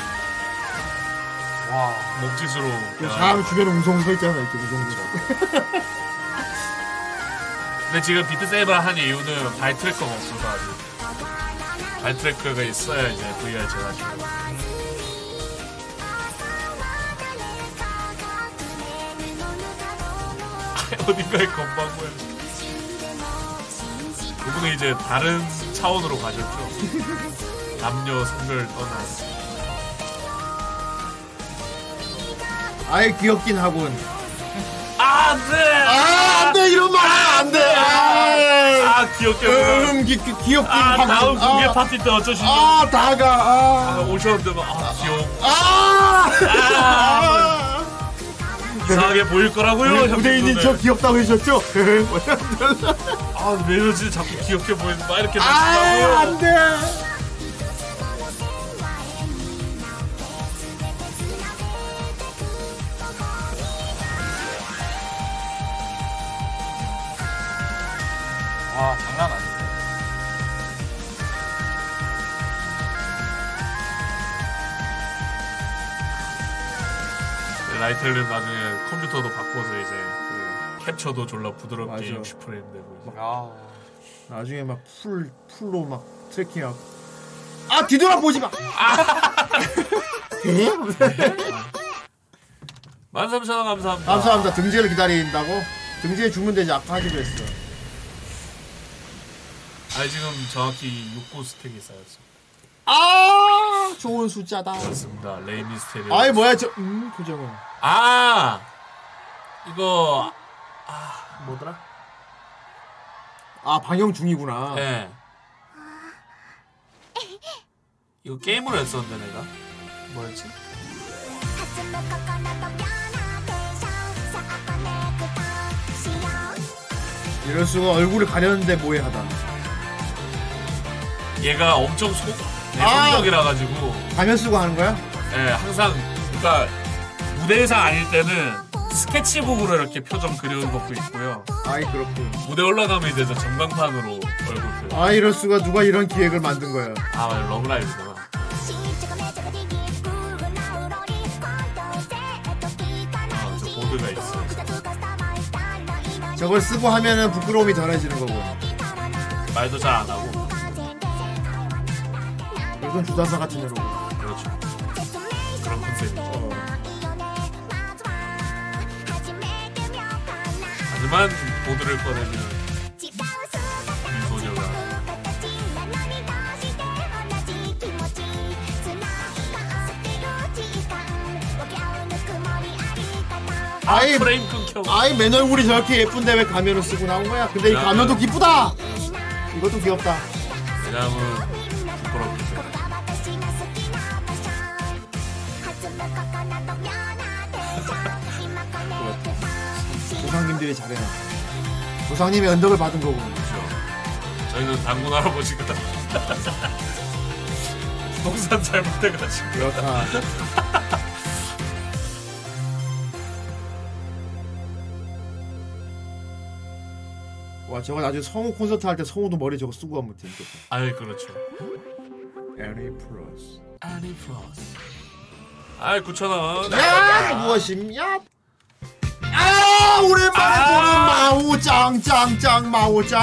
와. 몸짓으로. 그 사람 주변에 웅성웅 서 있잖아 이렇게 웅성웅. 근데 지금 비트 세이버 한 이유는 발 tracker가 없어서 아직 발 tracker가 있어야 이제 VR 제가지고 어딘가에 건방고요. 그분은 이제 다른 차원으로 가셨죠. 남녀 성별 떠나. 아예 귀엽긴 하군. 아, 안 돼! 아, 안 돼! 이런 말 하면 안 돼! 아, 아, 귀엽게. 음, 귀, 귀, 귀엽긴 아, 하군. 다음 공개 아, 파티 때 어쩌시죠? 아, 다가, 아, 아. 오셨는데 막, 아, 귀여워. 아! 아, 이상하게 보일 거라고요, 눈에. 저 귀엽다고 해주셨죠? 아, 왜 이러지? 자꾸 귀엽게 보이는 막 이렇게 아. 안 돼! 와 장난 아니야. 라이텔은 나중에 컴퓨터도 바꿔서 이제 그 캡처도 졸라 부드럽게 맞아. 60프레임 되고 이제. 아 나중에 막 full, full로 막 tracking하고. 아, 뒤돌아 보지 마! 예? 만삼천원 감사합니다. 감사합니다. 등재를 기다린다고? 등재에 주면 되지. 아까 하기로 했어. 아니 지금 정확히 6구 stack이 쌓였어. 아, 좋은 숫자다. 그렇습니다. 레이미스테리오. 아이, 뭐야, 저, 음, 표정은. 아 이거 아 뭐더라? 아, 방영 중이구나. 예. 이거 게임으로 했었는데 내가 뭐였지? 이럴 수가 얼굴을 가렸는데 뭐해 하다. 얘가 엄청 소 내성적이라 가지고 가면 쓰고 하는 거야? 예 항상 그러니까 무대에서 아닐 때는 스케치북으로 이렇게 표정 그리는 것도 있고요. 아이, 그렇군. 무대 올라가면 이제 저 전광판으로 얼굴 표현. 아, 이럴 수가 누가 이런 기획을 만든 거야. 아 맞아 러브라이브구나. 아, 저 보드가 있어. 저걸 쓰고 하면은 부끄러움이 덜해지는 거고. 말도 잘 안 하고. 이건 주다사 같은 애로. 하지만 보드를 꺼내면 소녀가 아이, 프레임 끊겨. 아이, 맨 얼굴이 저렇게 예쁜데 왜 가면을 쓰고 나온 거야? 근데 이 가면도 기쁘다! 이것도 귀엽다. 왜냐면 조상님들이 잘해놔. 조상님의 언덕을 받은 거고. 저희는 당군 할아버지가 농산 잘못해가지고 그렇다. 와 저거 나중에 성우 콘서트 할 때 성우도 머리 저거 쓰고 하면 재밌겠다. 아이 그렇죠. 애니 플러스. 아니 플러스. 아이 9천 원. 야 무엇임야? 아 오랜만에 보는 마오짱 짱짱 마오짱.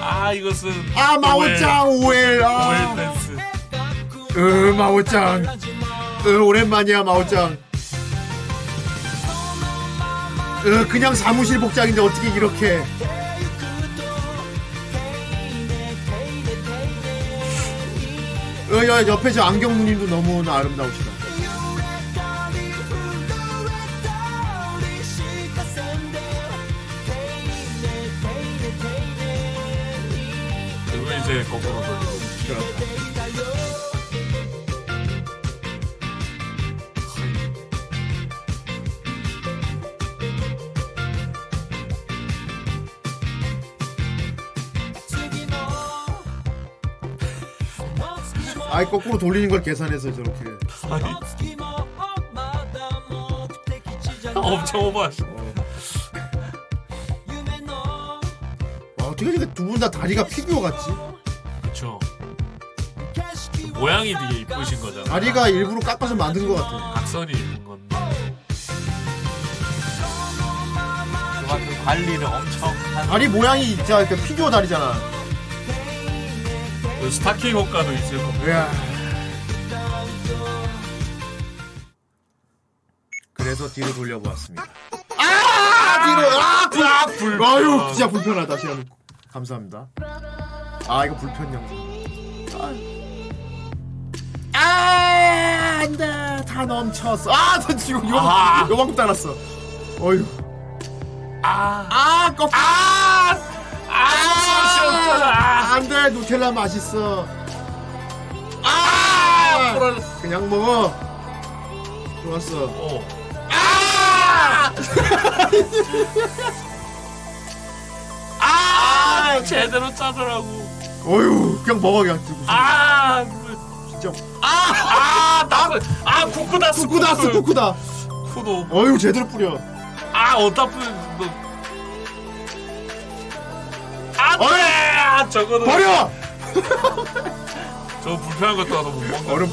아 이것은 아 마오짱 오엘 아. 오엘 댄스. 으 마오짱. 으 오랜만이야 마오짱. 으 그냥 사무실 복장인데 어떻게 이렇게? 으 여, 옆에 저 안경 누님도 너무 아름다우시다. 이제 거꾸로 돌리고. 아이 거꾸로 돌리는 걸 계산해서 저렇게. 엄청 오버하시. 와, 어떻게 이렇게 두 분 다 다리가 피규어 같지? 모양이 되게 이쁘신 거잖아. 다리가 일부러 깎아서 만든 것 같아. 각선이 있는 건데. 그만큼 관리를 엄청 다리 모양이 진짜 그 피규어 다리잖아. 그 스타킹 효과도 있을 겁니다. 야. 그래서 뒤로 돌려보았습니다. 아 뒤로 아 불, 아, 불. 아유 진짜 불편하다 시간 감사합니다. 아 이거 불편 영상. 아, 아 안 돼 다 넘쳤어. 아저 지금 요만 아. 요만큼 따랐어. 어휴. 아, 아 껍. 아, 아, 안 돼 누텔라 맛있어. 아 그냥 먹어. 좋았어. 어. 아! 아, 제대로 짜더라고. 어휴 그냥 먹어 그냥. 아, 진짜. 아, 아, 나, 아, 쿠쿠다스, 쿠쿠다스 쿠쿠다. 쿠도. 어휴 제대로 뿌려. 아, 어디다 뿌려, 너. 안 돼! 아, 저거는. 버려. 저 불편한 것도 하나 못 먹어. 얼음.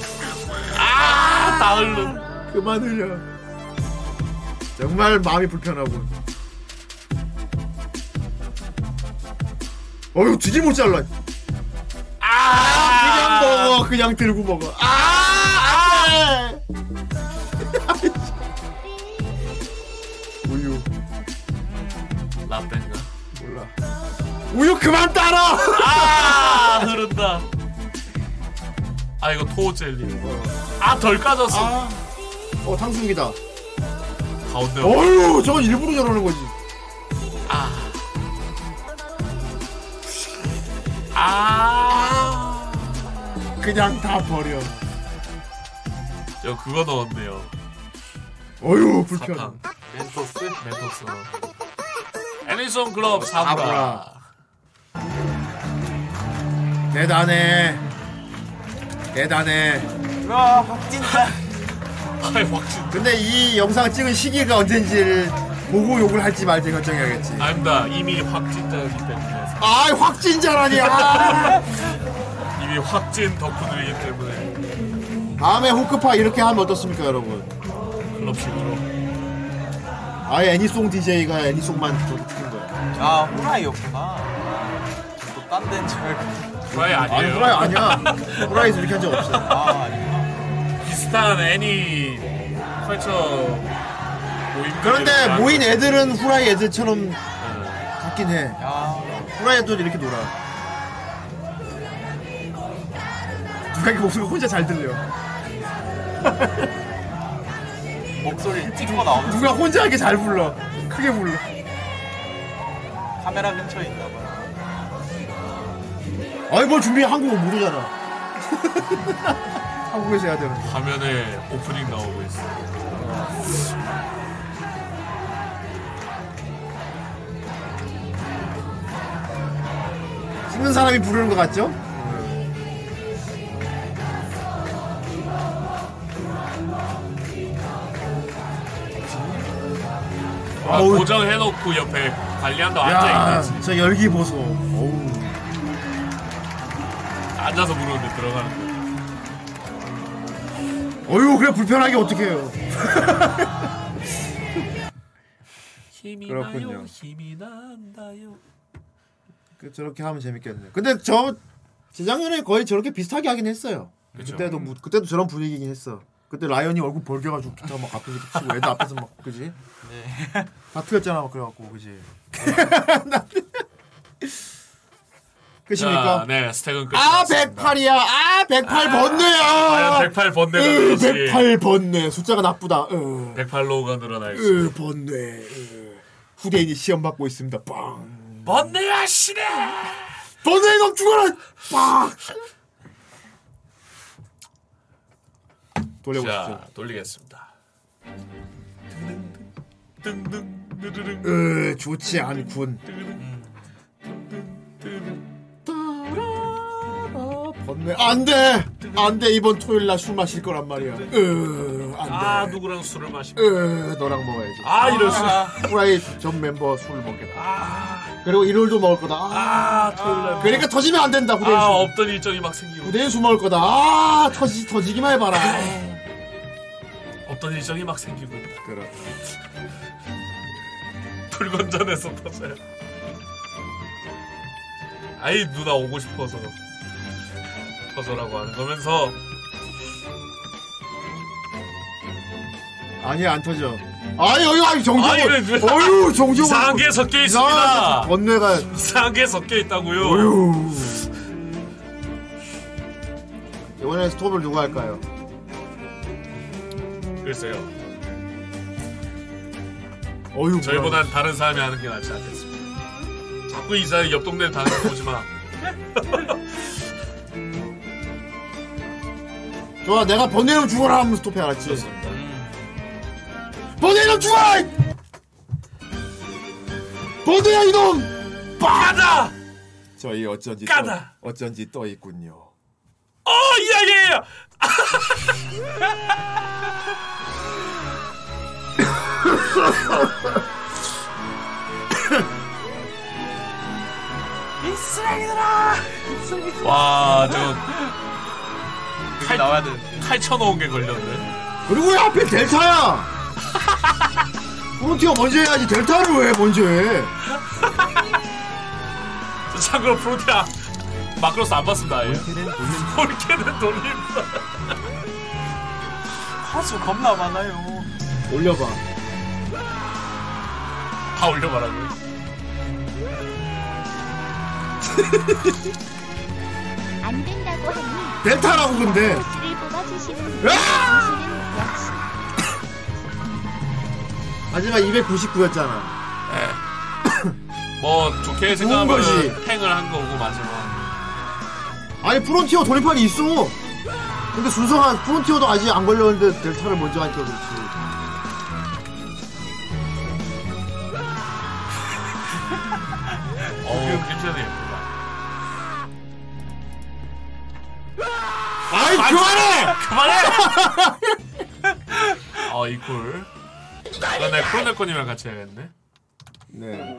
아, 다 흘러. 그만 흘려. 정말 마음이 불편하고. 어휴 못 잘라. 아 그냥 먹어 그냥 들고 먹어. 아 안돼. 우유 라떼인가? 몰라. 우유 그만 따라. 아, 흐른다. 아, 이거 토 젤리. 아, 덜 까졌어. 아. 어 탕수육이다. 가운데. 어휴 저건 일부러 저러는 거지. 아. 아. 그냥 다 버려. 저 그거 넣었네요. 어휴 불편. 사탕. 멘토스? 멘토스. 애니송 클럽 사브라. 사브라. 대단해. 대단해. 와 확진자. 아이 확진. 근데 이 영상 찍은 시기가 언젠지를 보고 욕을 할지 말지 결정해야겠지. 아닙니다. 이미 확진자이기 때문에. 아 확진자라니. 아. 이미 확진 덕후들이기 때문에 다음에 호크파 이렇게 하면 어떻습니까 여러분? 클럽식으로. 아예 애니송 DJ가 애니송만 저기 찍는 거야. 아 후라이였구나. 또딴 데인 줄 알고. 후라이 아니에요. 아니 후라이 아니야. 후라이에서 이렇게 한 적 없어. 아 아니구나. 비슷한 애니 컬처 모임. 그런데 모인 애들은 후라이 애들처럼 같긴 해. 야 후라이 애들 이렇게 놀아. 누가 이렇게 목소리가 혼자 잘 들려. 목소리 찍고 나오는 누가 혼자 이렇게 잘 불러. 크게 불러. 카메라 근처에 있나 봐. 아이 뭘 준비해 한국어 못 오잖아. 한국에서 해야 되는. 화면에 오프닝 나오고 있어. 찍는 사람이 부르는 것 같죠? 아, 어우. 고정해놓고 옆에 관리한다 야, 앉아있네. 저 열기 보소. 어우. 앉아서 부르는데 들어가는 거. 어휴, 그래 불편하게 어떻게 해요? 힘이 그렇군요. 나요, 힘이 난다요. 그 저렇게 하면 재밌겠네. 근데 저 재작년에 거의 저렇게 비슷하게 하긴 했어요. 그 그쵸. 때도 무- 그때도 저런 분위기긴 했어. 그때 라이언이 얼굴 벌겨가지고 기타 막 앞에서 치고 애들 앞에서 막 그지? 네. 다 틀렸잖아 막 그래갖고 그지? 끝입니까? 자, 네, 스택은 끝. 아 108이야. 아 108 번뇌야. 과연 108 번뇌가 늘지. 108 번뇌. 숫자가 나쁘다. 으, 108로가 늘어날지. 으 번뇌. 으. 후대인이 시험 받고 있습니다. 빵. 번뇌야 시네. 번뇌 놈 죽어라. 빵. 돌려보십시오. 자, 돌리겠습니다. 으 좋지 않군. 번뇌 안돼 안돼 이번 토요일 날 술 마실 거란 말이야. 으 안돼. 아, 누구랑 술을 마시면 으 너랑 먹어야지. 아, 이럴 수. 후라이 전 멤버 술 먹겠다. 아, 그리고 일요일도 먹을 거다. 아, 아, 토요일 날. 그러니까 터지면 안 된다. 후대인 아, 술. 없던 일정이 막 생기고. 후대인 술 먹을 거다. 아 터지 터지기만 해봐라. 없던 일정이 막 생기고. 그렇다. 불건전해서 터져요. 아이 누나 오고 싶어서 퍼서라고 하는 거면서 아니 안 터져. 아니 여기 아니 정정. 아니, 왜- 왜- 어유 정정. 이상한 게 섞여 있습니다. 번뇌가 이상한 게 섞여 있다고요. 어유. 이번에 스톱을 누가 할까요? 글쎄요. 어유. 저희보단 다른 사람이 하는 게 낫지 않겠습니까? 자꾸 이 사람 옆 동네 다니는 보지 마. 좋아 내가 번뇌로 죽어라 하면 스톱해 알았지? 번뇌로 죽어! 번뇌야 이놈! 까다! 저희 어쩐지 까다! 떠, 어쩐지 떠 있군요. 어, 이야기해요! 이 쓰레기들아! 와, 저. 칼, 나와야 되는데. 칼 쳐놓은 게 걸렸네. 그리고 왜 앞에 델타야! 프론티어 먼저 해야지 델타를 왜 먼저 해? 저 참고로 프로티아 마크로스 안 봤습니다, 아예. 폴케는 돌림판. 화수 겁나 많아요. 올려봐. 다 올려봐라고요. 안 된다고 하니 델타라고 근데. 코치를 뽑아주시는 으아! 당신은 역시 마지막 299였잖아. 뭐, 좋게. 생각하면 팽을 한 거고, 마지막. 아니 프론티어 돌림판이 있어. 근데 순서가 프론티어도 아직 안 걸렸는데 델타를 먼저 하니까 그렇지. 어우, 크림션이 예쁘다. 아이 그만해! 그만해! 어, 이쿨. 그러네, 크로네코님이랑 같이 해야겠네. 네. 닌텐도!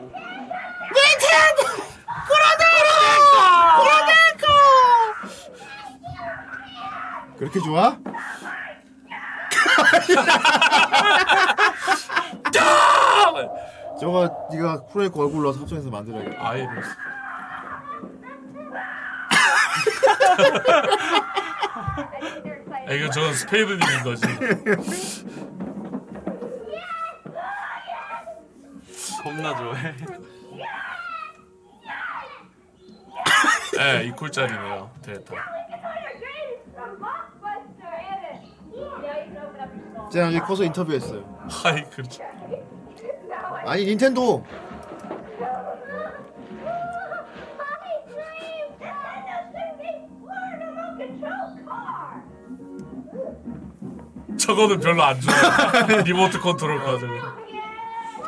그러니까! 그렇게 좋아? 저거 네가 프로에코 얼굴 넣어서 합성해서 만들어야겠다. 아이. 아, 이거 저건 스페이드님인 거지. 겁나 좋아해. 네, 이 쿨짜리네요. 됐다. 제가 나중에 커서 인터뷰했어요. 아이, 그렇죠. 아니 닌텐도 저거는 별로 안 좋아. 리모트 컨트롤 카드.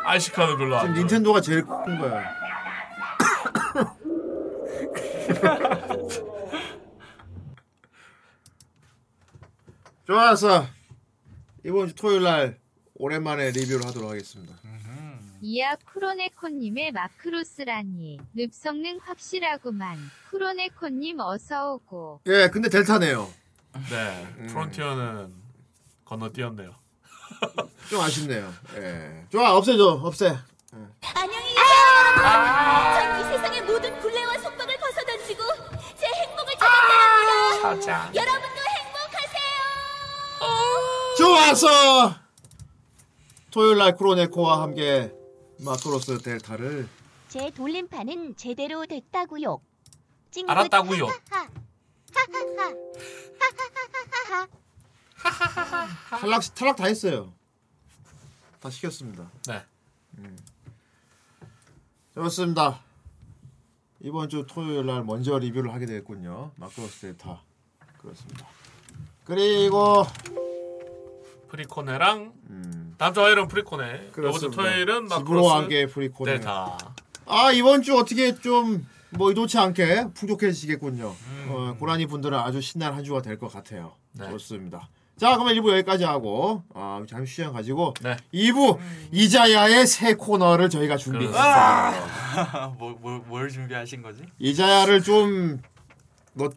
아이시카는 별로 안 지금 좋아. 닌텐도가 제일 큰 거야. 좋았어. 이번 주 토요일 날 오랜만에 리뷰를 하도록 하겠습니다. 이야 쿠로네코님의 마크로스라니 늪 성능 확실하구만 쿠로네코님 어서 오고 예, 근데 델타네요. 네, 프론티어는 건너뛰었네요. 좀 아쉽네요. 예. 좋아, 없애줘, 없애. 안녕히 계세요 여러분 전이 세상의 모든 굴레와 속박을 벗어던지고 제 행복을 찾았답니다 찾아. 여러분도 행복하세요 좋았어. 토요일 날 크로네코와 함께 마크로스 델타를 제 돌림판은 제대로 됐다고요 알았다고요. 하하하. 탈락 탈락 다 했어요. 다 시켰습니다. 네. 음. 좋습니다. 이번 주 토요일 날 먼저 리뷰를 하게 됐군요. 마크로스 델타 그렇습니다. 그리고 프리코네랑 음. 다음 주 화요일은 프리코네. 이번 주. 토요일은 마크로스 프리코네. 델타. 아 이번 주 어떻게 좀 뭐 의도치 않게 풍족해지겠군요. 음. 어, 고라니 분들은 아주 신나는 한 주가 될 것 같아요. 네. 좋습니다. 자 그러면 1부 여기까지 하고 아, 잠시 시간 가지고 네. 2부 이자야의 새 코너를 저희가 준비했습니다. 뭐, 뭐, 뭘 준비하신 거지? 이자야를 좀 뭐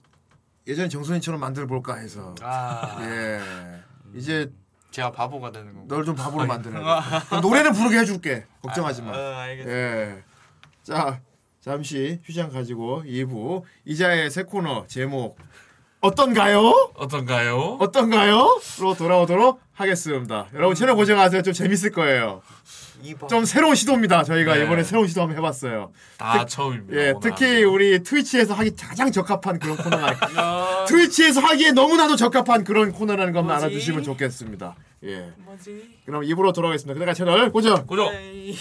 예전 정선이처럼 만들어 볼까 해서 아. 예 이제 제가 바보가 되는 건가? 널 좀 바보로 만드는 노래는 부르게 해줄게 걱정하지 마. 아, 어, 알겠습니다. 예. 자 잠시 휴장 가지고 2부 이자의 새 코너 제목 어떤가요? 어떤가요? 어떤가요? 로 돌아오도록 하겠습니다. 여러분 채널 고정하세요. 좀 재밌을 거예요. 좀 새로운 시도입니다. 저희가 네. 이번에 새로운 시도 한번 해봤어요. 다 특- 처음입니다. 예, 오늘 특히 우리 트위치에서 하기 가장 적합한 그런 코너가 트위치에서 하기에 너무나도 적합한 그런 코너라는 것만 뭐지? 알아주시면 좋겠습니다. 예. 뭐지? 그럼 입으로 돌아가겠습니다. 그러니까 채널 고정. 고정. Yeah.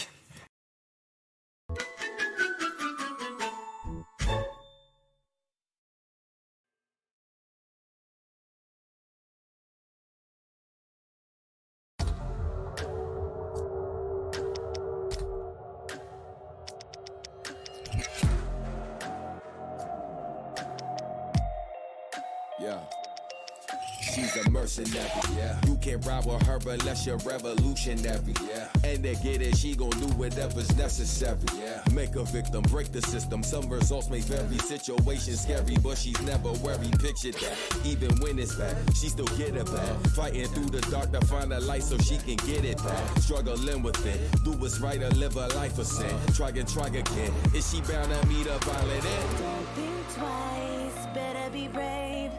You're revolutionary, yeah. And to get it, she gon' do whatever's necessary, yeah. Make a victim, break the system. Some results may vary, situation scary, but she's never worried. Picture that, even when it's bad, she still get it back. Fighting through the dark to find a light so she can get it back. Struggling with it, do what's right or live a life of sin. Try and try again. Is she bound to meet a violent end? Don't think twice, better be brave.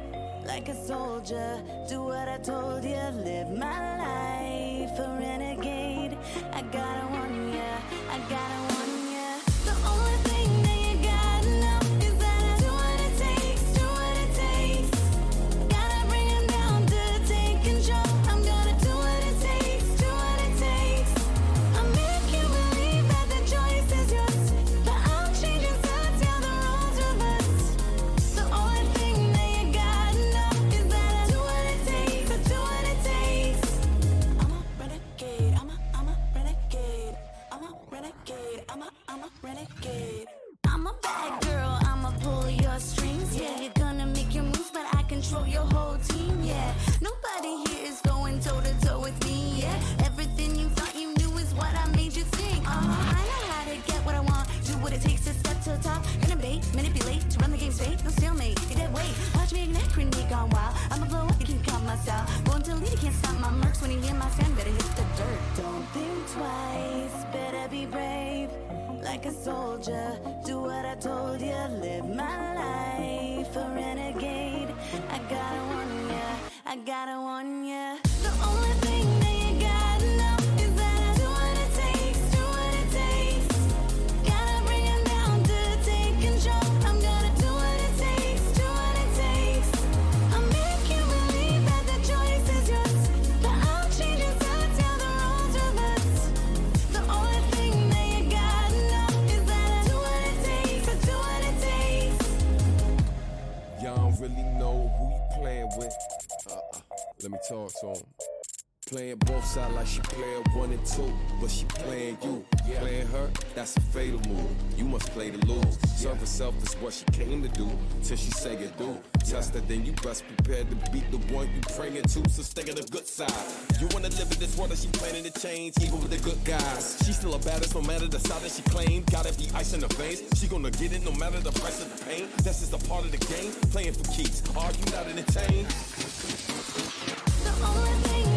Like a soldier, do what I told you, live my life soldier, do what I told you, live my life a renegade. I gotta warn ya, I gotta warn ya. Let me talk to him. Playing both sides like she playing one and two, but she playing you. Playing her, that's a fatal move. You must play to lose. Serve herself is what she came to do, till she say it do. Test her, then you best prepared to beat the one you praying to, so stay on the good side. You wanna live in this world that she planning to change, even with the good guys. She still a baddest, no matter the side that she claimed. Gotta be ice in her veins. She gonna get it no matter the price of the pain. That's just a part of the game. Playing for keeps. Are you not entertained? The only thing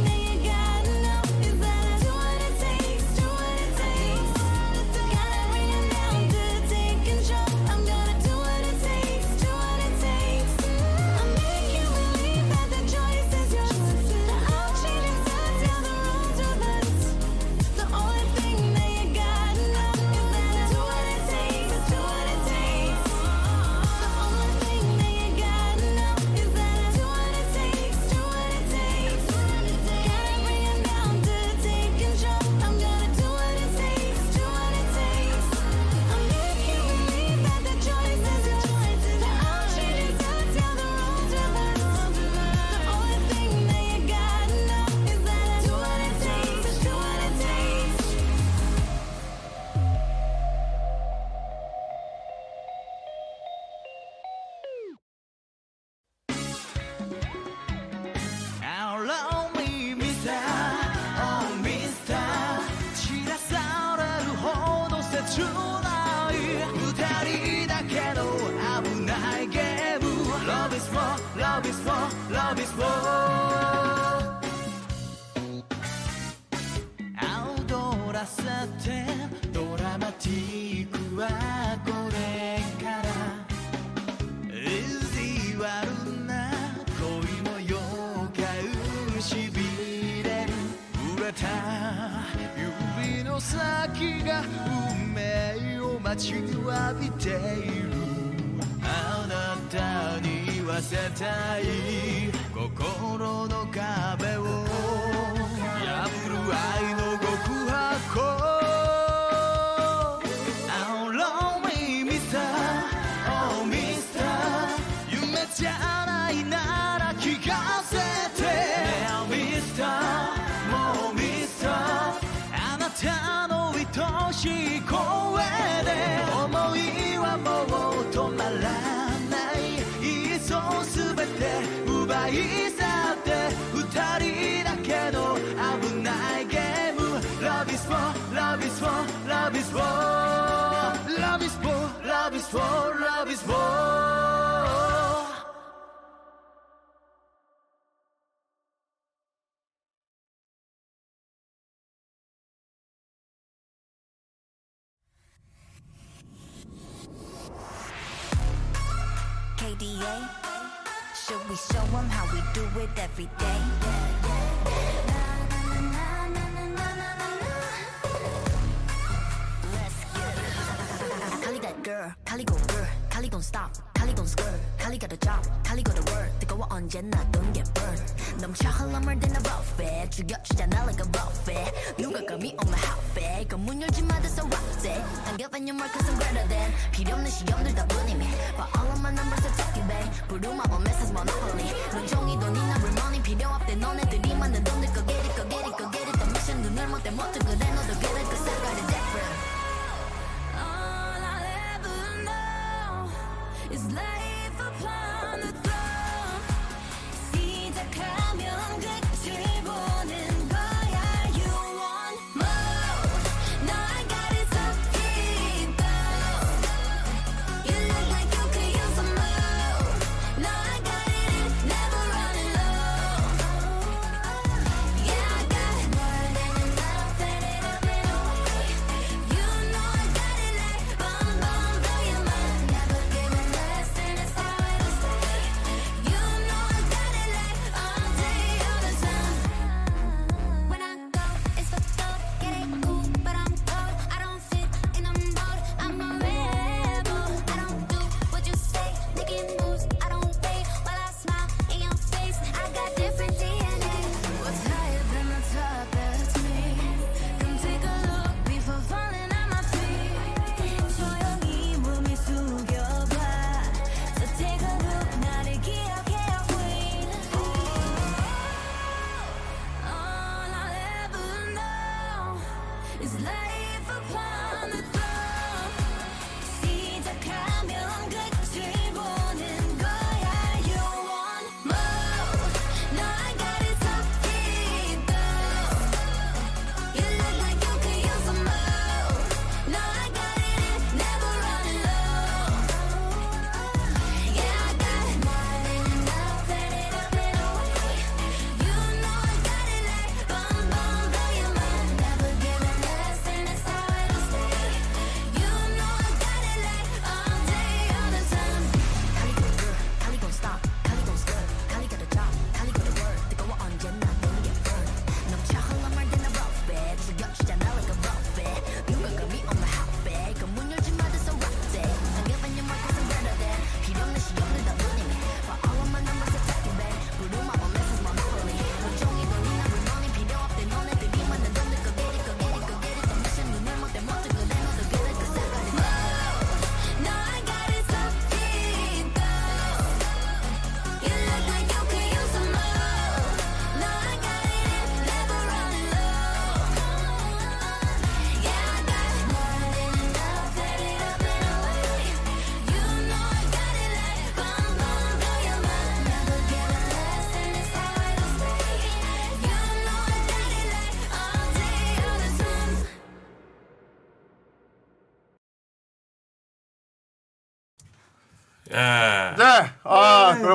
待ちわびている。あなたに言わせたい心の壁をい去って二人だけの危ないゲーム Love is for, love is for, love is for Love is for, love is for, love is for show them how we do it every day? Let's get it. Kali that girl, Kali go girl, Kali gon' stop, Kali gon' skirt, Kali got a job, Kali go to work. 뜨거워 언제나 don't get burned. 넘쳐 흘러물 든 a buffet, 죽여주잖아 like a buffet. 누가 감히 on my outfit, 그문 열지 마, that's a rock set. Don't give any more 'cause I'm greater than. 필요 없는 시험들 다 뿐이미. But all of my numbers are talking bang. 부루마법 메시지 monopoly. 눈종이 돈이 나 money 필요 없대. 너네들이 만든 돈들 거 get it, go get it, go get it. The mission 눈을 못대 못해 그래 너도 get it, 'cause I got it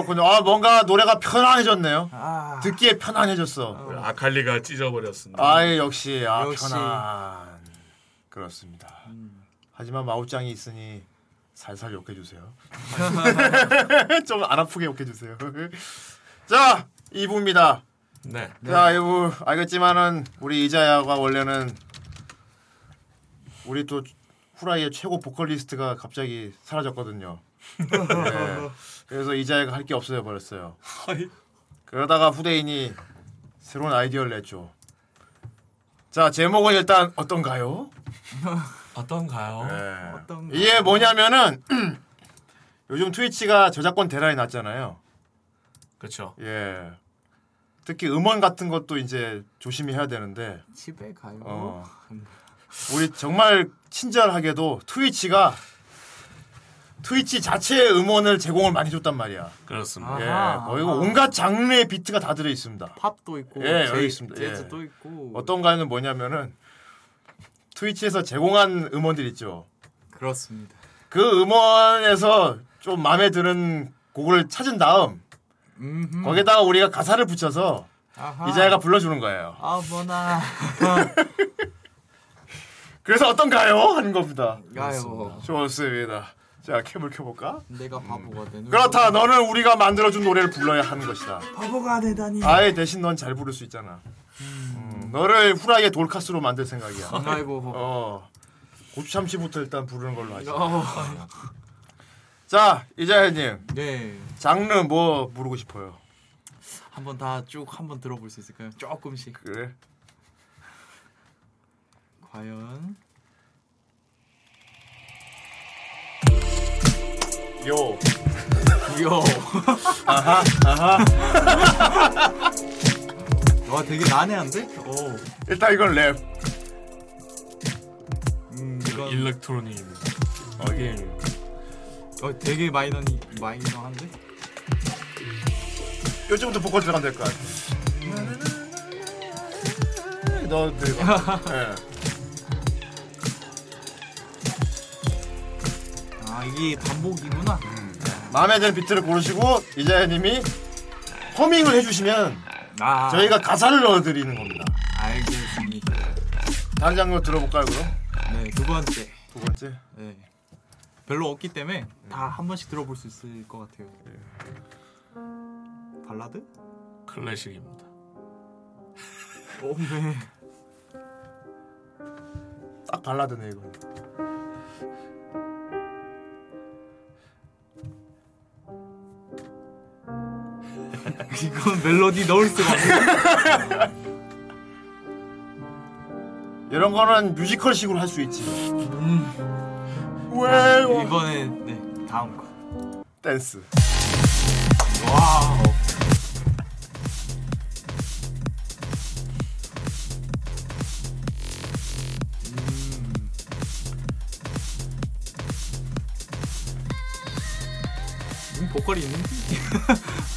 그렇군요. 아 뭔가 노래가 편안해졌네요. 듣기에 편안해졌어. 아칼리가 찢어버렸습니다. 아 역시 아 역시. 편안. 그렇습니다. 하지만 마우짱이 있으니 살살 욕해 주세요. 좀 안 아프게 욕해 주세요. 자, 2부입니다. 네. 자, 이거 알겠지만은 우리 이자야가 원래는 우리 또 후라이의 최고 보컬리스트가 갑자기 사라졌거든요. 네. 그래서 이자야가 할 게 없어져 버렸어요. 그러다가 후대인이 새로운 아이디어를 냈죠. 자, 제목은 일단 어떤가요? 어떤가요? 네. 이게 뭐냐면은 요즘 트위치가 저작권 대란이 났잖아요. 그렇죠. 예. 특히 음원 같은 것도 이제 조심히 해야 되는데 집에 가요. 어. 우리 정말 친절하게도 트위치가 트위치 자체의 음원을 제공을 많이 줬단 말이야. 그렇습니다. 예, 아하, 거기 아하. 온갖 장르의 비트가 다 들어 있습니다. 팝도 있고 예, 제- 여기 있습니다. 재즈도 예. 있고 어떤가는 뭐냐면은 트위치에서 제공한 음원들 있죠. 그렇습니다. 그 음원에서 좀 마음에 드는 곡을 찾은 다음 음흠. 거기다가 우리가 가사를 붙여서 아하. 이자야가 불러주는 거예요. 아 뭐나 그래서 어떤가요? 하는 겁니다. 가요. 좋습니다. 자, 캠을 켜볼까? 내가 바보가 되는. 그렇다. 너는 우리가 만들어준 노래를 불러야 하는 것이다. 바보가 되다니. 아예 대신 넌 잘 부를 수 있잖아. 음, 너를 후라이의 돌카스로 만들 생각이야. 아이고. 어. 고추 참치부터 일단 부르는 걸로 하자. 어. 자, 이자야님. 네. 장르 뭐 부르고 싶어요? 한번 다 쭉 한번 들어볼 수 있을까요? 조금씩. 그래. 과연 요. 요. 아하. 아하. 와 되게 난해한데? 오. 일단 이건 랩. 음, 이건 일렉트로닉입니다. 어, 예. 어 되게 마이너니 마이너한데? 요즘부터 보컬 들어가면 될 것 같아. 너 들어가. 예. 아 이게 반복이구나. 마음에 드는 비트를 고르시고 이자야님이 허밍을 해주시면 아. 저희가 가사를 넣어드리는 겁니다. 알겠습니다. 다른 장르 들어볼까요 그럼? 네, 두 번째. 두 번째. 네. 별로 없기 때문에 다 한 번씩 들어볼 수 있을 것 같아요. 발라드? 클래식입니다. 오, 네. 딱 발라드네 이거. 이건 멜로디 넣을 수가 없네. 이런 거는 뮤지컬식으로 할 수 있지. 자, 왜? 이번에 네 다음 거. 댄스. 와우. 음, 보컬이 있는지?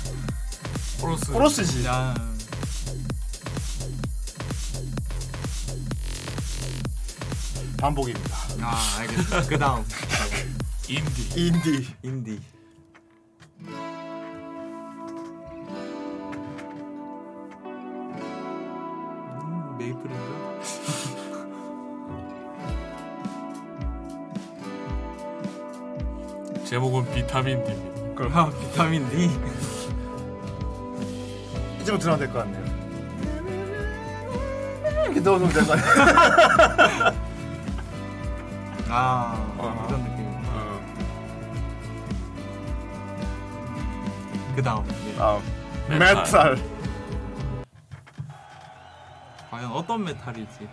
코러스. 코러스지. 야. 반복입니다. 아 알겠어. 그 다음 인디. 인디. 인디. 음, 메이플인가? 제목은 비타민 D입니다. 그럼 아, 비타민 D. 이제부터 들어가면 될 것 같네요. 이렇게 넣어놓으면 될 것 같아요. 아 이런 느낌이구나. 그 다음. 네. 다음. 메탈. 메탈. 과연 어떤 메탈이지?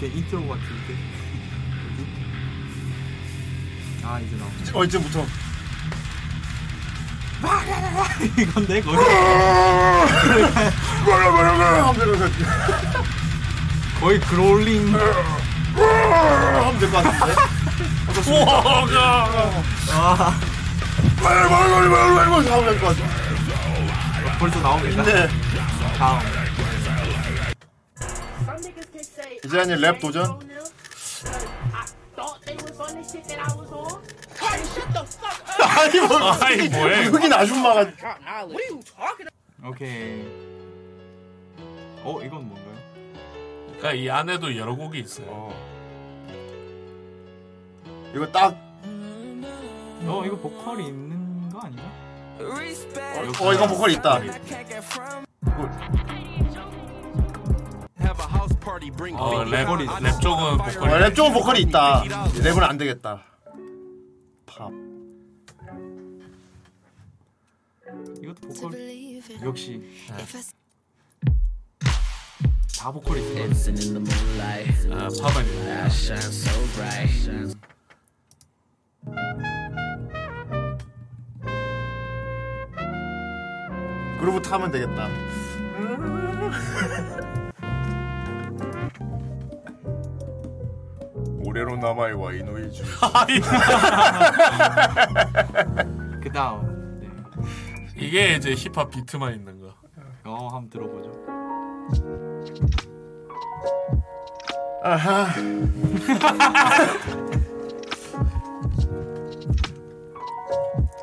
이렇게 인트로 같은데? 아 이제 나오네. 어 이제부터. 이건데 거의 거의 growling 하면 될 것 같은데. 와 하면 될것 같아. 벌써 나옵니다. 네. 다음 이자야님 랩 도전. 아니 뭐 아니, 뭐해. 흑인 아줌마가 오케이. 어 이건 뭔가요? 그러니까 이 안에도 여러 곡이 있어요. 이거 딱어 이거 보컬이 있는 거 아닌가? 어, 이거 보컬 있다. 어, 랩, 랩 쪽은 보컬이 어, 랩 쪽은 보컬이 있다. 랩은 안 되겠다. 팝. 이것도 보컬 역시 다 보컬이 있어. 아, 팝은 그루브 타면 되겠다. 올해로 남아이와 이노이주. 그다음 네. 이게 이제 힙합 비트만 있는 거. 어 한번 들어보죠. 아하.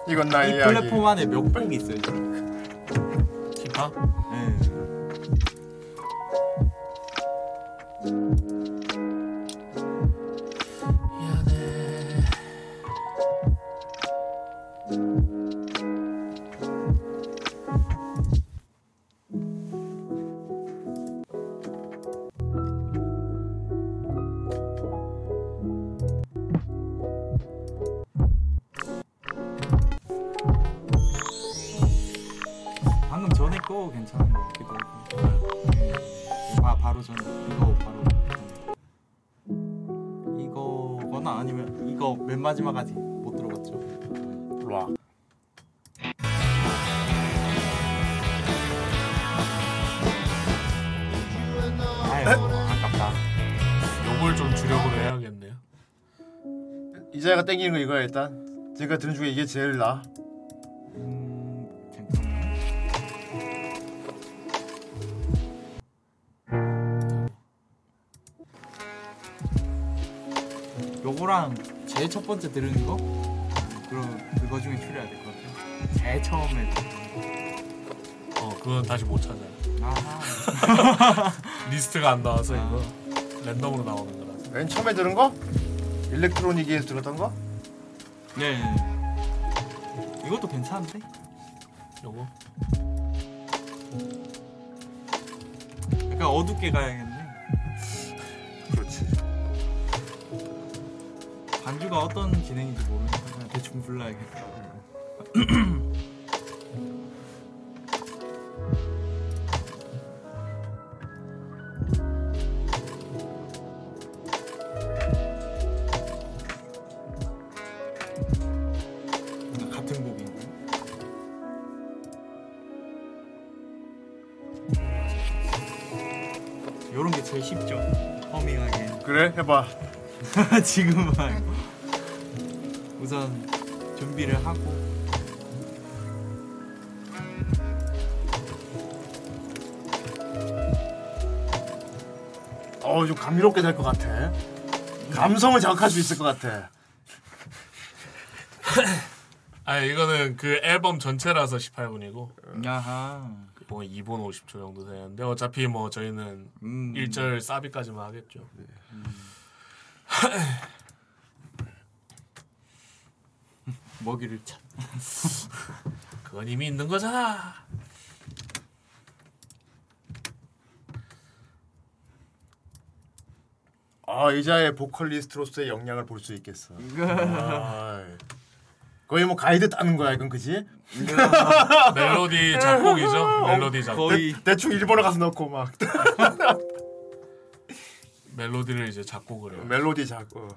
이건 나의 이 이야기. 플랫폼 안에 몇 곡이 있어요. 힙합? 네. 이거 맨 마지막까지 못 들어봤죠. 락. 아유 아깝다. 요걸 좀 주력으로 해야겠네요. 이자야가 땡기는 거 이거야 일단. 제가 들은 중에 이게 제일 나. 요거랑 제일 첫 번째 들은 거 그럼 그거 중에 추려야 될 것 같아요. 제일 처음에 들은 거. 어, 그건 다시 못 찾아요. 아하. 리스트가 안 나와서 이거 랜덤으로 나오는 거라서. 맨 처음에 들은 거? 일렉트로닉에서 들었던 거? 네. 이것도 괜찮은데? 요거? 약간 어둡게 가야겠네. 반주가 어떤 진행인지 모르니까 그냥 대충 불러야겠다. 같은 곡인데. 요런 게 제일 쉽죠. 허밍하게. 그래 해봐. 지금은 우선 준비를 하고 어, 좀 감미롭게 될 것 같아. 감성을 자극할 수 있을 것 같아. 아 이거는 그 앨범 전체라서 18분이고 야하 뭐 2분 50초 정도 되는데 어차피 뭐 저희는 음. 1절 사비까지만 하겠죠. 먹이를 찾. 그건 이미 있는 거잖아. 아 이자의 보컬리스트로서의 역량을 볼 수 있겠어. 아, 거의 뭐 가이드 따는 거야 이건 그지? 멜로디 작곡이죠. 멜로디 작곡. 대, 대충 일본어 가서 넣고 막 멜로디를 이제 작곡을 해요. 멜로디 작곡.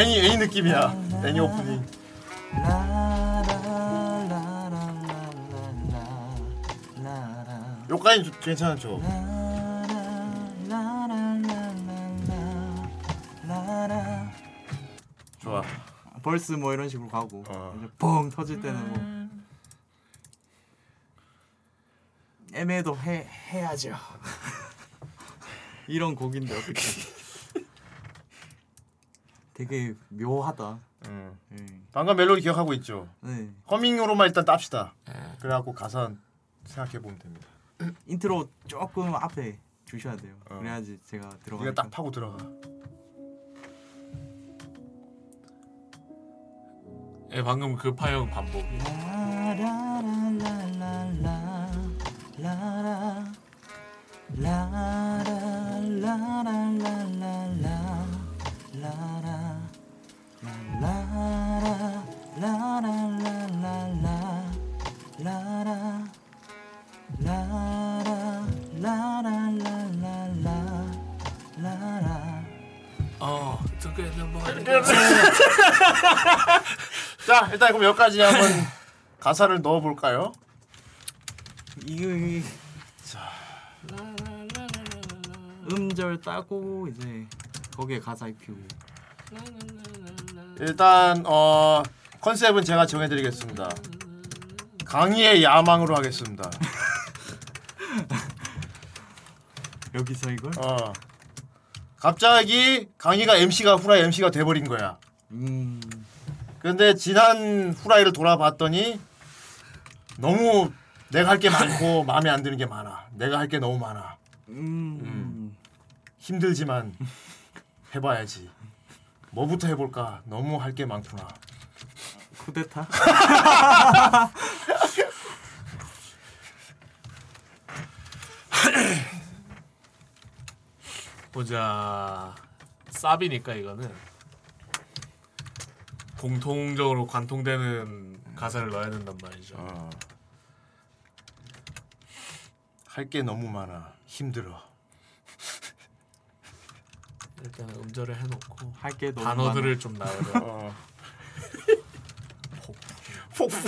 애니 애니 느낌이야. 애니 오프닝. 요까지 좀 괜찮죠. 좋아. 벌스 뭐 이런 식으로 가고 어. 이제 뻥 터질 때는 뭐 애매도 해 해야죠. 이런 곡인데 어떻게? 되게 묘하다. 음. 예. 방금 멜로디 기억하고 있죠. 네. 허밍으로만 일단 땁시다. 그래갖고 가사 생각해 보면 됩니다. 인트로 조금 앞에 주셔야 돼요. 그래야지 제가 들어가. 네가 딱 파고 들어가. 예, 방금 그 파형 반복. 자 일단 그럼 여기까지 한번 가사를 넣어 볼까요? 이거 이 음절 따고 이제 거기에 가사 입히고. 일단 어 컨셉은 제가 정해드리겠습니다. 강의의 야망으로 하겠습니다. 여기서 이걸? 어. 갑자기 강의가 MC가 후라이 MC가 돼버린 거야. 음. 근데 지난 후라이를 돌아봤더니 너무 내가 할 게 많고 마음에 안 드는 게 많아. 내가 할 게 너무 많아. 음. 힘들지만 해봐야지. 뭐부터 해볼까? 너무 할 게 많구나. 쿠데타? 보자. 쌉이니까 이거는 공통적으로 관통되는 가사를 넣어야 된단 말이죠. 할게 너무 많아. 힘들어. 일단 음절을 해놓고 할게 너무 단어들을 많아. 좀 나오려. 어. 폭풍.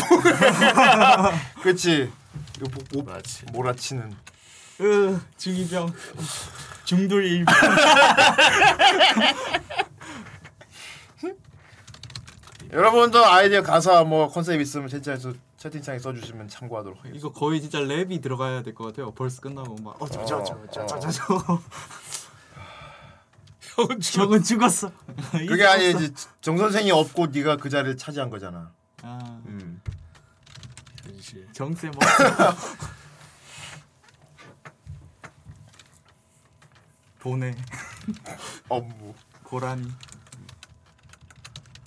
그렇지. 이거 뭐, 뭐, 몰아치는. 으 중이병 중돌 일병. 여러분도 아이디어 가사 뭐 컨셉 있으면 채팅창에서 채팅창에 써주시면 참고하도록 하겠습니다. 이거 거의 진짜 랩이 들어가야 될 것 같아요. 벌스 끝나고 막 어저저저저저저. 형은 형은 죽었어. 그게 아니지 정 선생이 없고 네가 그 자리를 차지한 거잖아. 아. 음. 현실. 정세 뭐. 돈에 업무 고라니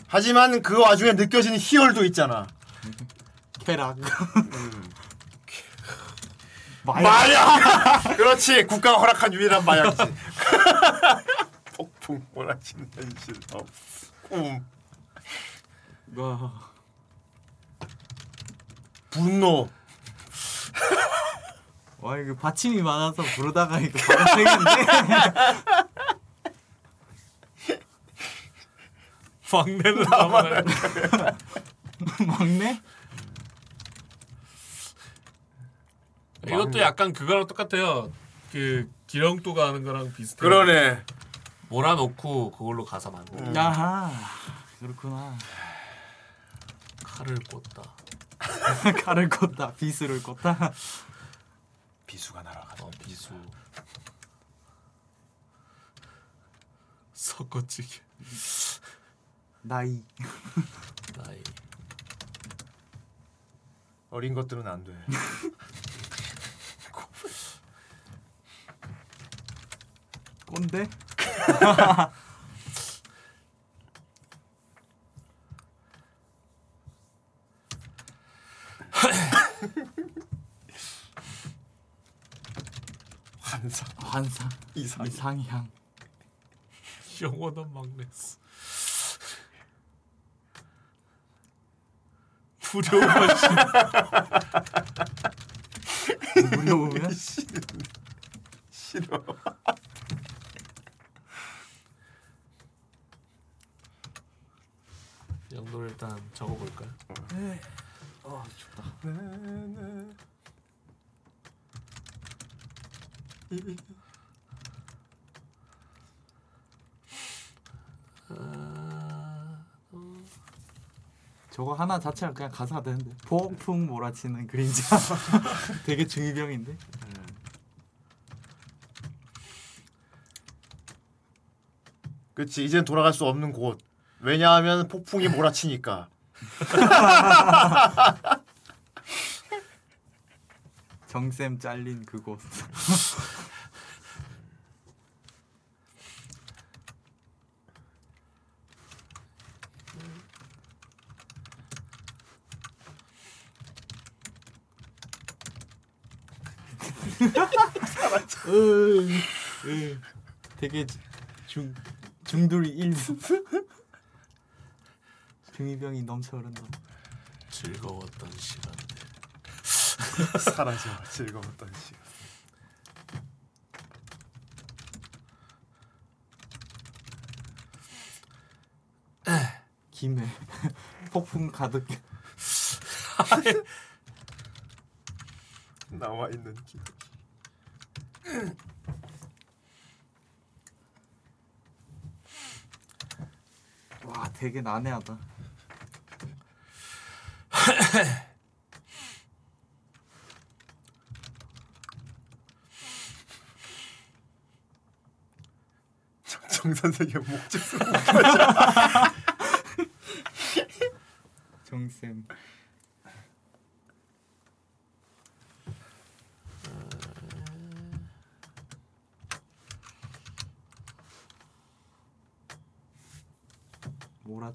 하지만 그 와중에 느껴지는 희열도 있잖아. 쾌락 마약. 그렇지. 국가가 허락한 유일한 마약이지. 폭풍 몰아치는 현실. 어. 꿈. 와. 분노. 와 이거 받침이 많아서 부르다가 이거 되겠네. 막내는 나만 막내? 이것도 약간 그거랑 똑같아요. 그 기령도가 하는 거랑 비슷해. 그러네. 몰아놓고 그걸로 가사 만들. 야하 그렇구나. 칼을 꽂다. 칼을 꽂다 비수를 꽂다. 비수가 날아가. 어, 비수. 섞어치기. 나이. 나이. 어린 것들은 안 돼. 꼰대? 환상. 환상. 이상. 이상향. 영원한 막내스. 두려워하시. 무려우면 싫어. 영도를 일단 적어볼까요? 네. 어 춥다. 저거 하나 자체가 그냥 가사가 되는데 폭풍 몰아치는 그림자 되게 중이병인데 그렇지 이젠 돌아갈 수 없는 곳. 왜냐하면 폭풍이 몰아치니까. 정쌤 잘린 그곳 으, 으, 되게 중 중둘이 일부 중이병이 넘쳐 흐른다 즐거웠던 시간들. 사라져 즐거웠던 시간. 김해 폭풍 가득 나와 있는 기. 와 되게 난해하다 정 선생의 목적. 정쌤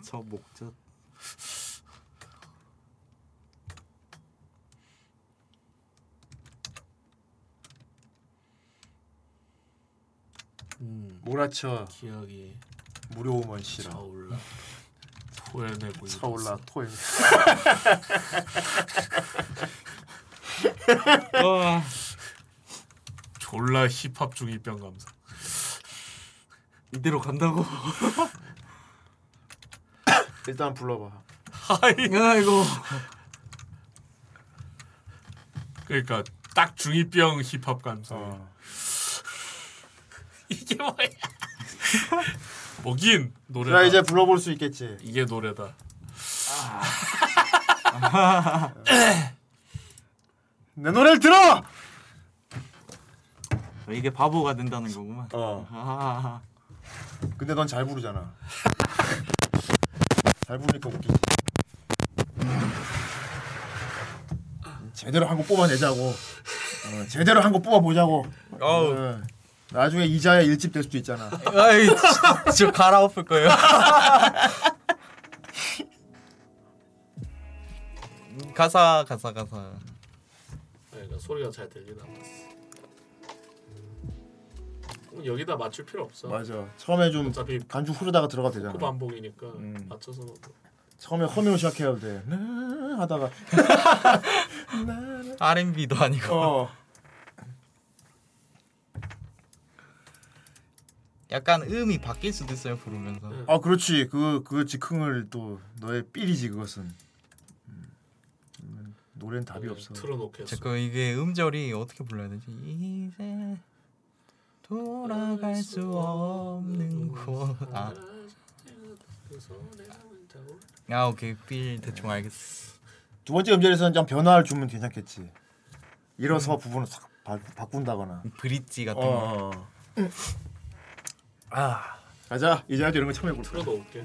몰아쳐 목젖 음, 몰아쳐 기억이 무료오먼 씨라. 차올라 토해내고 차올라 토해. 와. 졸라 힙합 중이병 감성. 이대로 간다고 일단 불러봐. 아이고 그러니까 딱 중이병 힙합 감성. 어. 이게 뭐야? 뭐긴 노래. 자 이제 불러볼 수 있겠지. 이게 노래다. 내 노래를 들어. 이게 바보가 된다는 거구만 어. 아, 근데 넌 잘 부르잖아. 잘 부르니까 웃기지. 제대로 한곡 뽑아내자고. 어, 제대로 한곡 뽑아보자고. 어, 나중에 이자에 일집 될 수도 있잖아. 아이 저- 저 갈아엎을 거예요 가사 가사 가사 그러니까 소리가 잘 들리나 여기다 맞출 필요 없어. 맞아. 처음에 좀 어차피 간주 흐르다가 들어가도 되잖아. 코 반복이니까 음. 맞춰서 넣어도. 처음에 허밍을 시작해야 돼. 나 하다가 R&B도 아니고 어. 약간 음이 바뀔 수도 있어요 부르면서 아 그렇지. 그 그 즉흥을 또 너의 삘이지 그것은. 음, 노래는 답이 없어. 틀어놓겠어. 잠깐 이게 음절이 어떻게 불러야 되지? 이제 돌아갈 수 없는 곳. 아, 아 오케이 필 대충 알겠어. 두 번째 음절에서는 좀 변화를 주면 괜찮겠지. 일어서 부분을 싹 바, 바꾼다거나. 브릿지 같은 어. 거. 아 가자. 이제라도 이런 거 처음 해볼 거야. 틀어놓을게.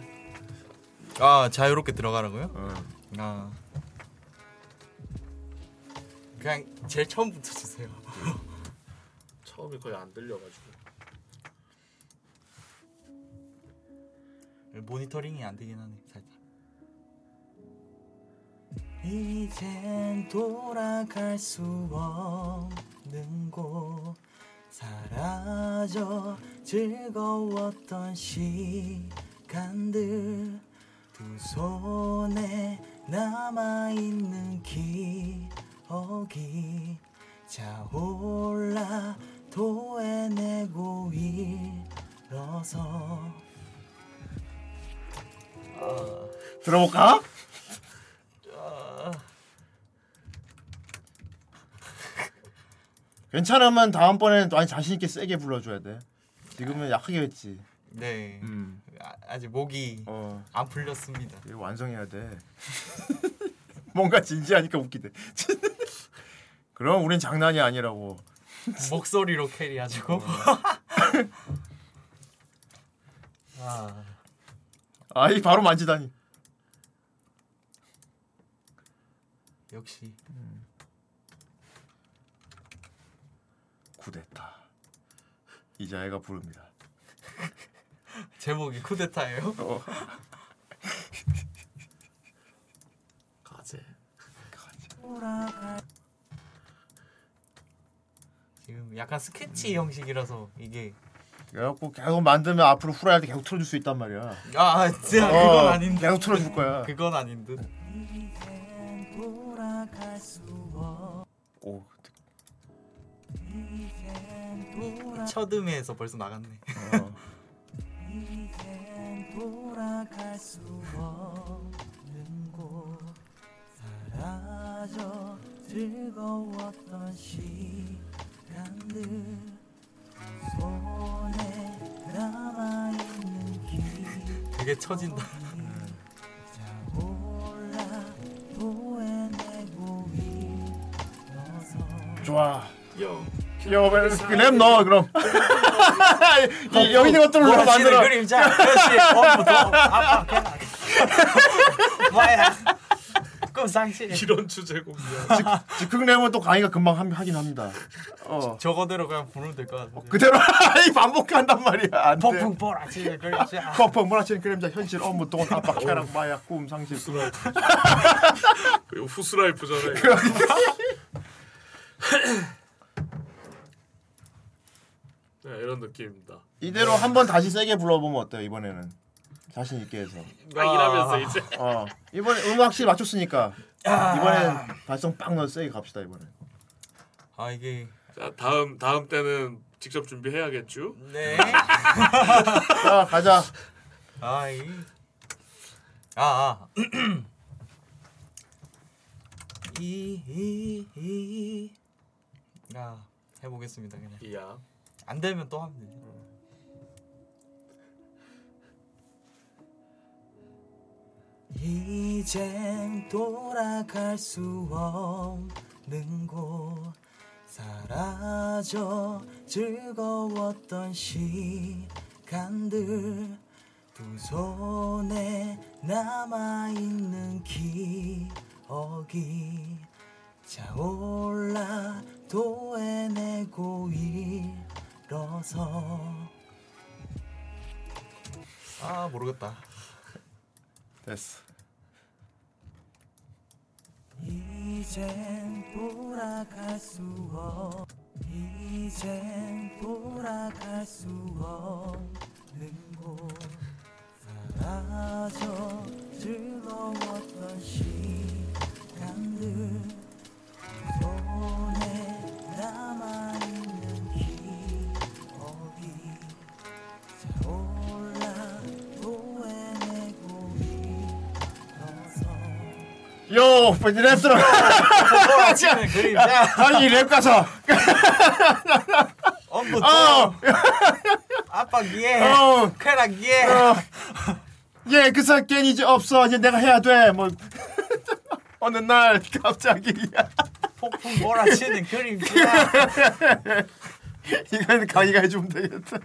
아 자유롭게 들어가라고요? 어. 아 그냥 제일 처음부터 주세요. 처음에 거의 안 들려가지고. 모니터링이 안 되긴 하네 살짝. 이젠 돌아갈 수 없는 곳 사라져 즐거웠던 시간들 두 손에 남아있는 기억이 차올라 토해내고 일어서 들어볼까? 괜찮으면 다음번에는 또 아니 자신 있게 세게 불러줘야 돼. 지금은 약하게 했지. 네. 음. 아, 아직 목이 어. 안 풀렸습니다. 이거 완성해야 돼. 뭔가 진지하니까 웃기대. 그럼 우린 장난이 아니라고. 목소리로 캐리하자고. 어. 아. 아이 바로 만지다니. 역시 쿠데타. 이자애가 부릅니다. 제목이 쿠데타예요? 어. 가제. 지금 약간 스케치 형식이라서 이게 그래갖고 계속 만들면 앞으로 후라이할 때 계속 틀어줄 수 있단 말이야. 아, 아, 진짜 어, 그건 아닌데. 계속 틀어줄 거야. 그건 아닌 듯. 오. 첫 음에서 벌써 나갔네. 어. 사라져 즐거웠던 시 간들 손에 남아 있는 길 되게 처진다. 좋아. 요. 랩 넣어 그럼. 이, 여기 있는 것들로 만들어. 그림자. 그렇지. 원부터 개나. 뭐야? 꿈상실. 이런 주제곡이야. 즉흥 랩은 또 강의가 금방 함- 하긴 합니다. 어. 저거대로 그냥 부르면 될것 같은데. 그대로 이 반복한단 말이야. 폭풍 보라치는 그림자. 폭풍 몰아치는 그림자 현실 업무 돈 압박 쾌락 마약 꿈 상실 후스라이프잖아요. 네, 이런 느낌입니다. 이대로 한 번 다시 세게 불러보면 어때요 이번에는 자신 있게 해서 아, 이러면서 이제. 어 이번에 음악 확실히 맞췄으니까 아. 이번엔 발성 빵 넣어 세게 갑시다 이번에 아 이게 자 다음 다음 때는 직접 준비해야겠죠. 네. 자 가자 아이. 아 아. 이 이이. 야 해보겠습니다 그냥. 이야. 안 되면 또 하면 돼. 이젠 돌아갈 수 없는 곳. 사라져 즐거웠던 시간들. 두 손에 남아있는 기억이 차올라 도해내고 일어서. 아 모르겠다. 됐어 이젠 돌아갈 수 없, 이젠 돌아갈 수 없는 곳. 사라져 즐거웠던 시간들. 손에 남아 요 몰아치는 그림자. 아니 랩 가사 엄부 어. 아빠 예. 어. 쾌락 예. 예, 그 새끼는 이제 없어. 이제 내가 해야 돼. 뭐 어느 날 갑자기 폭풍 몰아치는 그림자. 이건 강의가 해주면 되겠다.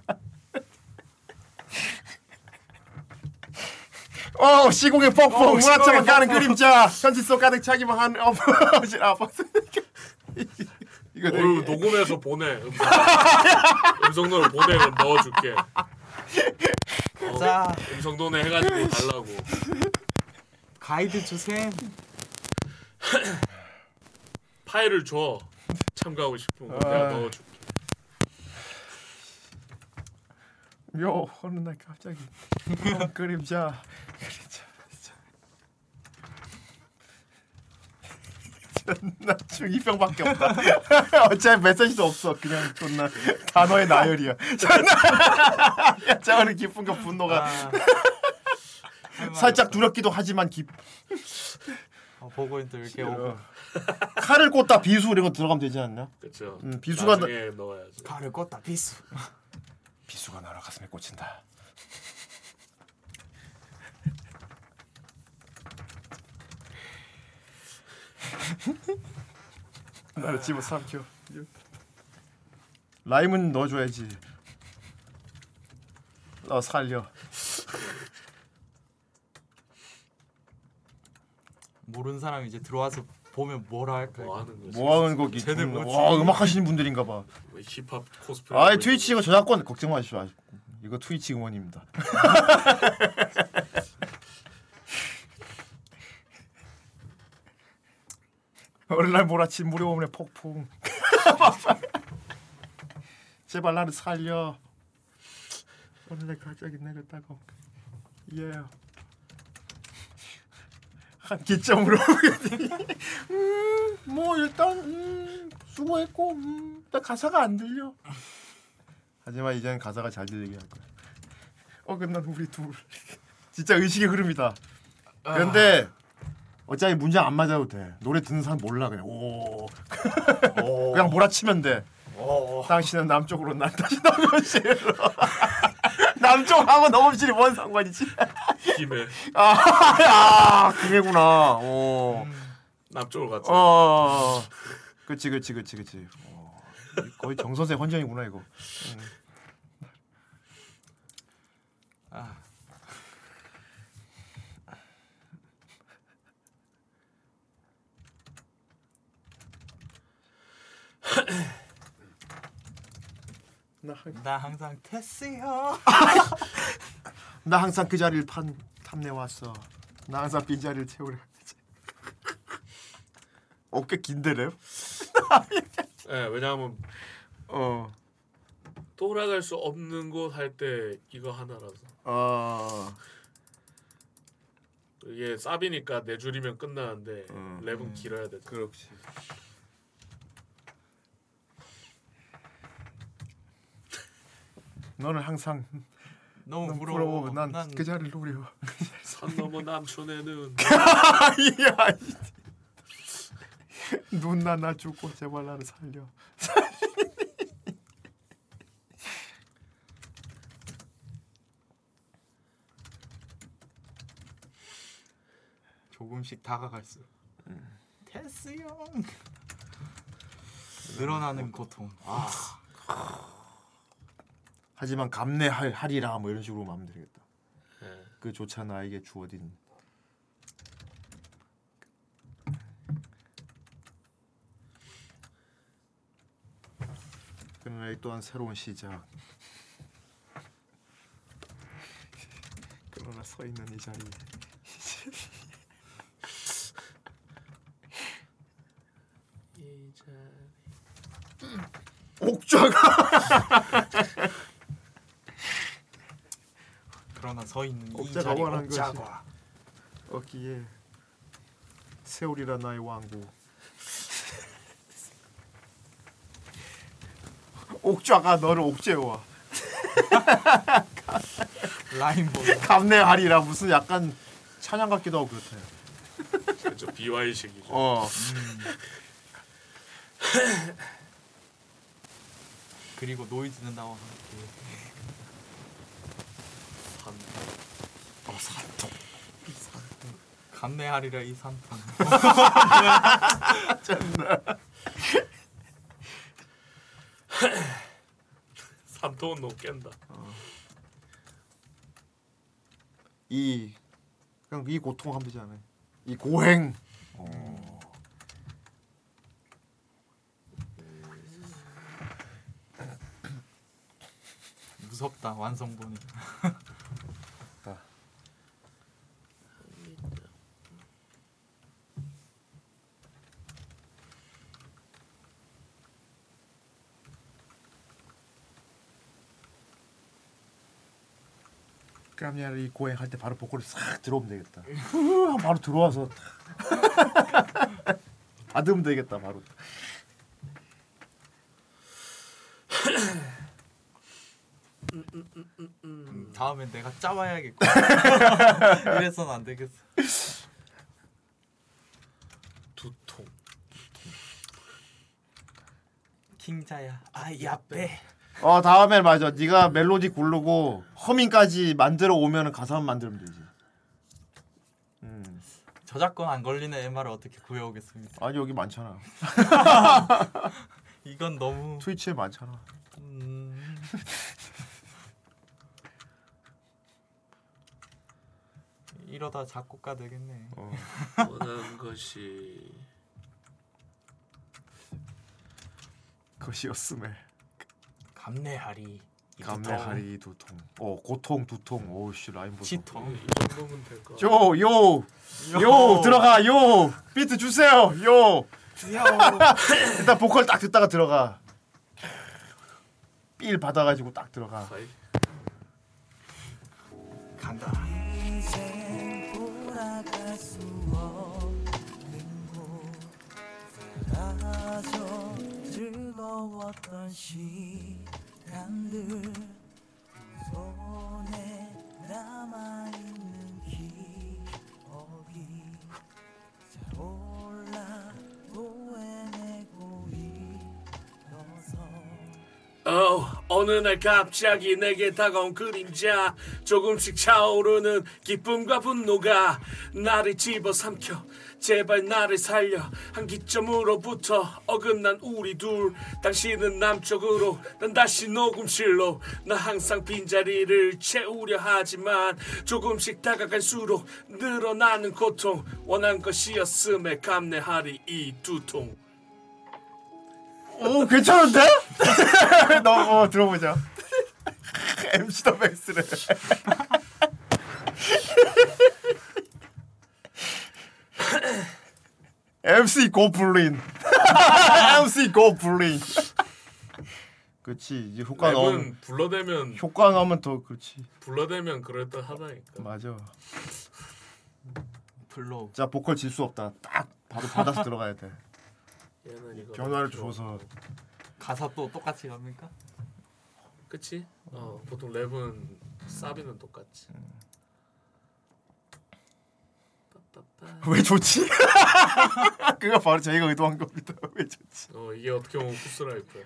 어 시공의 폭풍 어, 시공의 가는. 그림자 현실 속 가득 차기만 한 어버지 아파트 이거 어, 되게 녹음해서 보내. 음성. 음성도를 보내 그럼 넣어줄게. 어, 자. 음성도내 해가지고 달라고. 가이드 주셈. 파일을 줘. 참가하고 싶은 거 내가 아. 넣어줄게. 요 어느 날 갑자기 어, 그림자 나 중이병밖에 없다 어차피 메시지도 없어 그냥 존나 단어의 나열이야 기쁜 거 분노가 살짝 두렵기도 하지만 기 어, 보고 있는데 왜 이렇게 오고. 칼을 꽂다 비수 이런 거 들어가면 되지 않나? 그렇죠. 음, 비수가 나-. 칼을 꽂다 비수. 비수가 나라 가슴에 꽂힌다. 나를 집어 삼켜. 라임은 넣어줘야지. 어 살려. 모르는 사람이 이제 들어와서 보면 뭐라 할까? 뭐 하는 거지? 뭐 하는 거기? 쟤네 뭐지? 와 음악 하시는 분들인가 봐. 뭐 힙합 코스프레. 아 트위치 이거 저작권 걱정 마십시오. 아, 이거 트위치 응원입니다. 어느 날 몰아친 무료음의 폭풍. 제발 나를 살려. 어느 날 갑자기 내렸다고. 예. 한 기점으로 음, 뭐 일단 음, 수고했고 음, 나 가사가 안 들려. 하지만 이제는 가사가 잘 들리게 할 거야. 어 끝난 우리 둘. 진짜 의식의 흐름이다. 그런데 어차피 문장 안 맞아도 돼. 노래 듣는 사람 몰라 그냥. 오. 그냥 몰아치면 돼. 당신은 남쪽으로 난 다시 넘어실로. 남쪽하고 넘어실이 뭔 상관이지? 김해. 아, 야, 김해구나. 오. 남쪽으로 갔죠. 어. 그치, 그치, 그치, 그치. 어, 거의 정 선생 헌정이구나 이거. 음. 나, 나 항상 테스요. 나 항상 그 자리를 판 탐내 왔어. 나 항상 빈 자리를 채우려. 어깨 긴데래? 예, 왜냐하면 어. 돌아갈 수 없는 곳 할 때 이거 하나라서. 어. 이게 쌉이니까 네 줄이면 끝나는데 음. 랩은 길어야 돼. 그렇지. 너는 항상 너무 너무 부러워. 부러워. 난 난- 그 자리를 노려. 산 넘어 남촌에는 야, 눈나 나 죽고 제발 나를 살려. 조금씩 다가갈수록 테스 형 늘어나는 고통. 아. 하지만 감내할 하리라 뭐 이런 식으로 마음 되겠다. 예. 그조차 나에게 주어진 그러나 이 또한 새로운 시작. 그러나 서 있는 이 자리. 이 자리. 옥좌가 그러나 서 있는 이 옥자가 자리 것이 옥자가. 어기에 세월이라 나의 왕국 옥좌가 너를 옥죄와 라인 보다. 감내하리라 무슨 약간 찬양 같기도 하고 그렇대요. 그렇죠. 비와이식이죠. 어. 그리고 노이즈는 나와 함께. 산. 어 산통. 감내하리라 이 산통. 짠나. 산통은 못 깬다. 이 그냥 이 고통 하면 되지 않아요? 이 고행. 어. 무섭다 완성본이. 스카미아리 고행 할때 바로 복고를 싹 들어오면 되겠다. 바로 들어와서 받으면 되겠다 바로. 다음엔 내가 짜봐야겠고. 이래서는 안 되겠어. 두통. 킹자야 아야빼. 어 다음에 맞아. 네가 멜로디 고르고 허밍까지 만들어 오면은 가사만 만들면 되지. 음. 저작권 안 걸리는 MR을 어떻게 구해오겠습니까? 아니 여기 많잖아. 이건 너무 트위치에 많잖아. 음... 이러다 작곡가 되겠네. 어. 원하는 것이 그것이었음에 감내하리. 감내하리 두통. 어 고통 두통. 오씨 라인 보소. 치통. 이 정도면 될까? 요, 요, 요, 들어가, 요, 비트 주세요, 요. 일단 보컬 딱 듣다가 들어가. 삘 받아가지고 딱 들어가. 간다. 즐거웠던 시간들 손에 남아있는 기억이 잘 올라 도해내고 있어서 어, 어느 날 갑자기 내게 다가온 그림자. 조금씩 차오르는 기쁨과 분노가 나를 집어삼켜 제발 나를 살려. 한 기점으로부터 어긋난 우리 둘. 당신은 남쪽으로 난 다시 녹음실로. 나 항상 빈자리를 채우려 하지만 조금씩 다가갈수록 늘어나는 고통. 원한 것이었음에 감내하리 이 두통 오 괜찮은데? 너 어, 들어보자. MC 더 맥스래. MC 고블린. MC 고블린. 그렇지 이제 효과 랩은 불러대면 효과 나오면 더 그렇지. 불러대면 그럴듯 하다니까 맞아. 불러. 자 보컬 질 수 없다. 딱 바로 받아서 들어가야 돼. 얘는 이거 변화를 줘서 가사 또 똑같이 갑니까? 그치? 어 보통 랩은 사비는 똑같지 왜 좋지? 그거 바로 저희가 의도한 겁니다. 왜 좋지? 어 이게 어떻게 보면 후스라이프야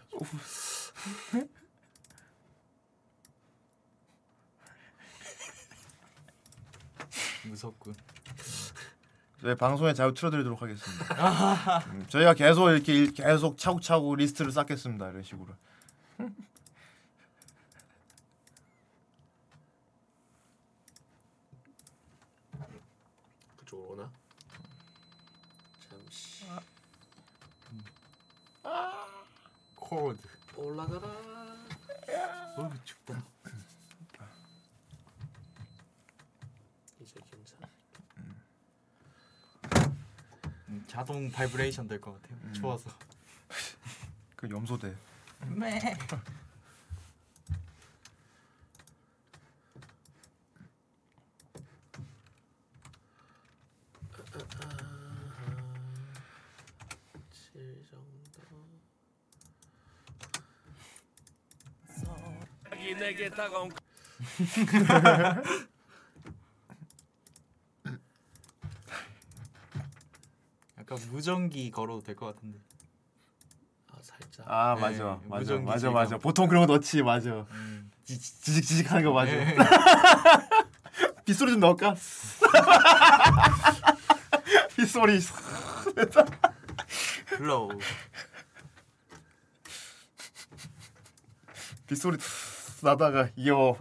무섭군. 저희 방송에 자주 틀어드리도록 하겠습니다. 음, 저희가 계속 이렇게 일- 계속 차곡차곡 리스트를 쌓겠습니다. 이런 식으로. 그쪽으로 오나? 잠시 코드. 올라가라 어 춥다. 이제 괜찮아 음, 자동 바이브레이션 될 것 같아요. 추워서. 그 염소대. 네. 칠 정도 이 내게 다가온 약간 무전기 걸어도 될 것 같은데. 아 살짝 아 네, 맞아 맞아 무전기 맞아. 맞아. 보통 그런 거 넣지 맞아. 음. 지- 지직 지직 하는 거 맞아. 네. 빗소리 좀 넣을까? 빗소리. 플로우. 빗소리 나다가 요.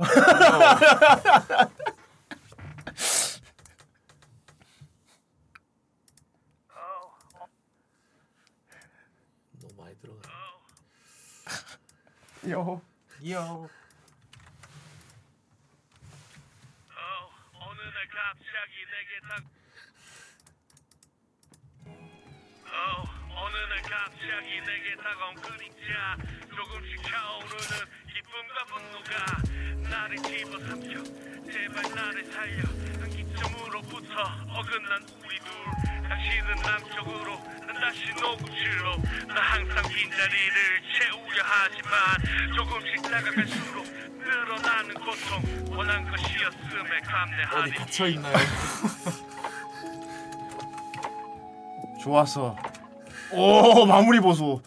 너무 많이 들어가 요. 요. 어느 날 갑자기 내게 다 어, 어느 날 갑자기 내게 다가온 그림자 조금씩 차오르는 기쁨과 분노가 나를 집어삼켜 제발 나를 살려 한 기점으로부터 어긋난 우리 둘 다시는 남쪽으로 다시 노구치로 나 항상 빈자리를 채우려 하지만 조금씩 나가갈수록 늘어나는 고통 원한 것이었음에 감내하니 갇혀 있나요? 좋았어. 오 마무리 보소.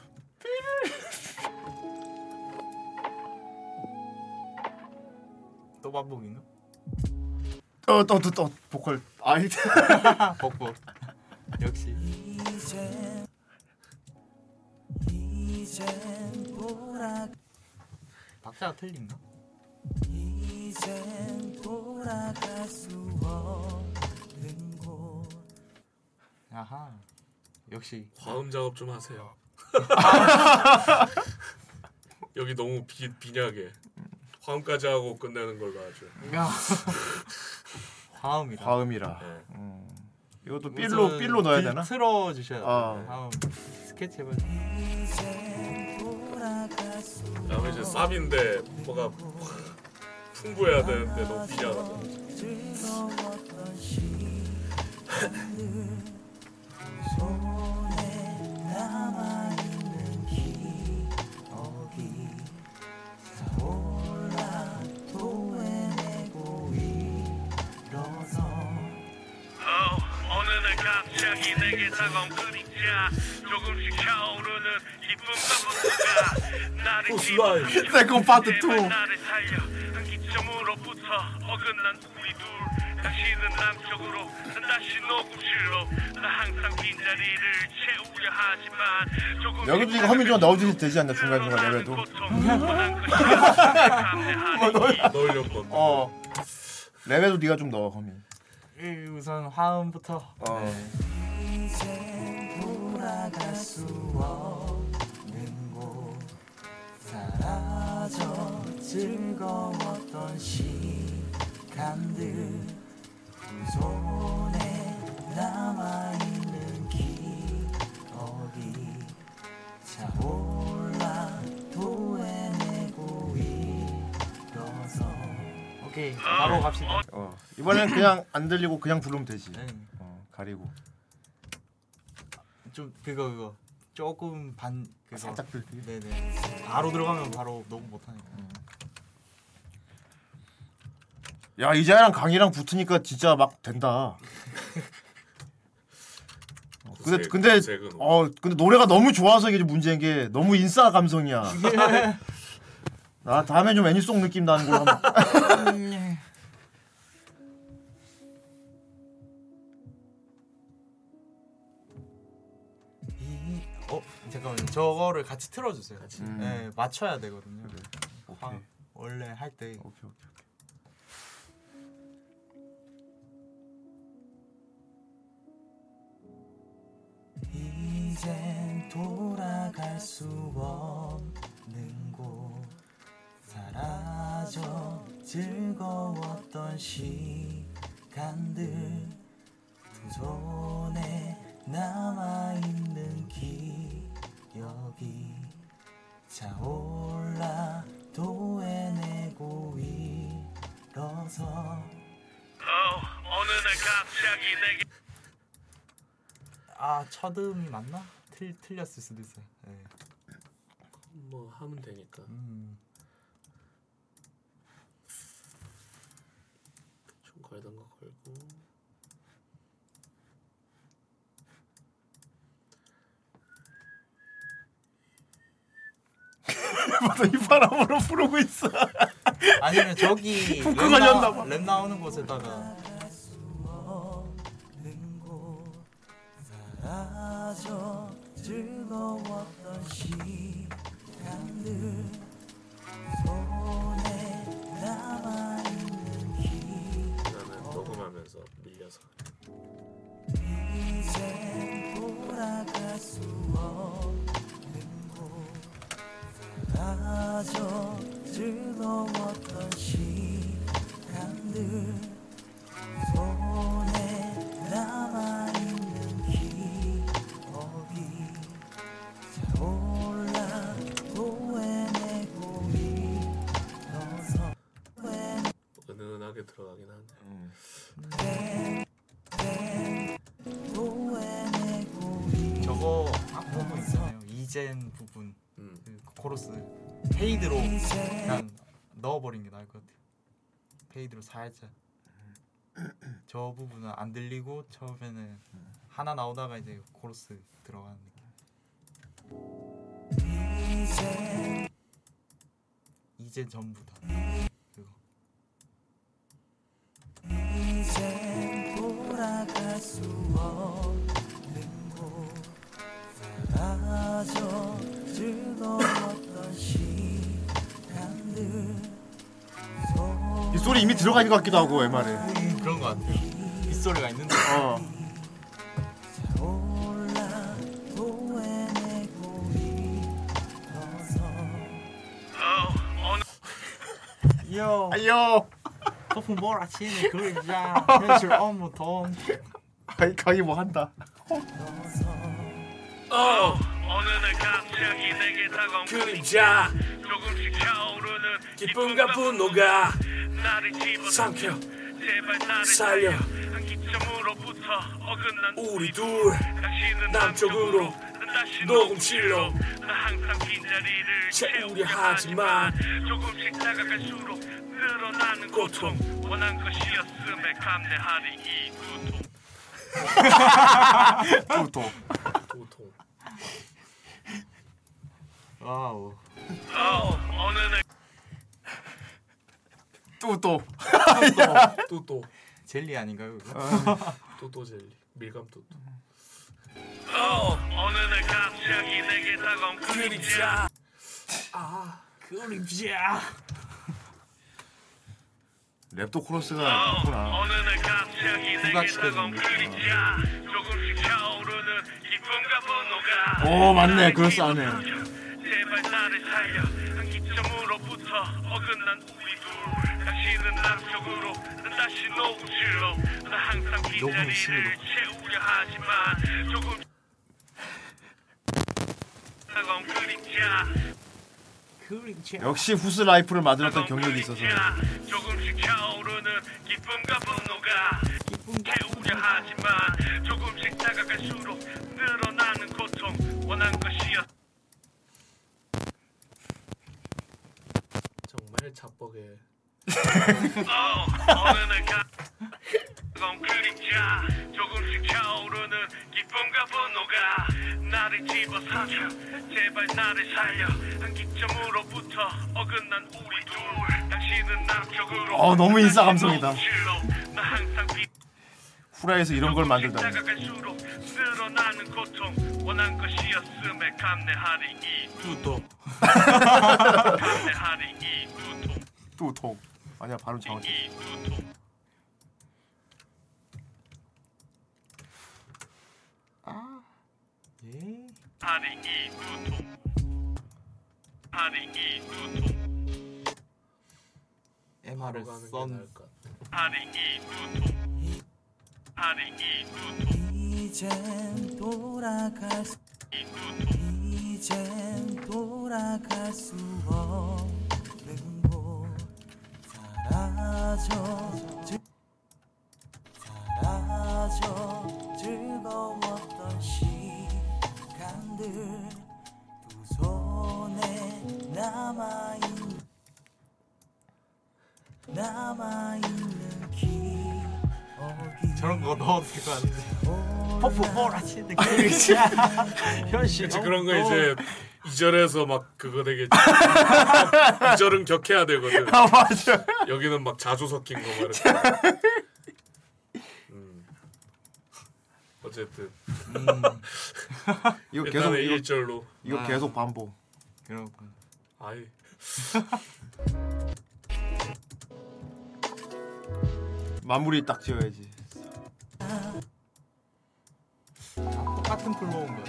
또 반복이나? 또또또 또, 또, 보컬 아이 벅벅 역시 박자가 틀린가? 이젠 돌아갈 수 없는 곳 아하 역시 화음 작업 좀 하세요. 여기 너무 비, 빈약해. 화음까지 하고 끝내는 걸로 하죠. 야. 화음이라. 화음이라. 네. 음. 이것도 삘로 삘로 넣어야 되나? 틀어 주셔야 돼요. 아. 화음 스케치 해봐. 다음에 이제 쌉인데 뭐가 풍부해야 되는데 너무 빈약하다. 갑자기 내게 그림자 조금씩 차오르는 기쁨과 분노가 나를 또 슬라임. 세컨 파트 투. 나를 살려 한 기점으로부터 어긋난 우리 둘 다시는 남쪽으로 난 다시 녹음실로 나 항상 빈자리를 채우려 하지만 조금 여기도 이거 허밍 좀 넣어주셔도 되지 않나 중간 중간 레벨도. 넣으려고. 어. 레벨도 네가 좀 넣어 허밍. 이 우선 화음부터. 어. 이젠 돌아갈 수 없는 곳 사라져 즐거웠던 시간들 두 손에 남아있는 기억이 차올 오케이 바로 갑시다. 어. 이번엔 그냥 안 들리고 그냥 부르면 되지. 어, 가리고. 좀 그거 그거 조금 반 그거 살짝 들리게? 네네 바로 들어가면 바로 녹음 못하니까. 야 이자랑 강이랑 붙으니까 진짜 막 된다. 어, 근데 구색, 근데 구색은 어 근데 노래가 너무 좋아서 이게 문제인 게 너무 인싸 감성이야. 나 다음에 좀 애니송 느낌 나는 걸로 한번. 이, 어 잠깐만요. 저거를 같이 틀어주세요. 같이. 음. 네 맞춰야 되거든요. 화- 오케이. 원래 할 때. 오케이 오케이. 이젠 돌아갈 수 없는 곳 사라져 즐거웠던 시간들 두 손에 남아있는 기억이 차올라 토해내고 일어서 어, 어느 날 갑자기 내게 아 첫음이 맞나? 틀 틀렸을 수도 있어요. 네. 뭐 하면 되니까. 음. 좀 걸던 거 걸고. 맞아 이 바람으로 부르고 있어. 아니면 저기 랩 나- 봐. 랩 나오는 곳에다가 사라져 즐거웠던 시간들 수 없는 곳 사라져 즐거웠던 시간들 부분 그 코러스 fade로 그냥 넣어버린 게 나을 것 같아요. fade로 살짝. 저 부분은 안 들리고 처음에는 하나 나오다가 이제 코러스 들어가는 느낌. 이제 전부 다 그거. 이젠 돌아갈 수곳 사라져 즐거웠던 시간들 이 소리 이미 들어가 있는 것 같기도 하고 MR에. 그런 것 같아요. 빗소리가 있는데. 어. 올라 요. 아요. 소풍 몰아치는 그림자 현실 업무 돈. 아이 강이 뭐 한다. 어, 어느 날 갑자기 내게 다가온 그림자. 조금씩 차오르는 기쁨과 분노가. 나를 집어삼켜. 제발 나를 살려. 한 기점으로부터 어긋난 우리 둘. 당신은 남쪽으로. 녹음실로. 나 항상 빈자리를 채우려 하지만 조금씩 다가갈수록 늘어나는 고통. 원한 것이었음에 감내하리 이 두통. 두통. 어, 날 뚜또. 또또 젤리 아닌가요? 또또 젤리 밀감 또또. 어, 어느 날 갑자기 내게 다가온 그림자 아 그림자 랩도 코러스가 있구나. 어느 날 갑자기 내게 다가온 그림자 조금씩 차오르는 기쁨과 분노가 오 맞네. 그럴싸하네. 제발 나를 살려. 한 기점으로부터 어긋난 우리 둘. 당신은 남쪽으로 난 다시 녹음실로 나 항상 빈자리를 채우려 하지만 조금 다가온 그림자 그림자 역시 후스 라이프를 만들었던 경력이 있어서. 조금씩 차오르는 기쁨과 분노가 채우려 하지만 조금씩 다가갈수록 늘어나는 고통. 원한 것이었 정말 자뻑에 어, 어느 날 가- 건 그림자 조금씩 차오르는 기쁨과 분노가 나를 집어삼켜 제발 나를 살려 한 기점으로부터 어긋난 우리 둘 당신은 남쪽으로 어, 너무 인싸 감성이다. 녹음실로 나 항상 비 후라이에서 이런 걸 만들다니. 두통. 두통. 아니야 발음 정확해. 이 두통 예. 하리 이 두통 하리 이 두통 MR을 썬. 하리 이 두통 이 두통 이젠 돌아갈 수 이젠 돌아갈 수 없는 곳. 사라져 즐- 사라져 즐거웠던 시간들. 두 손에 남아있는 남아있는 기억이 저런 거 넣어도 될것 같은데. 퍼프 몰아치는 그림자 현실 그런 거 돈. 이제 2절에서 막 그거 되게 2절은 격해야 되거든. 아, 맞아. 여기는 막 자주 섞인 거 말이야. 음. 어쨌든 이거 계속 일단은 이거, 1절로 이거 아. 계속 반복. 그렇군. 아이 마무리 딱 지어야지. 똑같은 플로우인 거야.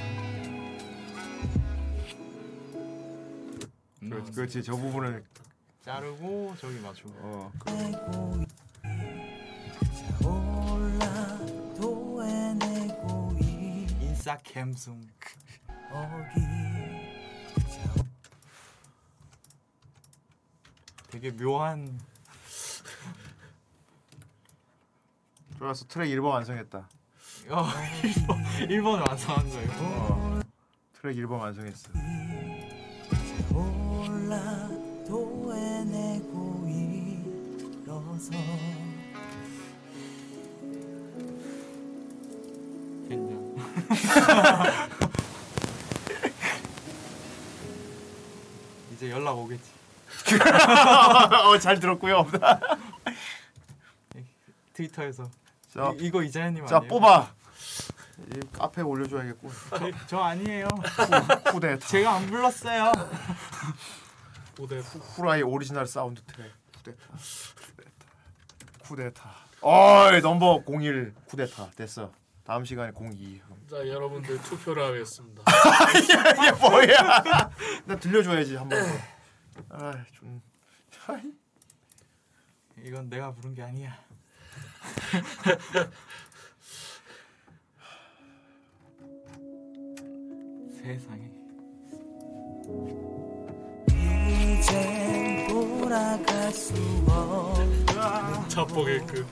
그렇지, 그렇지. 저 부분을 자르고 저기 맞추고. 어. 인싸. 어기 되게 묘한 좋았어. 트랙 1번 완성했다. 어, 1번, 1번을 완성한 거예요. 어. 트랙 1번 완성했어. 올라 도 해내고 일어서 이제 연락 오겠지. 어, 잘 들었고요. 트위터에서 자, 이, 이거 이자연님 자 아니에요? 뽑아. 이 카페에 올려줘야겠고. 저, 저 아니에요. 쿠데타. 제가 안 불렀어요. 쿠데 후라이 오리지널 사운드 트랙 쿠데타. 쿠데타. 쿠데타. 어이 넘버 01 쿠데타 됐어. 다음 시간에 02. 자 여러분들 투표를 하겠습니다. 이게 뭐야? 나 들려줘야지 한 번. 더. 아 좀. 이건 내가 부른 게 아니야. 세상에. 이젠 돌아갈 수 없는 자폭의 그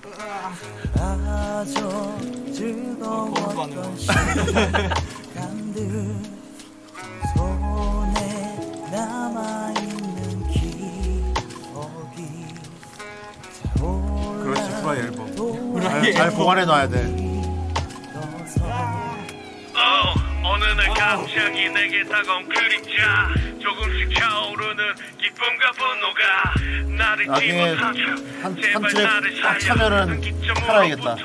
아주 즐거웠던 시간들 손에 남아 있는 기억이 그렇지 후라이 앨범. 잘, 잘. 보관해 놔야 돼. 어, 날 갑자기 내게 다가온 그림자 조금씩 차오르는 기쁨과 분노가 나를 나중에 한, 한 나를 딱 차면은 팔아야겠다.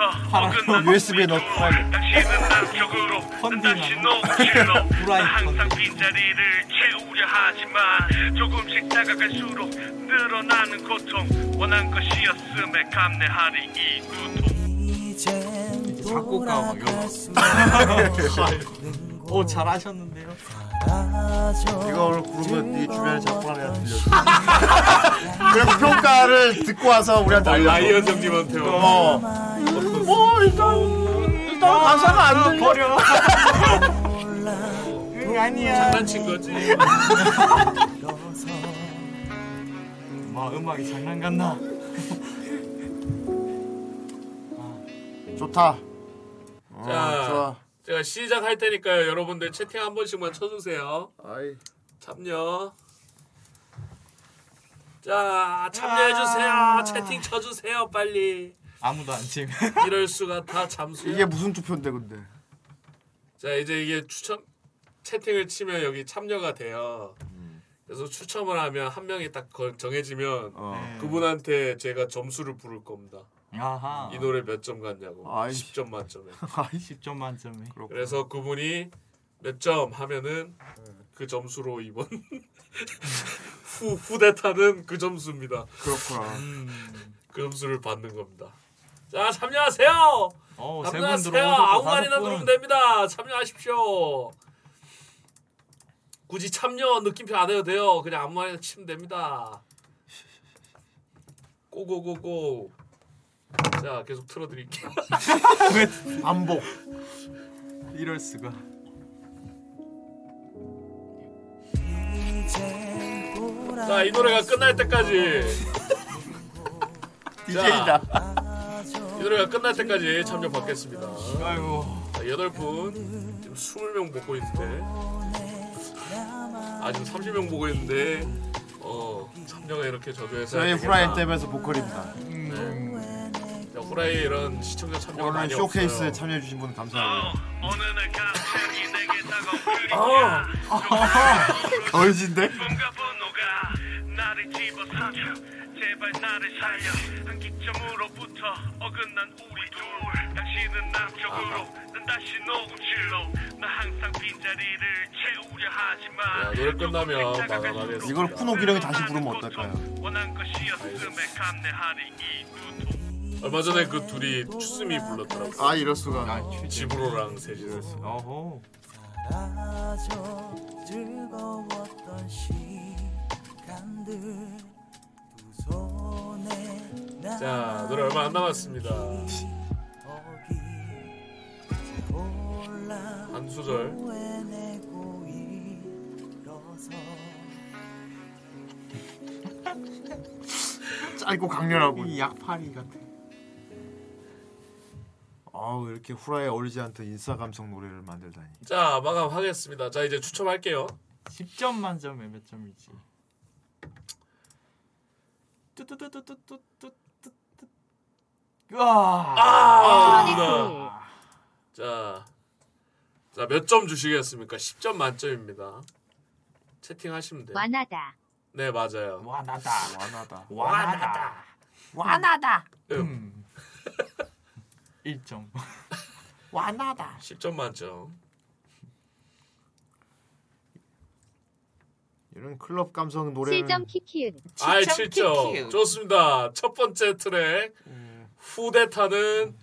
USB에 넣고 팔아야겠다. 당신은 난 다시 녹음실로 나 항상 빈자리를 채우려 하지만 조금씩 다가갈수록 늘어나는 고통 원한 것이었음에 감내하리 이 두통 작곡가 막 이런 거. 오 잘하셨는데요. 이걸 부르면 네 주변에 작곡하는 애한테 들려줘. 그리고 평가를 듣고 와서 우리한테 알려줘. 라이언 형님한테 어. 뭐 일단 일단 가사가 안 들려. 버려. 응 아니야. 장난친 거지. 마 음악이 장난 같나? 좋다. 어, 자, 좋아. 제가 시작할 테니까요. 여러분들 채팅 한 번씩만 쳐주세요. 아이. 참여. 자, 참여해주세요. 채팅 쳐주세요, 빨리. 아무도 안 치면. 이럴 수가 다 잠수야. 이게 무슨 투표인데 근데? 자, 이제 이게 추첨 채팅을 치면 여기 참여가 돼요. 그래서 추첨을 하면 한 명이 딱 거- 정해지면 어. 그분한테 제가 점수를 부를 겁니다. 아하. 이 노래 몇점 같냐고. 아이. 10점 만점에. 10점 만점에. 그래서 그분이 몇 점 하면은 그 점수로 이번 후 후대타는 그 점수입니다. 그렇구나. 그 점수를 받는 겁니다. 자 참여하세요. 어, 세분 참여하세요. 아무 말이나 분. 누르면 됩니다. 참여하십시오. 굳이 참여 느낌표 안 해도 돼요. 그냥 아무 말이나 치면 됩니다. 고고고고. 자 계속 틀어드릴게요. 반복. 이럴 수가. 자 이 노래가 끝날 때까지. DJ다. 이 노래가 끝날 때까지 참여 받겠습니다. 아이고. 자, 여덟 분 지금 스물 명 보고 있는데 아 지금 30명 보고 있는데 어 참여가 이렇게 저조해서 저희 후라이. 댐에서 보컬입니다. 네. 자, 후라이 이런 시청자 참여가 오늘 많이 쇼케이스에 없어요. 참여해주신 분 감사합니다. 어느 날 갑자기 내게 다가온 그림자 얼진데? 기쁨과 분노가 나를 집어삼켜 제발 나를 살려 한 기점으로부터 어긋난 우리 둘 당신은 남쪽으로 난 다시 녹음실로 나 항상 빈자리를 채우려 하지만 야, 노래 끝나면 마감하겠습니다. 이걸 쿠노 기령이 다시 부르면 어떨까요? 원한 것이었음에 감내하리 이 두통 얼마 전에 그 둘이 추스미 불렀더라고. 아 이럴 수가. 지브로랑 셋이서. 어호. 아주 즐거웠던 시간들 두 손에 자 노래 얼마 안 남았습니다. 한 소절. 짧고 강렬하고. 이 약파리 같아. 아우 이렇게 후라이 어울리지 않던 인싸 감성 노래를 만들다니. 자 마감하겠습니다. 자 이제 추첨할게요. 10점 만점에 몇 점이지? 뚜뚜뚜뚜뚜뚜뚜 와. 아. 자. 자, 몇 점 주시겠습니까? 10점 만점입니다. 채팅하시면 돼요. 완하다. 네, 맞아요. 완하다. 완하다. 완하다. 완하다. 완하다. 음. 1점. 와나다. 10점 만점. 이런 클럽 감성 노래는 7점 키키은. 아이 7점. 좋습니다. 첫 번째 트랙 후대타는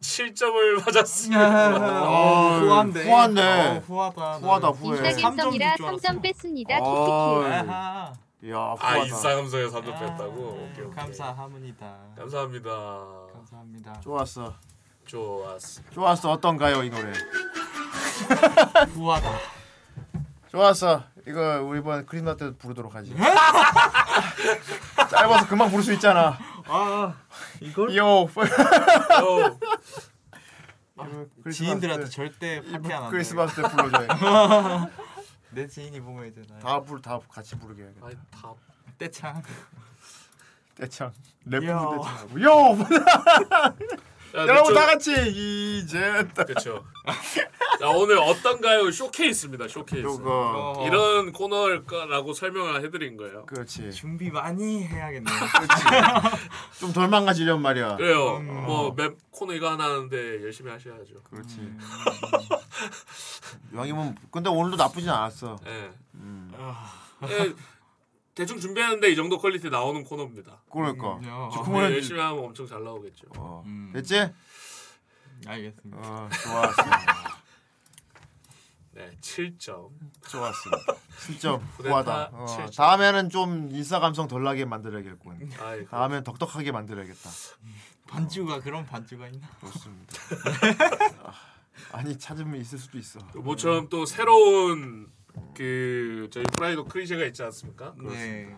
7점을 맞았습니다. 어, 후한데. 후한데. 어, 후하다. 후하다, 후해. 인싸감성이라 3점 뺐습니다. 아. 아하. 야, 아 후하다. 인싸감성에 3점 뺐다고. 오케이, 오케이. 감사합니다. 감사합니다. 감사합니다. 좋았어. 좋았어. 좋았어. 어떤가요, 이 노래? 후하다. 좋았어. 이거 우리 이번 크리스마스 때 부르도록 하지. 짧아서 금방 부를 수 있잖아. 아 이걸? 요. 아, 지인들한테 절대 파티 안 한다. 크리스마스 때 불러줘요. 내 지인이 보면 이제 나다 부르 다 같이 부르게 해야겠다. 아니 다 떼창. 떼창. 랩 요. 부르 떼창. 요. 야, 여러분 다 같이 이제 그렇죠. 자 오늘 어떤가요? 쇼케이스입니다. 쇼케이스. 요거. 이런 코너라고 설명을 해드린 거예요. 그렇지. 준비 많이 해야겠네. 좀 덜 망가지려면 말이야. 그래요. 음. 뭐맵 코너 이거 하나 하는데 열심히 하셔야죠. 그렇지. 음. 이왕이면 근데 오늘도 나쁘진 않았어. 예. 음. 예, 대충 준비하는데 이 정도 퀄리티 나오는 코너입니다. 그러니까. 음, 야. 주쿠모는 네, 열심히 하면 엄청 잘 나오겠죠. 어. 음. 됐지? 알겠습니다. 어, 좋았어. 네, 7점. 좋았습니다. 7점 후대타 후하다. 어, 7점. 다음에는 좀 인싸 감성 덜 나게 만들어야겠군. 아이, 다음엔 덕덕하게 만들어야겠다. 반주가 그런 반주가 있나? 좋습니다. 아, 아니 찾으면 있을 수도 있어. 모처럼 또 새로운 그 저희 프라이드 클리셰가 있지 않습니까? 네.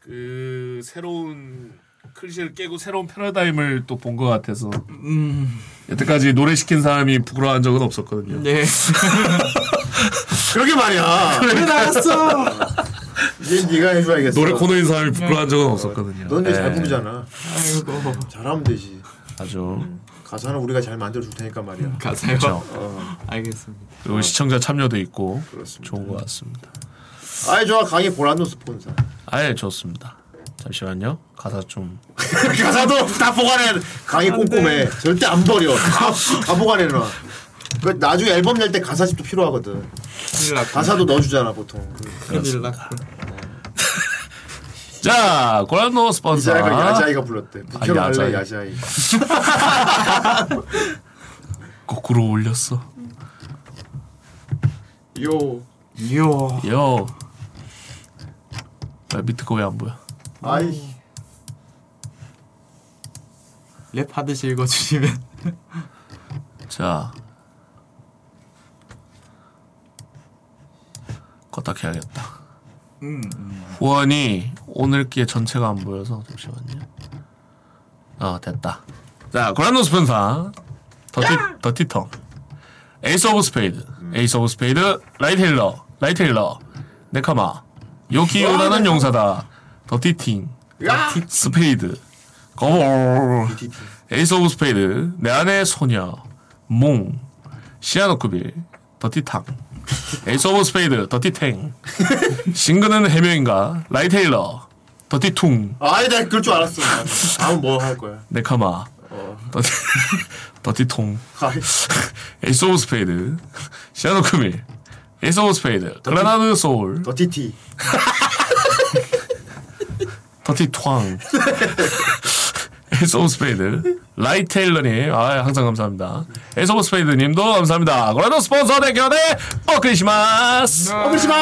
그 새로운 클리셰를 깨고 새로운 패러다임을 또 본 것 같아서 음. 여태까지 노래 시킨 사람이 부끄러워한 적은 없었거든요. 네. 그러게 말이야. 그래, 나였어. 이제 네가 해줘야겠어. 노래 코너인 사람이 부끄러워한 적은 없었거든요. 넌 이제 잘 네. 부르잖아. 아이고. 잘하면 되지. 아주 가사는 우리가 잘 만들어 줄 테니까 말이야. 가사요? 그렇죠. 어. 알겠습니다. 그리고 시청자 참여도 있고 그렇습니다. 좋은 것 같습니다. 아이 좋아 강의 보라노 스폰서. 아예 좋습니다. 잠시만요. 가사 좀 가사도 다 보관해. 강의 꼼꼼해. 절대 안 버려. 다, 다 보관해 놔. 그 나중에 앨범 낼 때 가사집도 필요하거든. 가사도 넣어주잖아 보통. 큰일 났군. 자, 고란노 스폰서. 이자이가 야자이가 불렀대. 아, 부캐로 할래 야자이. 야자이. 거꾸로 올렸어. 요. 요. 요. 아, 밑에 거 왜 안 보여? 아이. 랩 하듯이 읽어주시면. 자. 껐다 해야겠다. 후원이 오늘 기에 전체가 안 보여서 잠시만요. 어 됐다. 자 그란노 스폰사. 더티 더티텅. 에이스 오브 스페이드. 에이스 오브 스페이드 라이테일러 라이테일러. 네카마. 요키 요다는 용사다. 더티팅. 스페이드. 거볼 에이스 오브 스페이드. 내 안의 소녀. 몽. 시아노크빌. 더티탕 에이스 오브 스페이드 더티탱 싱그는 해명인가? 라이테일러 더티퉁 아이 내가 그럴 줄 알았어. 다음 뭐 할 거야. 네카마. 더티 더티통 에이스 오브 스페이드 시아노크밀 에이스 오브 스페이드 그라나드 소울 더티티 더티퉁 에이스 오브 스페이드. 라이 테일러님 아 항상 감사합니다. 에이스 오브 스페이드님도 감사합니다. 그라나드 스폰서 대결의 어크리시마스. 어그리시마.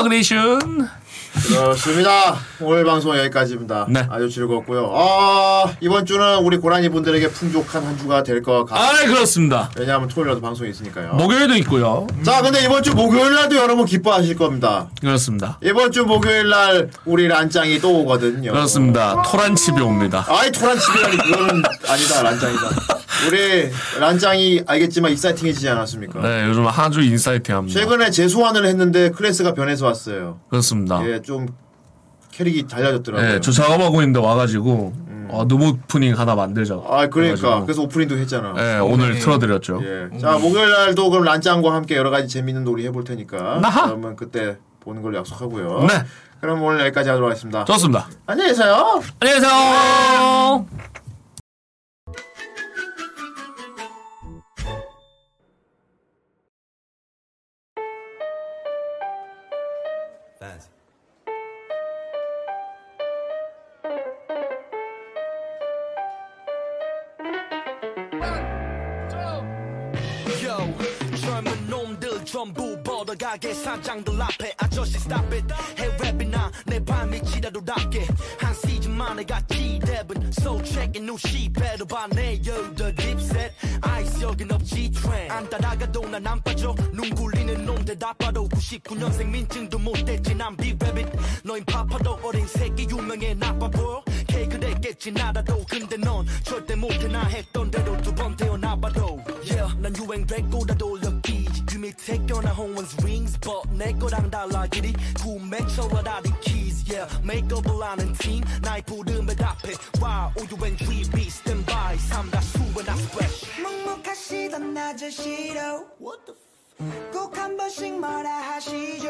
어그리션 그렇습니다. 오늘 방송 여기까지입니다. 네. 아주 즐거웠고요. 아 이번 주는 우리 고라니 분들에게 풍족한 한 주가 될 것 같아요. 아 그렇습니다 왜냐하면 토요일에도 방송이 있으니까요. 목요일도 있고요 자, 근데 이번 주 목요일 날도 여러분 기뻐하실 겁니다. 그렇습니다 이번 주 목요일 날 우리 란짱이 또 오거든요. 그렇습니다 토란칩이 옵니다 아이 토란칩이라니 그거는 아니다 란짱이다. 우리 란짱이 알겠지만 exciting해지지 않았습니까? 네 요즘 아주 exciting합니다 최근에 재소환을 했는데 클래스가 변해서 왔어요. 그렇습니다 예, 좀 캐릭이 달라졌더라고요. 네, 저 작업하고 있는데 와가지고 어, 누무 오프닝 하나 만들자. 아 그러니까 그래가지고, 그래서 오프닝도 했잖아. 네, 오늘 틀어드렸죠. 예. 자 목요일 날도 그럼 란짱과 함께 여러 가지 재밌는 놀이 해볼 테니까 나하. 그러면 그때 보는 걸로 약속하고요. 네. 그럼 오늘 여기까지 하도록 하겠습니다. 좋습니다. 안녕히 계세요. 안녕히 계세요. 사장들 앞에 아저씨 stop it. 해랩이나 내 밤이 지라도답게. 한 시즌 만에 같이 랩은 soul check new sheet better 봐내 열더 딥셋 아이스 여긴 없지 트렌 안 따라가도 난 안 빠져. 눈 굴리는 놈 대답봐도 99년생 민증도 못 댔지 난 비랩잇 너인 파파도 어린 새끼 유명해 나빠 보여 케이크 됐겠지 나라도. 근데 넌 절대 못해. 나 했던 대로 두 번 태어나봐도. Yeah 난 유행 됐고 다 돌려끼지 그 밑에 껴나 홍원's rings but 내 거랑 달라 길이 구매처럼 다리 keys? Yeah 메이크업을 하는 팀 나의 부름에 답해 wow 우유엔 be stand by 삼다수에 나 splash 묵묵하시던 아저씨로 꼭한 번씩 뭐라 하시죠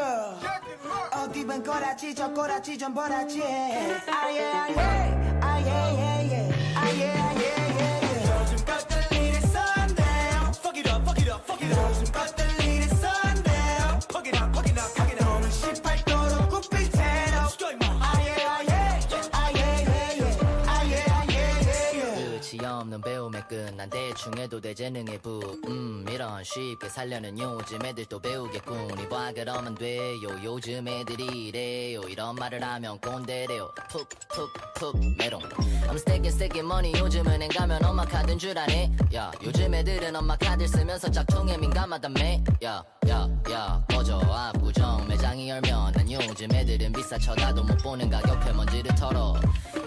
어디 본 꼬라지 저 꼬라지 좀 보라지 아예 아예 아예 예예 아예 아예 예예 요즘 것들 이래서 안 돼요 Fuck it up fuck it up fuck it up. 요즘 것들 없는 배움에 끝난 대충 해도 돼 재능의 부음 이런 쉽게 살려는 요즘 애들 또 배우겠군. 이봐 그러면 돼요. 요즘 애들이 이래요. 이런 말을 하면 꼰대래요. 푹푹푹 메롱. I'm stacking stacking money. 요즘 은행 가면 엄마 카드인 줄 아네? 야 요즘 애들은 엄마 카드 쓰면서 짝퉁에 민감하다며? 야야야 꺼져. 압구정 매장이 열면 난 요즘 애들은 비싸 쳐다도 못 보는 가격표 먼지를 털어.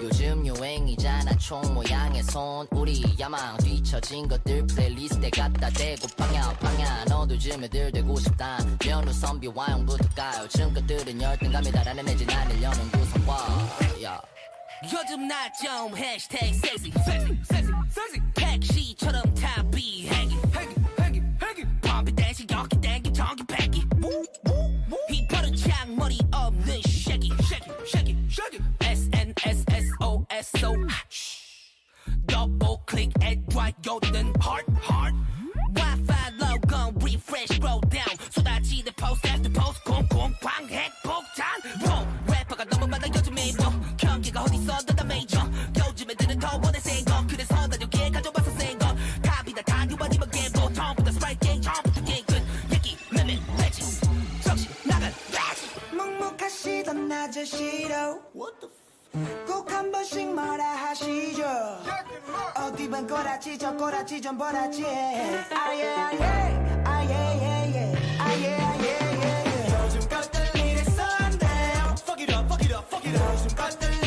요즘 유행이잖아 총 모양의 손. 우리 야망 뒤처진 것들 플레이리스트에 갖다 대고 방야 방야. 너도 애들 되고 싶다. 면후 선비 와용부터 가요. 것들은 열등감이 달아낸 애지 나를 여는 구성과 야. 요즘 나좀 해시태그 섹시 섹시 섹시 택시처럼 탑이 행기 행기 행기 행기 밤비 대신 여기 땡기 전기. 패기 이 버릇 창머리 없는 쉐기 쉐기 쉐기 쉐기. SNSSOSO 클 릭 애드와 요는 hard hard Wi-Fi logo refresh roll down. 쏟아지는 post after post. 콩콩 광핵 폭탄 Whoa, 래퍼가 너무 많아 요즘에 뭐 경기가 어디서 너다 메이저 요즘 애들은 더 원해 센거 그래서 난 여기에 가져와서 센거 답이다 단유 아니면 갬보 처음부터 스프라이트 게임 처음부터 게임 끝 얘기 매매 매치 정신 나간 매치 묵묵하시던 아저씨로 꼭 한 번씩 뭐라 하시죠. 어디 반 꼬라지 저 꼬라지 좀 보라지. 아예 아예 아예 예예. 아예 아예 예예 요즘 것들 이랬었는데 Fuck it up fuck it up fuck it up. 요즘 것들